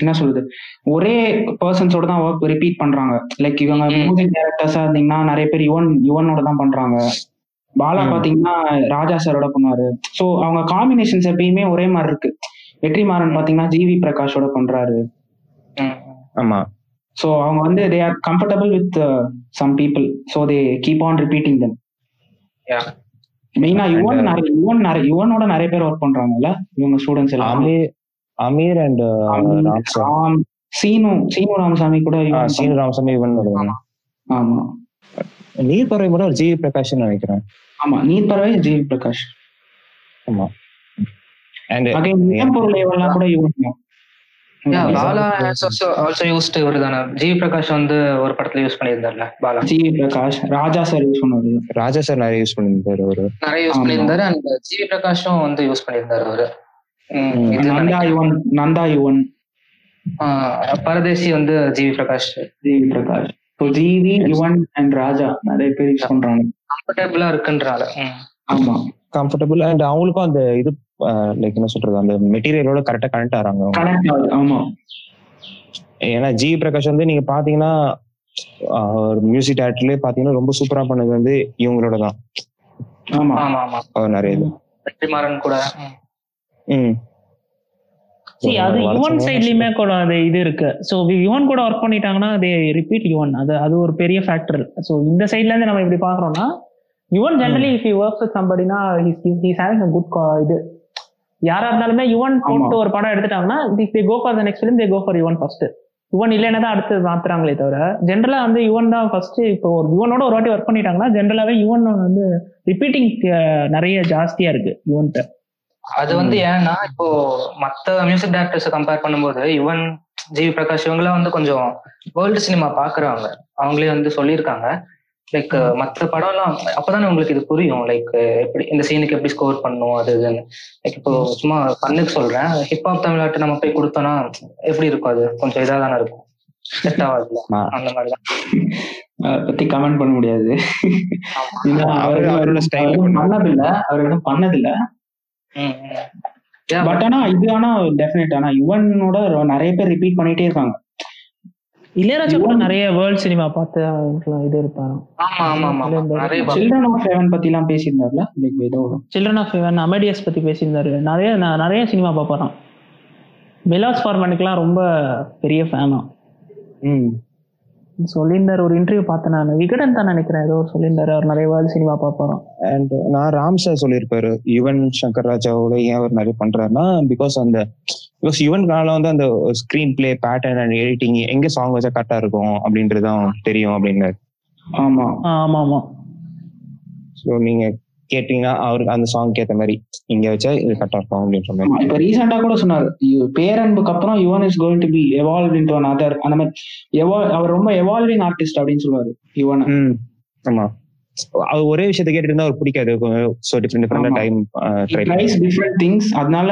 என்ன சொல்றது ஒரே பர்சன்ஸோட தான் ஒர்க் ரிப்பீட் பண்றாங்க. லைக் இவங்க. மியூசிக் டைரக்டர்ஸா இருந்தீங்கன்னா நிறைய பேர் யுவன் யுவனோட தான் பண்றாங்க. பாலா. பாத்தீங்கன்னா ராஜா சாரோட பண்ணுவாரு. சோ அவங்க காம்பினேஷன்ஸ் எப்பயுமே ஒரே மாதிரி இருக்கு. வெற்றிமாறன் பாத்தீங்கன்னா ஜிவி பிரகாஷோட பண்றாரு. ஆமா. ஸோ அவங்க வந்து they are comfortable with some people so they keep on repeating then Yeah. மெயினா யுவன் uh, நிறைய யுவன் நிறைய யுவனோட நிறைய பேர் ஒர்க் பண்றாங்கல்ல? இவங்க ஸ்டூடெண்ட்ஸ் எல்லாம். அமீர் அண்ட் அமீர், ராம் சீனு சீனு ராமசாமி கூட சீனு ராமசாமி இவன் ஆமா. நீர் பறவை கூட ஒரு ஜி பிரகாஷ் நினைக்கிறேன். ஆமா நீர் பறவை ஜி பிரகாஷ். ஆமா. அண்ட் அகைன் கூட Okay. பாலா ஆல்சோ யூஸ்டு இவர் தானே ஜிவி பிரகாஷ் வந்து ஒரு படத்துல use பண்ணியிருந்தார்ல Bala? G Prakash Raja sir use பண்ணாரு ராஜா சார் நிறைய யூஸ் பண்ணிருந்தாரு அவரு. நிறைய யூஸ். பண்ணியிருந்தாரு அண்ட் ஜிவி பிரகாஷும் வந்து யூஸ் பண்ணியிருந்தாரு அவரு. நந்தா. யுவன் நந்தா யுவன். ஆஹ் பரதேசி வந்து GV Prakash. G Prakash. So GV Yuvan and Raja நிறைய பேர் யூஸ் பண்றாங்க. கம்ஃபர்டபுளா இருக்குன்றனால ம். ஆமா. கம்ஃபர்டபுள் அண்ட் அவங்களுக்கும் அந்த இது லைக் என்ன சொல்றது அந்த மெட்டீரியலோட கரெக்டா கனெக்ட் ஆறாங்க ஆமா. ஏன்னா ஜி பிரகாஷ் வந்து நீங்க பாத்தீங்கன்னா மியூசிக் டேரக்டர்லயே பாத்தீங்கன்னா ரொம்ப சூப்பரா பண்ணது வந்து இவங்களோட தான். ஆமா. ஆமா ஆமா. அவர் நிறைய இது. வெற்றிமாறன் கூட. ம். அது யுவன். சைட்லயுமே கூட அது இது இருக்கு. ஸோ யுவன் கூட ஒர்க் பண்ணிட்டாங்கன்னா அது ரிப்பீட் யுவன் அது அது ஒரு பெரிய ஃபேக்டர் ஸோ இந்த சைட்ல இருந்து நம்ம இப்படி பாக்குறோம்னா Yuvan generally if you work with சம்படினா he's having a good இது. யாரா இருந்தாலுமே யுவன் போட்டு ஒரு படம் எடுத்துட்டாங்கன்னா they go for the next film they go for Yuvan first Yuvan இல்லைன்னா தான் அடுத்து மாத்துறாங்களே தவிர ஜென்ரலா வந்து யுவன் தான் ஃபர்ஸ்ட் இப்போ ஒரு யுவனோட ஒரு வாட்டி ஒர்க் பண்ணிட்டாங்கன்னா ஜென்ரலாவே யுவன் வந்து ரிப்பீட்டிங் நிறைய ஜாஸ்தியா இருக்கு யுவன்ட்ட அது வந்து ஏன்னா இப்போ மத்த மியூசிக் டைரக்டர்ஸ் கம்பேர் பண்ணும்போது யுவன் ஜிவி பிரகாஷ் இவங்கெல்லாம் வந்து கொஞ்சம் வேர்ல்டு சினிமா பாக்குறவங்க. அவங்களே வந்து சொல்லியிருக்காங்க. லைக் மத்த படம்லாம் அப்பதானே உங்களுக்கு இது புரியும். லைக் எப்படி இந்த சீனுக்கு எப்படி ஸ்கோர் பண்ணும் அது இதுன்னு. லைக் இப்போ சும்மா பண்ணுக்கு சொல்றேன். ஹிப்ஹாப் தமிழ்நாட்டு நம்ம போய் கொடுத்தோம்னா எப்படி இருக்கும் அது? கொஞ்சம் இதா தானே இருக்கும். செட் ஆகாதுல்ல. ஆ. அந்த மாதிரிதான். அதை பத்தி கமெண்ட் பண்ண முடியாது. அவரு-. பண்ணதில்ல. அவர் எதுவும் பண்ணதில்ல. பட் ஆனா இது ஆனா டெஃபினட் ஆனா யுவனோட நிறைய பேர் ரிப்பீட் பண்ணிட்டே இருக்காங்க. இளையராஜா கூட நிறைய வேர்ல்ட் சினிமா பார்த்து இது படம். சில்ட்ரன் ஆஃப் ஹெவன் பத்தி எல்லாம் பேசியிருந்தார்ல? ஏதோ சில்ட்ரன் ஆஃப் ஹெவன் அமெடியஸ் பத்தி பேசியிருந்தாரு. நிறைய நான் நிறைய சினிமா பார்ப்பறான் மிலாஸ் ஃபார்மனுக்குலாம் ரொம்ப பெரிய ஃபேனா சொல்லியிருந்தாரு ஒரு இன்டர்வியூ பார்த்தேன் நான். விகடன் தான் நினைக்கிறேன். ஏதோ சொல்லியிருந்தாரு அவர் நிறைய வேர்ல்ட் சினிமா பார்ப்பறான் அண்ட் நான் ராம் சார் சொல்லியிருப்பாரு. யுவன் சங்கர் ராஜாவோட ஏன் அவர் நிறைய பண்றாருன்னா பிகாஸ் அந்த பிகாஸ் யுவன் காலம் வந்து அந்த screen play pattern and editing எங்க சாங் வச்சா கரெக்டா இருக்கும் அப்படின்றது தான் தெரியும் அப்படின்னு. ஆமா. ஆமா ஆமா. ஸோ நீங்க கேட்டீங்கன்னா அவருக்கு அந்த சாங்க்கு ஏத்த மாதிரி இங்க வச்சா இது கரெக்டா இருக்கும் அப்படின்ற மாதிரி. இப்ப ரீசெண்டா கூட சொன்னாரு. பேரன்புக்கு அப்புறம் Yuvan is going to be evolve into an other அந்த மாதிரி எவால் அவர் ரொம்ப எவால்விங் ஆர்டிஸ்ட் அப்படின்னு சொல்லுவாரு யுவன் ஆமா. அவர் ஒரே விஷயத்த கேட்டுட்டு இருந்தா அவர் பிடிக்காது ஸோ டிஃப்ரெண்ட் டிஃப்ரெண்டா. Time try tries different things அதனால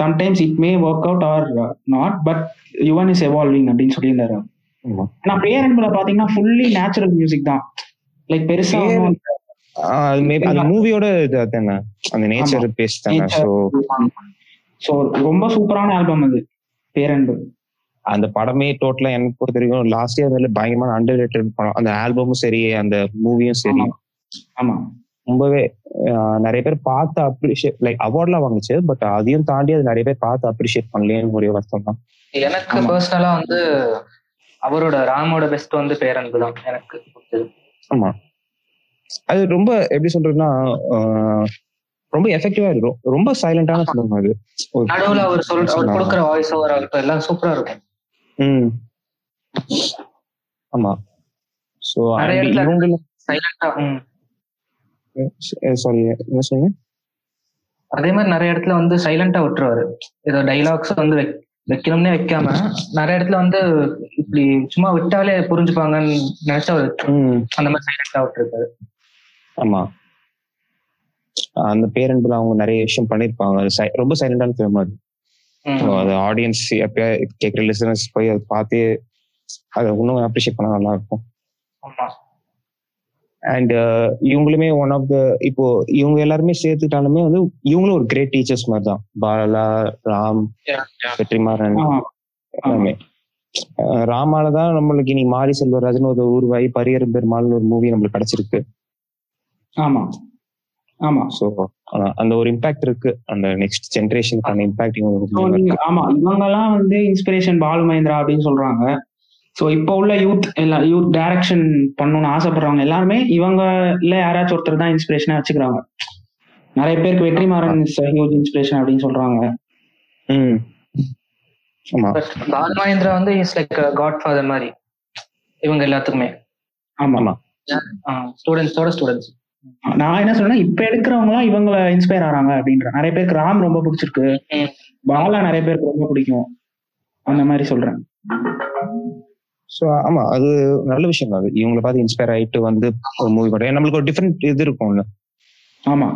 sometimes it may work out or not but Yuvan is evolving அப்படின்னு சொல்லியிருந்தாரு. ஆனா பேரன்புல பாத்தீங்கன்னா ஃபுல்லி நேச்சுரல் மியூசிக் தான். லைக் பெருசா அது மூவியோட தானே அந்த நேச்சர் பேஸ் தானே. ஸோ ஸோ ரொம்ப சூப்பரான ஆல்பம் அது பேரன்பு. அந்த படமே டோட்டலா எனக்கு பொறுத்த வரைக்கும் லாஸ்ட் இயர் வந்து பயங்கரமான அண்டர் ரேட்டட் படம். அந்த ஆல்பமும் சரி அந்த மூவியும் சரி. ஆமா. ரொம்பவே நிறைய பேர் பார்த்து அப்ரிஷியேட் லைக் அவார்ட்லாம் வாங்குச்சு பட் அதையும் தாண்டி அது நிறைய பேர் பார்த்து அப்ரிஷியேட் பண்ணலேன்னு ஒரே வருத்தம் தான். எனக்கு. பர்சனலா வந்து அவரோட ராமோட பெஸ்ட் வந்து பேரன்பு தான் எனக்கு. ஆமா. அது ரொம்ப எப்படி சொல்றதுன்னா ரொம்ப எஃபெக்டிவா இருக்கும். ரொம்ப சைலண்டான ஃபிலிம் அது. நடுவுல அவர் சொல் அவர் கொடுக்குற வாய்ஸ் ஓவர் ஆகட்டும் எல்லாம் சூப்பரா இருக்கும். ம். ஆமா. இவங்க சைலண்டா சாரி என்ன சொன்னீங்க? அதே மாதிரி நிறைய இடத்துல வந்து சைலண்டா விட்டுருவாரு. ஏதோ டைலாக்ஸ் வந்து வைக்- வைக்கணும்னே வைக்காம நிறைய இடத்துல வந்து இப்படி சும்மா விட்டாலே புரிஞ்சுப்பாங்கன்னு நினைச்சா அந்த மாதிரி சைலண்டா விட்டுருக்காரு ஆமா. அந்த பேரண்ட்ல அவங்க நிறைய விஷயம் பண்ணிருப்பாங்க. ரொம்ப சைலண்டான ஃபிலிம் அது. அது ஆடியன்ஸ் எப்பயா கேட்குற லிசனர்ஸ் போய் அதை பார்த்து அதை இன்னும் அப்ரிஷியேட் பண்ணா நல்லா இருக்கும். அண்ட் இவங்களுமே ஒன் ஆஃப் த இப்போ இவங்க எல்லாருமே சேர்த்துட்டாலுமே வந்து இவங்களும் ஒரு கிரேட் டீச்சர்ஸ் மாதிரி தான் பாலா ராம். வெற்றிமாறன். எல்லாமே. ராமால தான் நம்மளுக்கு இனி மாரி செல்வராஜன் ஒரு உருவாகி பரியரும் பெருமாள்னு ஒரு மூவி நம்மளுக்கு கிடைச்சிருக்கு. ஆமா. ஆமா. ஸோ அந்த ஒரு இம்பாக்ட் இருக்கு. அந்த நெக்ஸ்ட் ஜென்ரேஷனுக்கான இம்பாக்ட் ஆமா. இவங்கெல்லாம் வந்து இன்ஸ்பிரேஷன் பாலு மகேந்திரா அப்படின்னு சொல்றாங்க. ஸோ இப்போ உள்ள யூத் எல்லாம் யூத் டைரக்ஷன் பண்ணணும்னு ஆசைப்படுறவங்க எல்லாருமே இவங்க இல்ல யாராச்சும் ஒருத்தர் தான் இன்ஸ்பிரேஷனா வச்சுக்கிறாங்க. நிறைய பேருக்கு வெற்றிமாறன் ஹியூஜ் இன்ஸ்பிரேஷன் அப்படின்னு சொல்றாங்க. பால் மகேந்திரா வந்து இஸ் லைக் காட் ஃபாதர் மாதிரி. இவங்க எல்லாத்துக்குமே. ஆமா. ஆமா. ஸ்டூடெண்ட்ஸோட ஸ்டூடெண்ட்ஸ் நான் என்ன சொல்றேன் இப்ப எடுக்கிறவங்க எல்லாம் இவங்கள இன்ஸ்பயர் ஆறாங்க அப்படின்ற. நிறைய பேருக்கு ராம் ரொம்ப பிடிச்சிருக்கு. பாலா நிறைய பேருக்கு ரொம்ப பிடிக்கும். அந்த மாதிரி சொல்றேன். ஸோ ஆமா அது நல்ல விஷயம் தான். அது இவங்களை பார்த்து இன்ஸ்பயர் ஆயிட்டு வந்து ஒரு மூவி பண்ணுறேன் நம்மளுக்கு ஒரு டிஃப்ரெண்ட் இது இருக்கும்ல. ஆமா.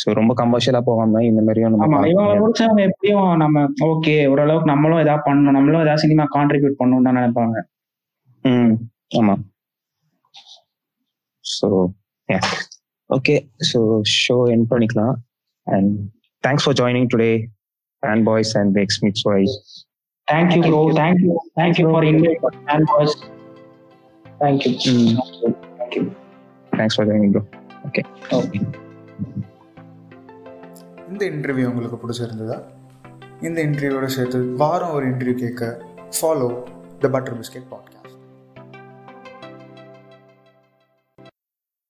ஸோ ரொம்ப கமர்ஷியலா போகாம இந்த மாதிரியும் நம்ம. முடிச்சவங்க எப்படியும் நம்ம ஓகே ஓரளவுக்கு நம்மளும் ஏதாவது பண்ணணும் நம்மளும் ஏதாவது சினிமா கான்ட்ரிபியூட் பண்ணணும் தான் நினைப்பாங்க. ம் ஆமா. So okay so show end பண்ணிக்கலாம் and thanks for joining today fan boys and X mix voice thank you bro thank you thank you for invite and voice thank you thank you thanks for joining bro okay இந்த இன்டர்வியூ உங்களுக்கு பிடிச்சிருந்ததா? இந்த இன்டர்வியூவோட சேர்த்து வாரம் ஒரு இன்டர்வியூ கேட்க follow the butter biscuit pod